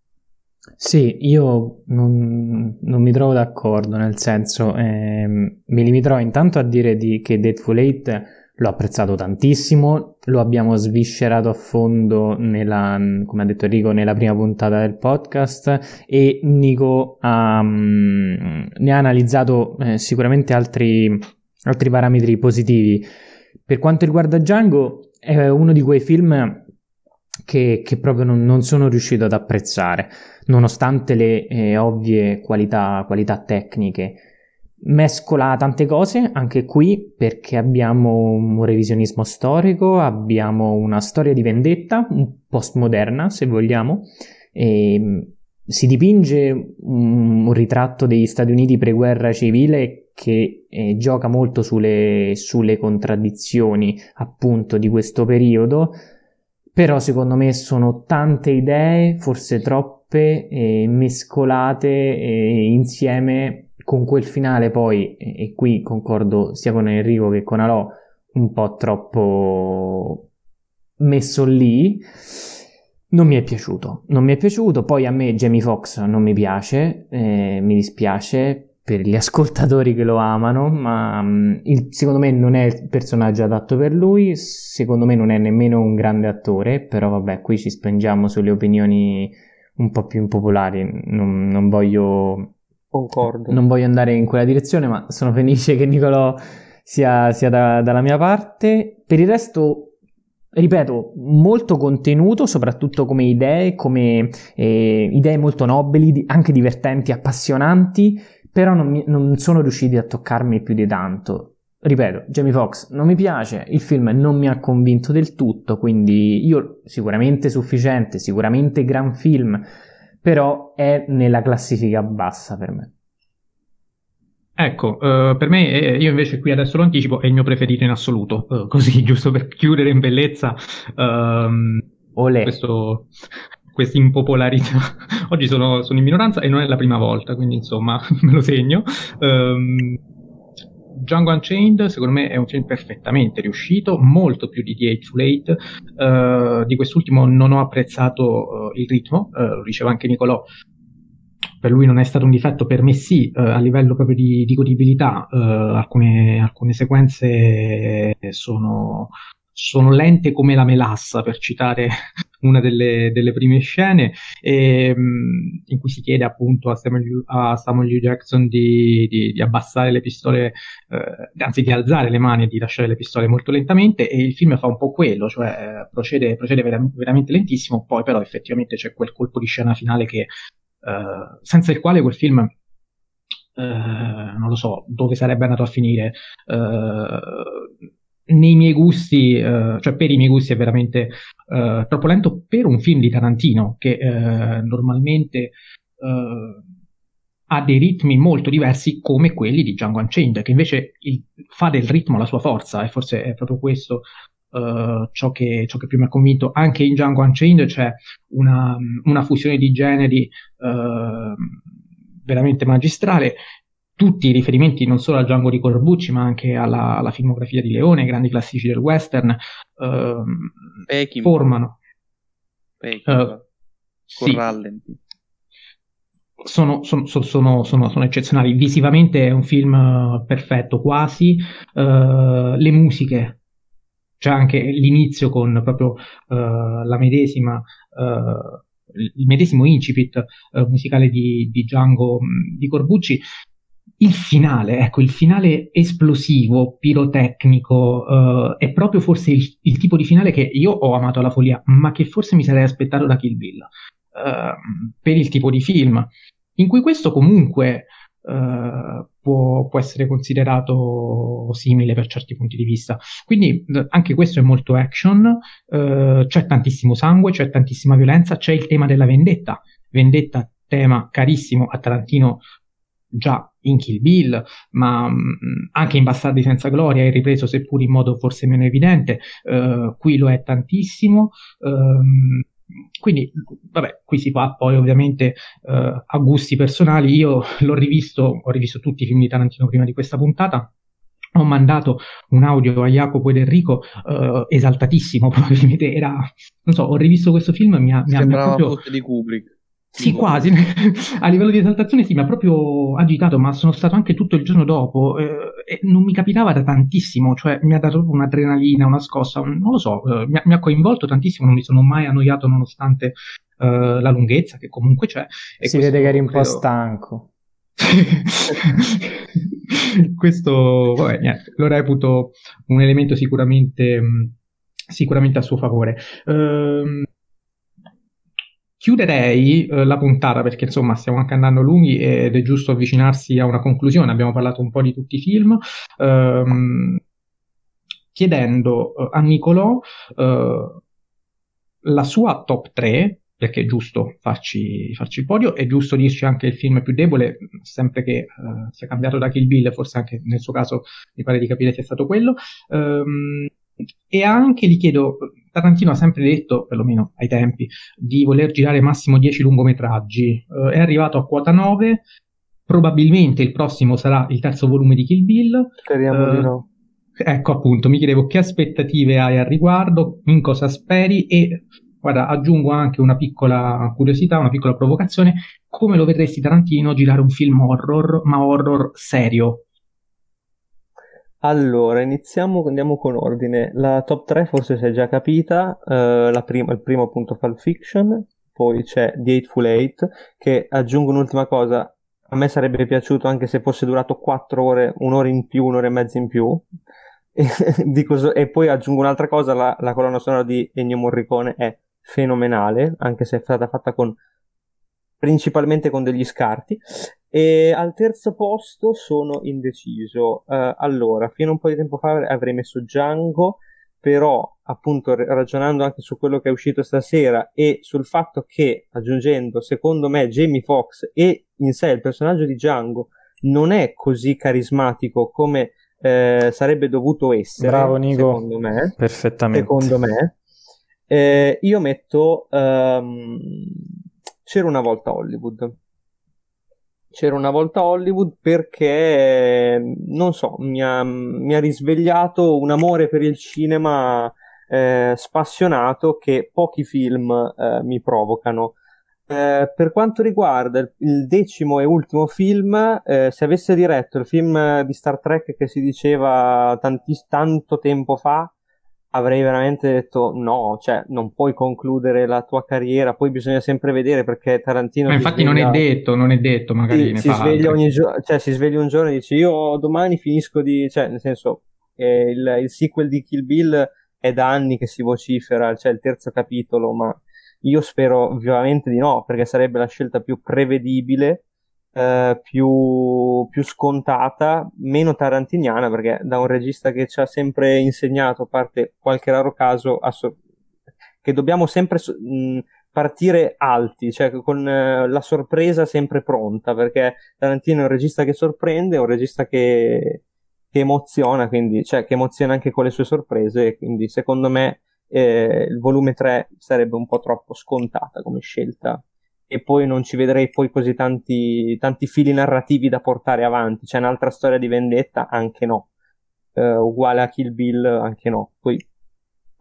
Sì, io non, non, mi trovo d'accordo, nel senso, eh, mi limiterò intanto a dire di, che Deadful 8 l'ho apprezzato tantissimo, lo abbiamo sviscerato a fondo nella, come ha detto Enrico, nella prima puntata del podcast e Nico ha, um, ne ha analizzato eh, sicuramente altri, altri parametri positivi. Per quanto riguarda Django, è uno di quei film che, che proprio non, non, sono riuscito ad apprezzare, nonostante le eh, ovvie qualità, qualità tecniche mescola tante cose anche qui perché abbiamo un revisionismo storico, abbiamo una storia di vendetta, postmoderna se vogliamo, mm, si dipinge un ritratto degli Stati Uniti pre-guerra civile che eh, gioca molto sulle, sulle contraddizioni appunto di questo periodo, però secondo me sono tante idee, forse troppe, eh, mescolate eh, insieme con quel finale poi, e, qui concordo sia con Enrico che con Alò, un po' troppo messo lì, non mi è piaciuto. Non mi è piaciuto. Poi a me Jamie Foxx non mi piace, eh, mi dispiace per gli ascoltatori che lo amano, ma um, il, secondo me non è il personaggio adatto per lui, secondo me non è nemmeno un grande attore, però vabbè, qui ci spengiamo sulle opinioni un po' più impopolari, non, non voglio Concordo. Non voglio andare in quella direzione, ma sono felice che Nicolò sia, sia da, dalla mia parte. Per il resto, ripeto, molto contenuto, soprattutto come idee, come eh, idee molto nobili, anche divertenti, appassionanti, però non, mi, non sono riusciti a toccarmi più di tanto. Ripeto, Jamie Foxx non mi piace, il film non mi ha convinto del tutto, quindi io sicuramente sufficiente, sicuramente gran film, però è nella classifica bassa per me. Ecco, uh, per me, eh, io invece qui adesso lo anticipo, è il mio preferito in assoluto, uh, così giusto per chiudere in bellezza um, questo, questa impopolarità. Oggi sono, sono, in minoranza e non è la prima volta, quindi insomma me lo segno. Um, Django Unchained secondo me è un film perfettamente riuscito, molto più di The Eightful Eight. Uh, di quest'ultimo non ho apprezzato uh, il ritmo, uh, lo diceva anche Nicolò. Per lui non è stato un difetto, per me sì, a livello proprio di, di godibilità. Alcune, alcune, sequenze sono, sono lente come la melassa, per citare una delle, delle prime scene, e, um, in cui si chiede appunto a Samuel, a Samuel L. Jackson di, di, di, abbassare le pistole, eh, anzi di alzare le mani e di lasciare le pistole molto lentamente, e il film fa un po' quello, cioè eh, procede, procede vera- veramente lentissimo, poi però effettivamente c'è quel colpo di scena finale che, eh, senza il quale quel film Uh, non lo so dove sarebbe andato a finire. Nei miei gusti, uh, cioè per i miei gusti è veramente uh, troppo lento per un film di Tarantino che uh, normalmente ha dei ritmi molto diversi come quelli di Django Unchained, che invece il, fa del ritmo la sua forza e forse è proprio questo ciò che, ciò, che, più mi ha convinto. Anche in Django Unchained c'è una, una fusione di generi veramente magistrale tutti i riferimenti non solo al Django di Corbucci, ma anche alla, alla filmografia di Leone, ai grandi classici del western, eh, formano. Uh, sì. Sono, sono, sono, sono, eccezionali. Visivamente è un film uh, perfetto, quasi. Uh, le musiche, c'è anche l'inizio con proprio uh, la medesima il medesimo incipit uh, musicale di, di Django di Corbucci il finale, ecco, il finale esplosivo, pirotecnico, uh, è proprio forse il, il, tipo di finale che io ho amato alla follia, ma che forse mi sarei aspettato da Kill Bill, uh, per il tipo di film, in cui questo comunque uh, può, può, essere considerato simile per certi punti di vista. Quindi anche questo è molto action, c'è tantissimo sangue, c'è tantissima violenza, c'è il tema della vendetta, vendetta tema carissimo a Tarantino già in Kill Bill, ma mm, anche in Bastardi senza gloria è ripreso seppur in modo forse meno evidente, uh, qui lo è tantissimo. Um, quindi, vabbè, qui si va poi ovviamente uh, a gusti personali. Io l'ho rivisto, ho rivisto tutti i film di Tarantino prima di questa puntata. Ho mandato un audio a Jacopo ed Enrico uh, esaltatissimo, probabilmente era, non so, ho rivisto questo film e mi ha, mi ha proprio... di Kubrick. Sì, quasi. A livello di esaltazione sì, mi ha proprio agitato, ma sono stato anche tutto il giorno dopo eh, e non mi capitava da tantissimo, cioè mi ha dato un'adrenalina, una scossa, non lo so, eh, mi, ha, mi, ha, coinvolto tantissimo, non mi sono mai annoiato nonostante eh, la lunghezza che comunque c'è. si vede che eri un credo... po' stanco. questo, vabbè, niente, lo reputo un elemento sicuramente, sicuramente a suo favore. Ehm Chiuderei eh, la puntata perché insomma stiamo anche andando lunghi ed è giusto avvicinarsi a una conclusione. Abbiamo parlato un po' di tutti i film. Ehm, chiedendo eh, a Nicolò eh, la sua top 3, perché è giusto farci, farci, il podio, è giusto dirci anche il film più debole, sempre che uh, sia cambiato da Kill Bill, forse anche nel suo caso mi pare di capire sia stato quello. Um, e anche gli chiedo, Tarantino ha sempre detto, perlomeno ai tempi, di voler girare massimo 10 lungometraggi. Uh, è arrivato a quota 9, probabilmente il prossimo sarà il terzo volume di Kill Bill. Speriamo uh, di no. Ecco appunto, mi chiedevo che aspettative hai al riguardo, in cosa speri e guarda, aggiungo anche una piccola curiosità, una piccola provocazione, come lo vedresti Tarantino girare un film horror, ma horror serio? Allora, iniziamo, andiamo con ordine. La top 3 forse si è già capita, la prima, il primo appunto Pulp Fiction, poi c'è The Eightful Eight, che aggiungo un'ultima cosa, a me sarebbe piaciuto anche se fosse durato 4 ore, un'ora in più, un'ora e mezza in più. e, cos- e poi aggiungo un'altra cosa, la, la colonna sonora di Ennio Morricone è fenomenale, anche se è stata fatta con principalmente con degli scarti e al terzo posto sono indeciso. Uh, allora, fino a un po' di tempo fa avrei messo Django, però appunto ragionando anche su quello che è uscito stasera e sul fatto che, aggiungendo, secondo me Jamie Foxx e in sé il personaggio di Django non è così carismatico come eh, sarebbe dovuto essere, Bravo, Nico. secondo me. Perfettamente. Secondo me. Eh, io metto um, C'era una volta Hollywood. c'era una volta Hollywood perché, non so, mi ha, mi ha risvegliato un amore per il cinema eh, spassionato che pochi film eh, mi provocano. Eh, per quanto riguarda il, decimo e ultimo film, eh, se avesse diretto il film di Star Trek che si diceva tanti, tanto tempo fa, avrei veramente detto no, cioè non puoi concludere la tua carriera, poi bisogna sempre vedere perché Tarantino... Ma infatti sveglia... non è detto, non è detto, magari si, si sveglia ogni giorno, cioè si sveglia un giorno e dice io domani finisco di... cioè nel senso eh, il, il, sequel di Kill Bill è da anni che si vocifera, cioè il terzo capitolo, ma io spero vivamente di no, perché sarebbe la scelta più prevedibile eh, più, più, scontata, meno tarantiniana, perché da un regista che ci ha sempre insegnato, a parte qualche raro caso, asso- che dobbiamo sempre so- mh, partire alti, cioè con eh, la sorpresa sempre pronta, perché Tarantino è un regista che sorprende, è un regista che, che emoziona, quindi, cioè che emoziona anche con le sue sorprese, quindi secondo me eh, il volume 3 sarebbe un po' troppo scontata come scelta e poi non ci vedrei poi così tanti, tanti fili narrativi da portare avanti. C'è un'altra storia di vendetta? Anche no. Uh, uguale a Kill Bill? Anche no. Poi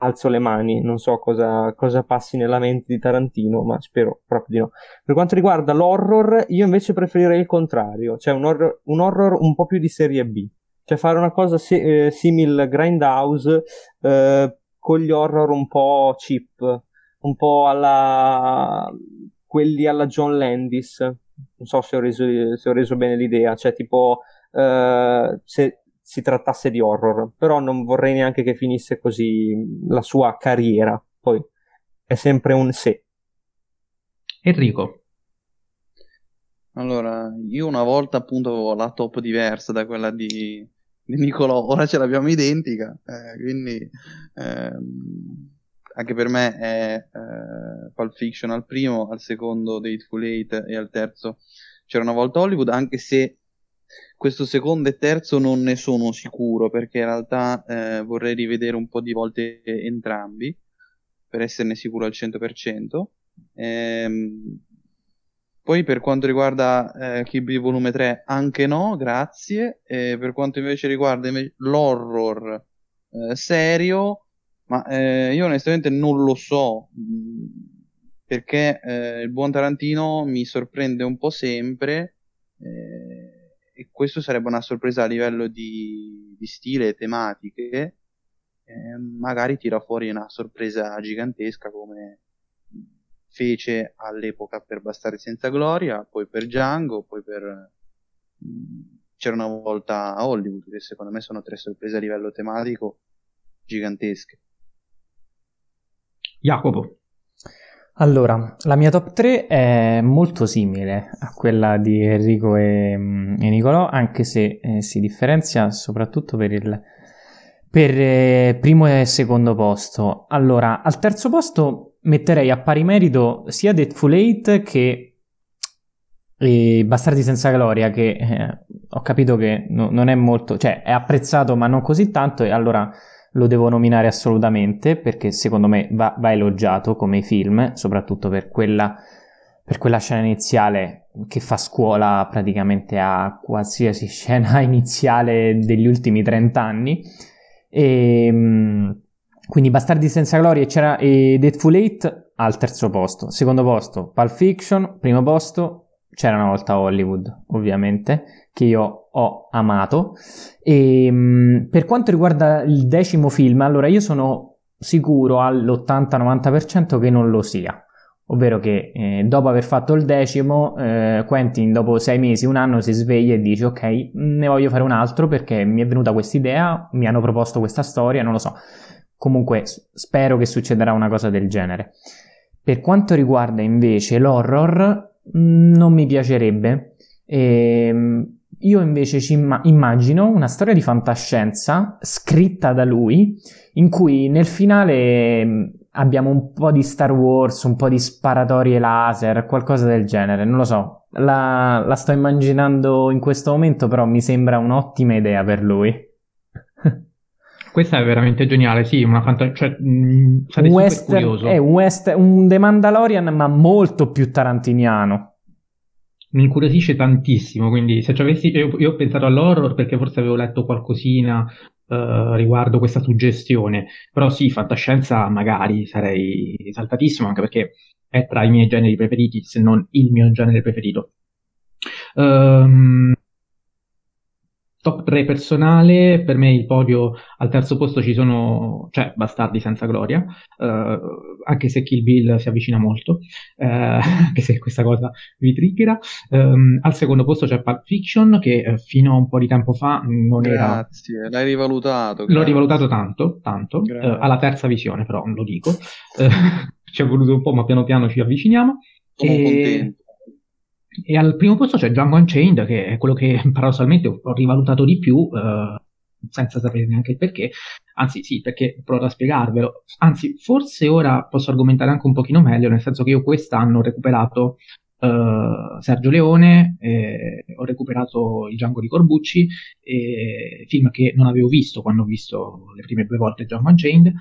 alzo le mani, non so cosa, cosa, passi nella mente di Tarantino, ma spero proprio di no. Per quanto riguarda l'horror, io invece preferirei il contrario, cioè un horror un, horror un po' più di serie B. Cioè fare una cosa si- eh, simile Grindhouse eh, con gli horror un po' cheap, un po' alla quelli alla John Landis. Non so se ho reso, se ho reso bene l'idea, cioè tipo uh, se si trattasse di horror, però non vorrei neanche che finisse così la sua carriera. Poi è sempre un se. Enrico. Allora, io una volta appunto avevo la top diversa da quella di, di Nicolò, ora ce l'abbiamo identica, eh, quindi ehm, anche per me è eh, Pulp Fiction al primo, al secondo Dateful Eight e al terzo c'era una volta Hollywood, anche se questo secondo e terzo non ne sono sicuro perché in realtà eh, vorrei rivedere un po' di volte entrambi per esserne sicuro al 100%. Ehm, poi per quanto riguarda eh, Kill volume 3 anche no, grazie. E per quanto invece riguarda invece l'horror eh, serio ma eh, io onestamente non lo so, mm, perché eh, il buon Tarantino mi sorprende un po' sempre eh, e questo sarebbe una sorpresa a livello di, di stile e tematiche. Eh, magari tira fuori una sorpresa gigantesca come fece all'epoca per Bastardi senza gloria, poi per Django, poi per... Mm, c'era una volta a Hollywood, che secondo me sono tre sorprese a livello tematico gigantesche. Jacopo. Allora, la mia top 3 è molto simile a quella di Enrico e, mm, e Nicolò, anche se eh, si differenzia soprattutto per il per eh, primo e secondo posto. Allora, al terzo posto metterei a pari merito sia Deadful 8 che e Bastardi senza gloria, che eh, ho capito che no, non è molto, cioè è apprezzato ma non così tanto, e allora lo devo nominare assolutamente perché secondo me va, va elogiato come film, soprattutto per quella, per quella scena iniziale che fa scuola praticamente a qualsiasi scena iniziale degli ultimi 30 anni. E, ehm, quindi Bastardi senza gloria e Deadful 8 al terzo posto. Secondo posto Pulp Fiction, primo posto c'era una volta Hollywood, ovviamente, che io ho amato. E ehm, per quanto riguarda il decimo film, allora io sono sicuro all'80-90% che non lo sia. Ovvero che eh, dopo aver fatto il decimo, eh, Quentin dopo sei mesi, un anno si sveglia e dice ok, ne voglio fare un altro perché mi è venuta questa idea, mi hanno proposto questa storia, non lo so. Comunque spero che succederà una cosa del genere. Per quanto riguarda invece l'horror, non mi piacerebbe. Ehm, io invece ci imma- immagino una storia di fantascienza scritta da lui, in cui nel finale mm, abbiamo un po' di Star Wars, un po' di sparatorie laser, qualcosa del genere, non lo so. La, la sto immaginando in questo momento, però mi sembra un'ottima idea per lui. Questa è veramente geniale, sì, una fantasia, cioè, mh, un western, è un, western, un The Mandalorian, ma molto più tarantiniano. Mi incuriosisce tantissimo, quindi se ci avessi, io, io ho pensato all'horror perché forse avevo letto qualcosina uh, riguardo questa suggestione, però sì, fantascienza magari sarei saltatissimo anche perché è tra i miei generi preferiti, se non il mio genere preferito. Um, top 3 personale, per me il podio al terzo posto ci sono, cioè Bastardi senza gloria, uh, anche se Kill Bill si avvicina molto, uh, anche se questa cosa vi triggera. Um, al secondo posto c'è Pulp Fiction che uh, fino a un po' di tempo fa non grazie, era... Grazie, l'hai rivalutato. Grazie. L'ho rivalutato tanto, tanto, alla terza visione però, lo dico. ci è voluto un po', ma piano piano ci avviciniamo. Sono e... contento e al primo posto c'è Django Unchained, che è quello che paradossalmente ho rivalutato di più, eh, senza sapere neanche il perché. Anzi, sì, perché provo a spiegarvelo. Anzi, forse ora posso argomentare anche un pochino meglio, nel senso che io quest'anno ho recuperato Uh, Sergio Leone, eh, ho recuperato il Django di Corbucci, eh, film che non avevo visto quando ho visto le prime due volte Django Unchained,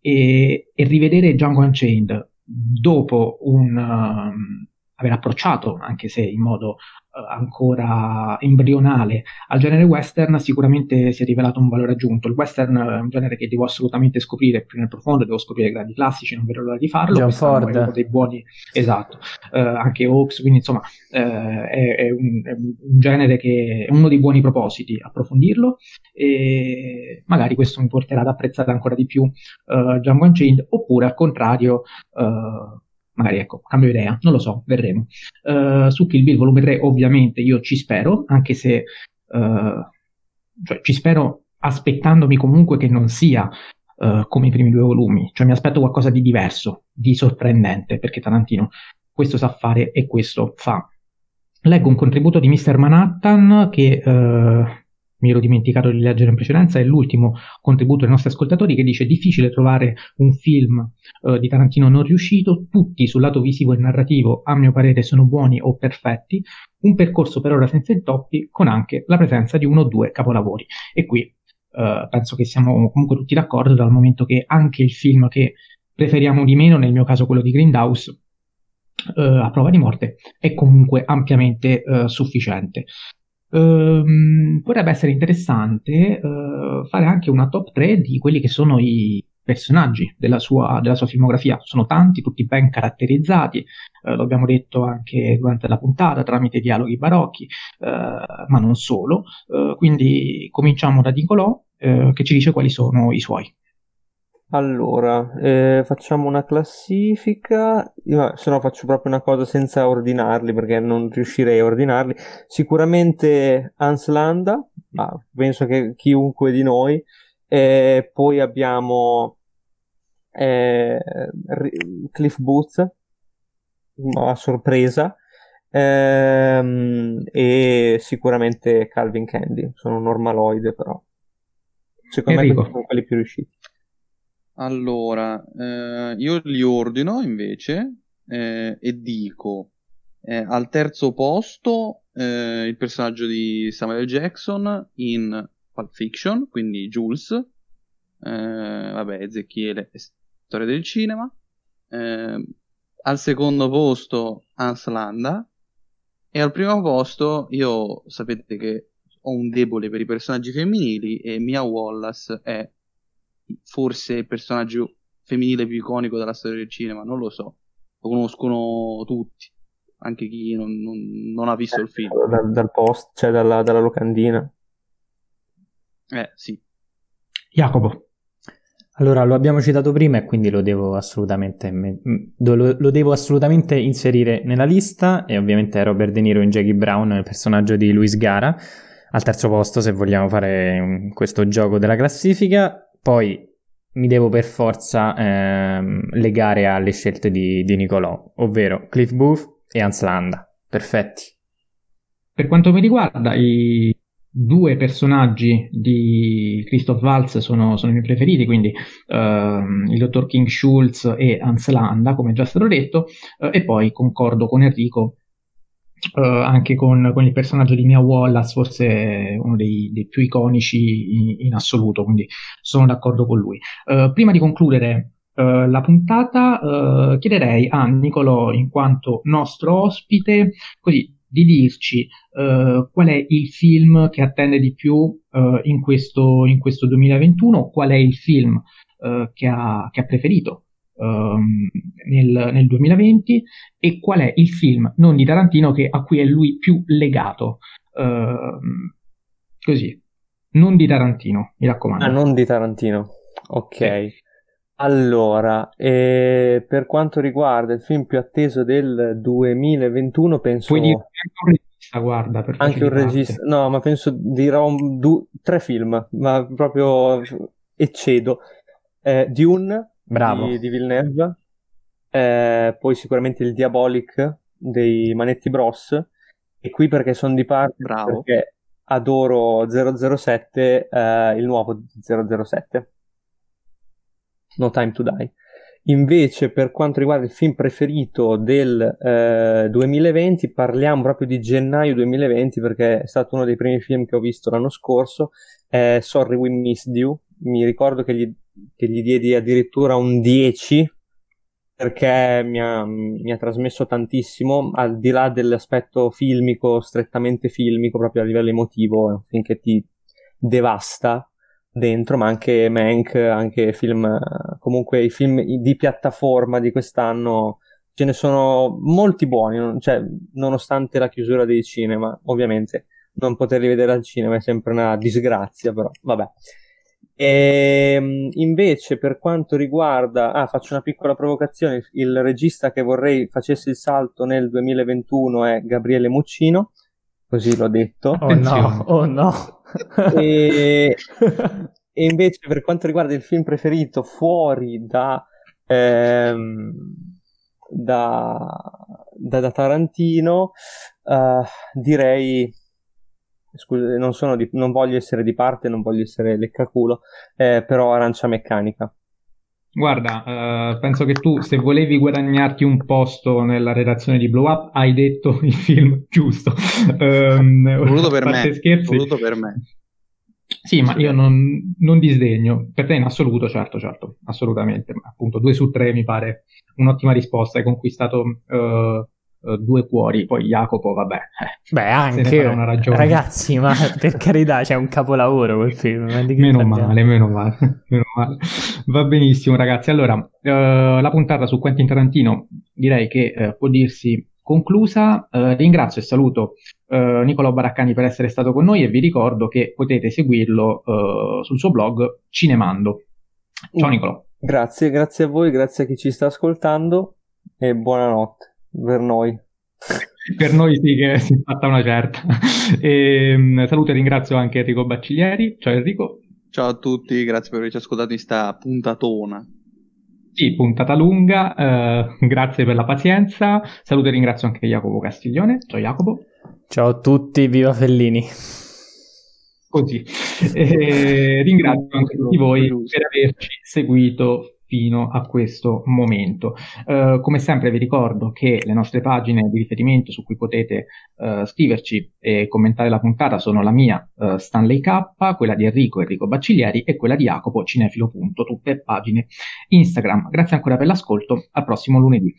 e, e rivedere Django Unchained dopo un, um, aver approcciato, anche se in modo uh, ancora embrionale, al genere western, sicuramente si è rivelato un valore aggiunto. Il western è un genere che devo assolutamente scoprire più nel profondo, devo scoprire i grandi classici, non vedo l'ora di farlo. John Ford. Uno dei buoni, esatto, uh, anche Hawks, quindi insomma uh, è, è, un, è, un, genere che è uno dei buoni propositi, approfondirlo e magari questo mi porterà ad apprezzare ancora di più uh, Django Unchained, oppure al contrario magari ecco, cambio idea, non lo so, vedremo. Uh, su Kill Bill volume 3 ovviamente io ci spero, anche se uh, cioè, ci spero aspettandomi comunque che non sia uh, come i primi due volumi, cioè mi aspetto qualcosa di diverso, di sorprendente, perché Tarantino questo sa fare e questo fa. Leggo un contributo di Mr. Manhattan che mi ero dimenticato di leggere in precedenza, è l'ultimo contributo dei nostri ascoltatori che dice difficile trovare un film uh, di Tarantino non riuscito, tutti sul lato visivo e narrativo a mio parere sono buoni o perfetti, un percorso per ora senza intoppi con anche la presenza di uno o due capolavori. E qui uh, penso che siamo comunque tutti d'accordo dal momento che anche il film che preferiamo di meno, nel mio caso quello di Grindhouse, uh, a prova di morte, è comunque ampiamente sufficiente. Ehm, potrebbe essere interessante uh, fare anche una top 3 di quelli che sono i personaggi della sua, della sua filmografia. Sono tanti, tutti ben caratterizzati, uh, lo abbiamo detto anche durante la puntata, tramite dialoghi barocchi, uh, ma non solo. quindi cominciamo da Nicolò, che ci dice quali sono i suoi. Allora, eh, facciamo una classifica, Io, se no faccio proprio una cosa senza ordinarli perché non riuscirei a ordinarli. Sicuramente Hans Landa, ma penso che chiunque di noi. Eh, poi abbiamo eh, Cliff Booth, a sorpresa, ehm, e sicuramente Calvin Candy, sono normaloide però. Secondo Enrico. me sono quelli più riusciti. Allora, eh, io li ordino invece eh, e dico eh, al terzo posto eh, il personaggio di Samuel Jackson in Pulp Fiction, quindi Jules, eh, vabbè, Ezechiele è storia del cinema. Eh, al secondo posto Hans Landa e al primo posto io sapete che ho un debole per i personaggi femminili e Mia Wallace è forse il personaggio femminile più iconico della storia del cinema, non lo so. Lo conoscono tutti, anche chi non, non, non ha visto il film. Dal, dal post, cioè dalla, dalla locandina. Eh, sì. Jacopo. Allora, lo abbiamo citato prima e quindi lo devo assolutamente, lo, lo, devo assolutamente inserire nella lista e ovviamente Robert De Niro in Jackie Brown, il personaggio di Luis Gara, al terzo posto se vogliamo fare questo gioco della classifica. Poi mi devo per forza ehm, legare alle scelte di, di Nicolò, ovvero Cliff Booth e Hans Landa. Perfetti. Per quanto mi riguarda, i due personaggi di Christoph Waltz sono, sono i miei preferiti, quindi ehm, il dottor King Schultz e Hans Landa, come già stato detto, eh, e poi concordo con Enrico Uh, anche con, con, il personaggio di Mia Wallace, forse uno dei, dei più iconici in, in, assoluto, quindi sono d'accordo con lui. Uh, prima di concludere uh, la puntata, chiederei a Nicolò, in quanto nostro ospite, così di dirci qual è il film che attende di più in, questo, in, questo, 2021, qual è il film che, ha, che, ha, preferito um, nel, nel, 2020 e qual è il film non di Tarantino che, a cui è lui più legato. Ehm, così, non di Tarantino, mi raccomando. Ah, non di Tarantino, ok. Sì. Allora, eh, per quanto riguarda il film più atteso del 2021, penso... Puoi dire anche un regista, guarda, per Anche un regista, no, ma penso dirò un, du, tre film, ma proprio eccedo. Eh, Dune Bravo. Di, di Villeneuve, eh, poi sicuramente il Diabolic dei Manetti Bros, e qui perché sono di parte, Bravo. perché adoro 007, eh, il nuovo 007. No Time to Die. Invece, per quanto riguarda il film preferito del eh, 2020, parliamo proprio di gennaio 2020 perché è stato uno dei primi film che ho visto l'anno scorso. Eh, Sorry We Missed You. Mi ricordo che gli, che gli diedi addirittura un 10 perché mi ha, mi ha, trasmesso tantissimo, al di là dell'aspetto filmico, strettamente filmico, proprio a livello emotivo, che ti devasta dentro, ma anche Mank, anche film, comunque i film di piattaforma di quest'anno, ce ne sono molti buoni, cioè, nonostante la chiusura dei cinema, ovviamente non poterli vedere al cinema è sempre una disgrazia, però vabbè. E ehm, invece per quanto riguarda, ah, faccio una piccola provocazione, il regista che vorrei facesse il salto nel 2021 è Gabriele Muccino, così l'ho detto. Oh no, oh no. e, e, invece per quanto riguarda il film preferito fuori da, ehm, da, da, da Tarantino, uh, direi scusa, non, di, non, voglio essere di parte, non voglio essere leccaculo, eh, però arancia meccanica. Guarda, uh, penso che tu, se volevi guadagnarti un posto nella redazione di Blow Up, hai detto il film giusto. um, voluto, per me, scherzi. voluto per me. Sì, ma io non, non, disdegno. Per te in assoluto, certo, certo, assolutamente. Appunto, due su tre mi pare un'ottima risposta. Hai conquistato uh, due cuori, poi Jacopo, vabbè. Eh, Beh, anche ragazzi, ma per carità, c'è un capolavoro quel film. Meno male, meno male, meno male, Va benissimo, ragazzi. Allora, uh, la puntata su Quentin Tarantino direi che uh, può dirsi conclusa. ringrazio e saluto Nicolò Baraccani per essere stato con noi e vi ricordo che potete seguirlo sul suo blog Cinemando. Ciao Nicolò. Grazie, grazie a voi, grazie a chi ci sta ascoltando e buonanotte per noi. per noi sì che si è fatta una certa. E, ehm, saluto e ringrazio anche Enrico Bacciglieri. Ciao Enrico. Ciao a tutti, grazie per averci ascoltato in sta puntatona. Sì, puntata lunga, eh, grazie per la pazienza. Saluto e ringrazio anche Jacopo Castiglione. Ciao Jacopo. Ciao a tutti, viva Fellini. Così. E ringrazio anche tutti voi per averci seguito fino a questo momento. Uh, come sempre vi ricordo che le nostre pagine di riferimento su cui potete uh, scriverci e commentare la puntata sono la mia uh, Stanley K, quella di Enrico Enrico Bacciglieri e quella di Jacopo Cinefilo. Tutte pagine Instagram. Grazie ancora per l'ascolto, al prossimo lunedì.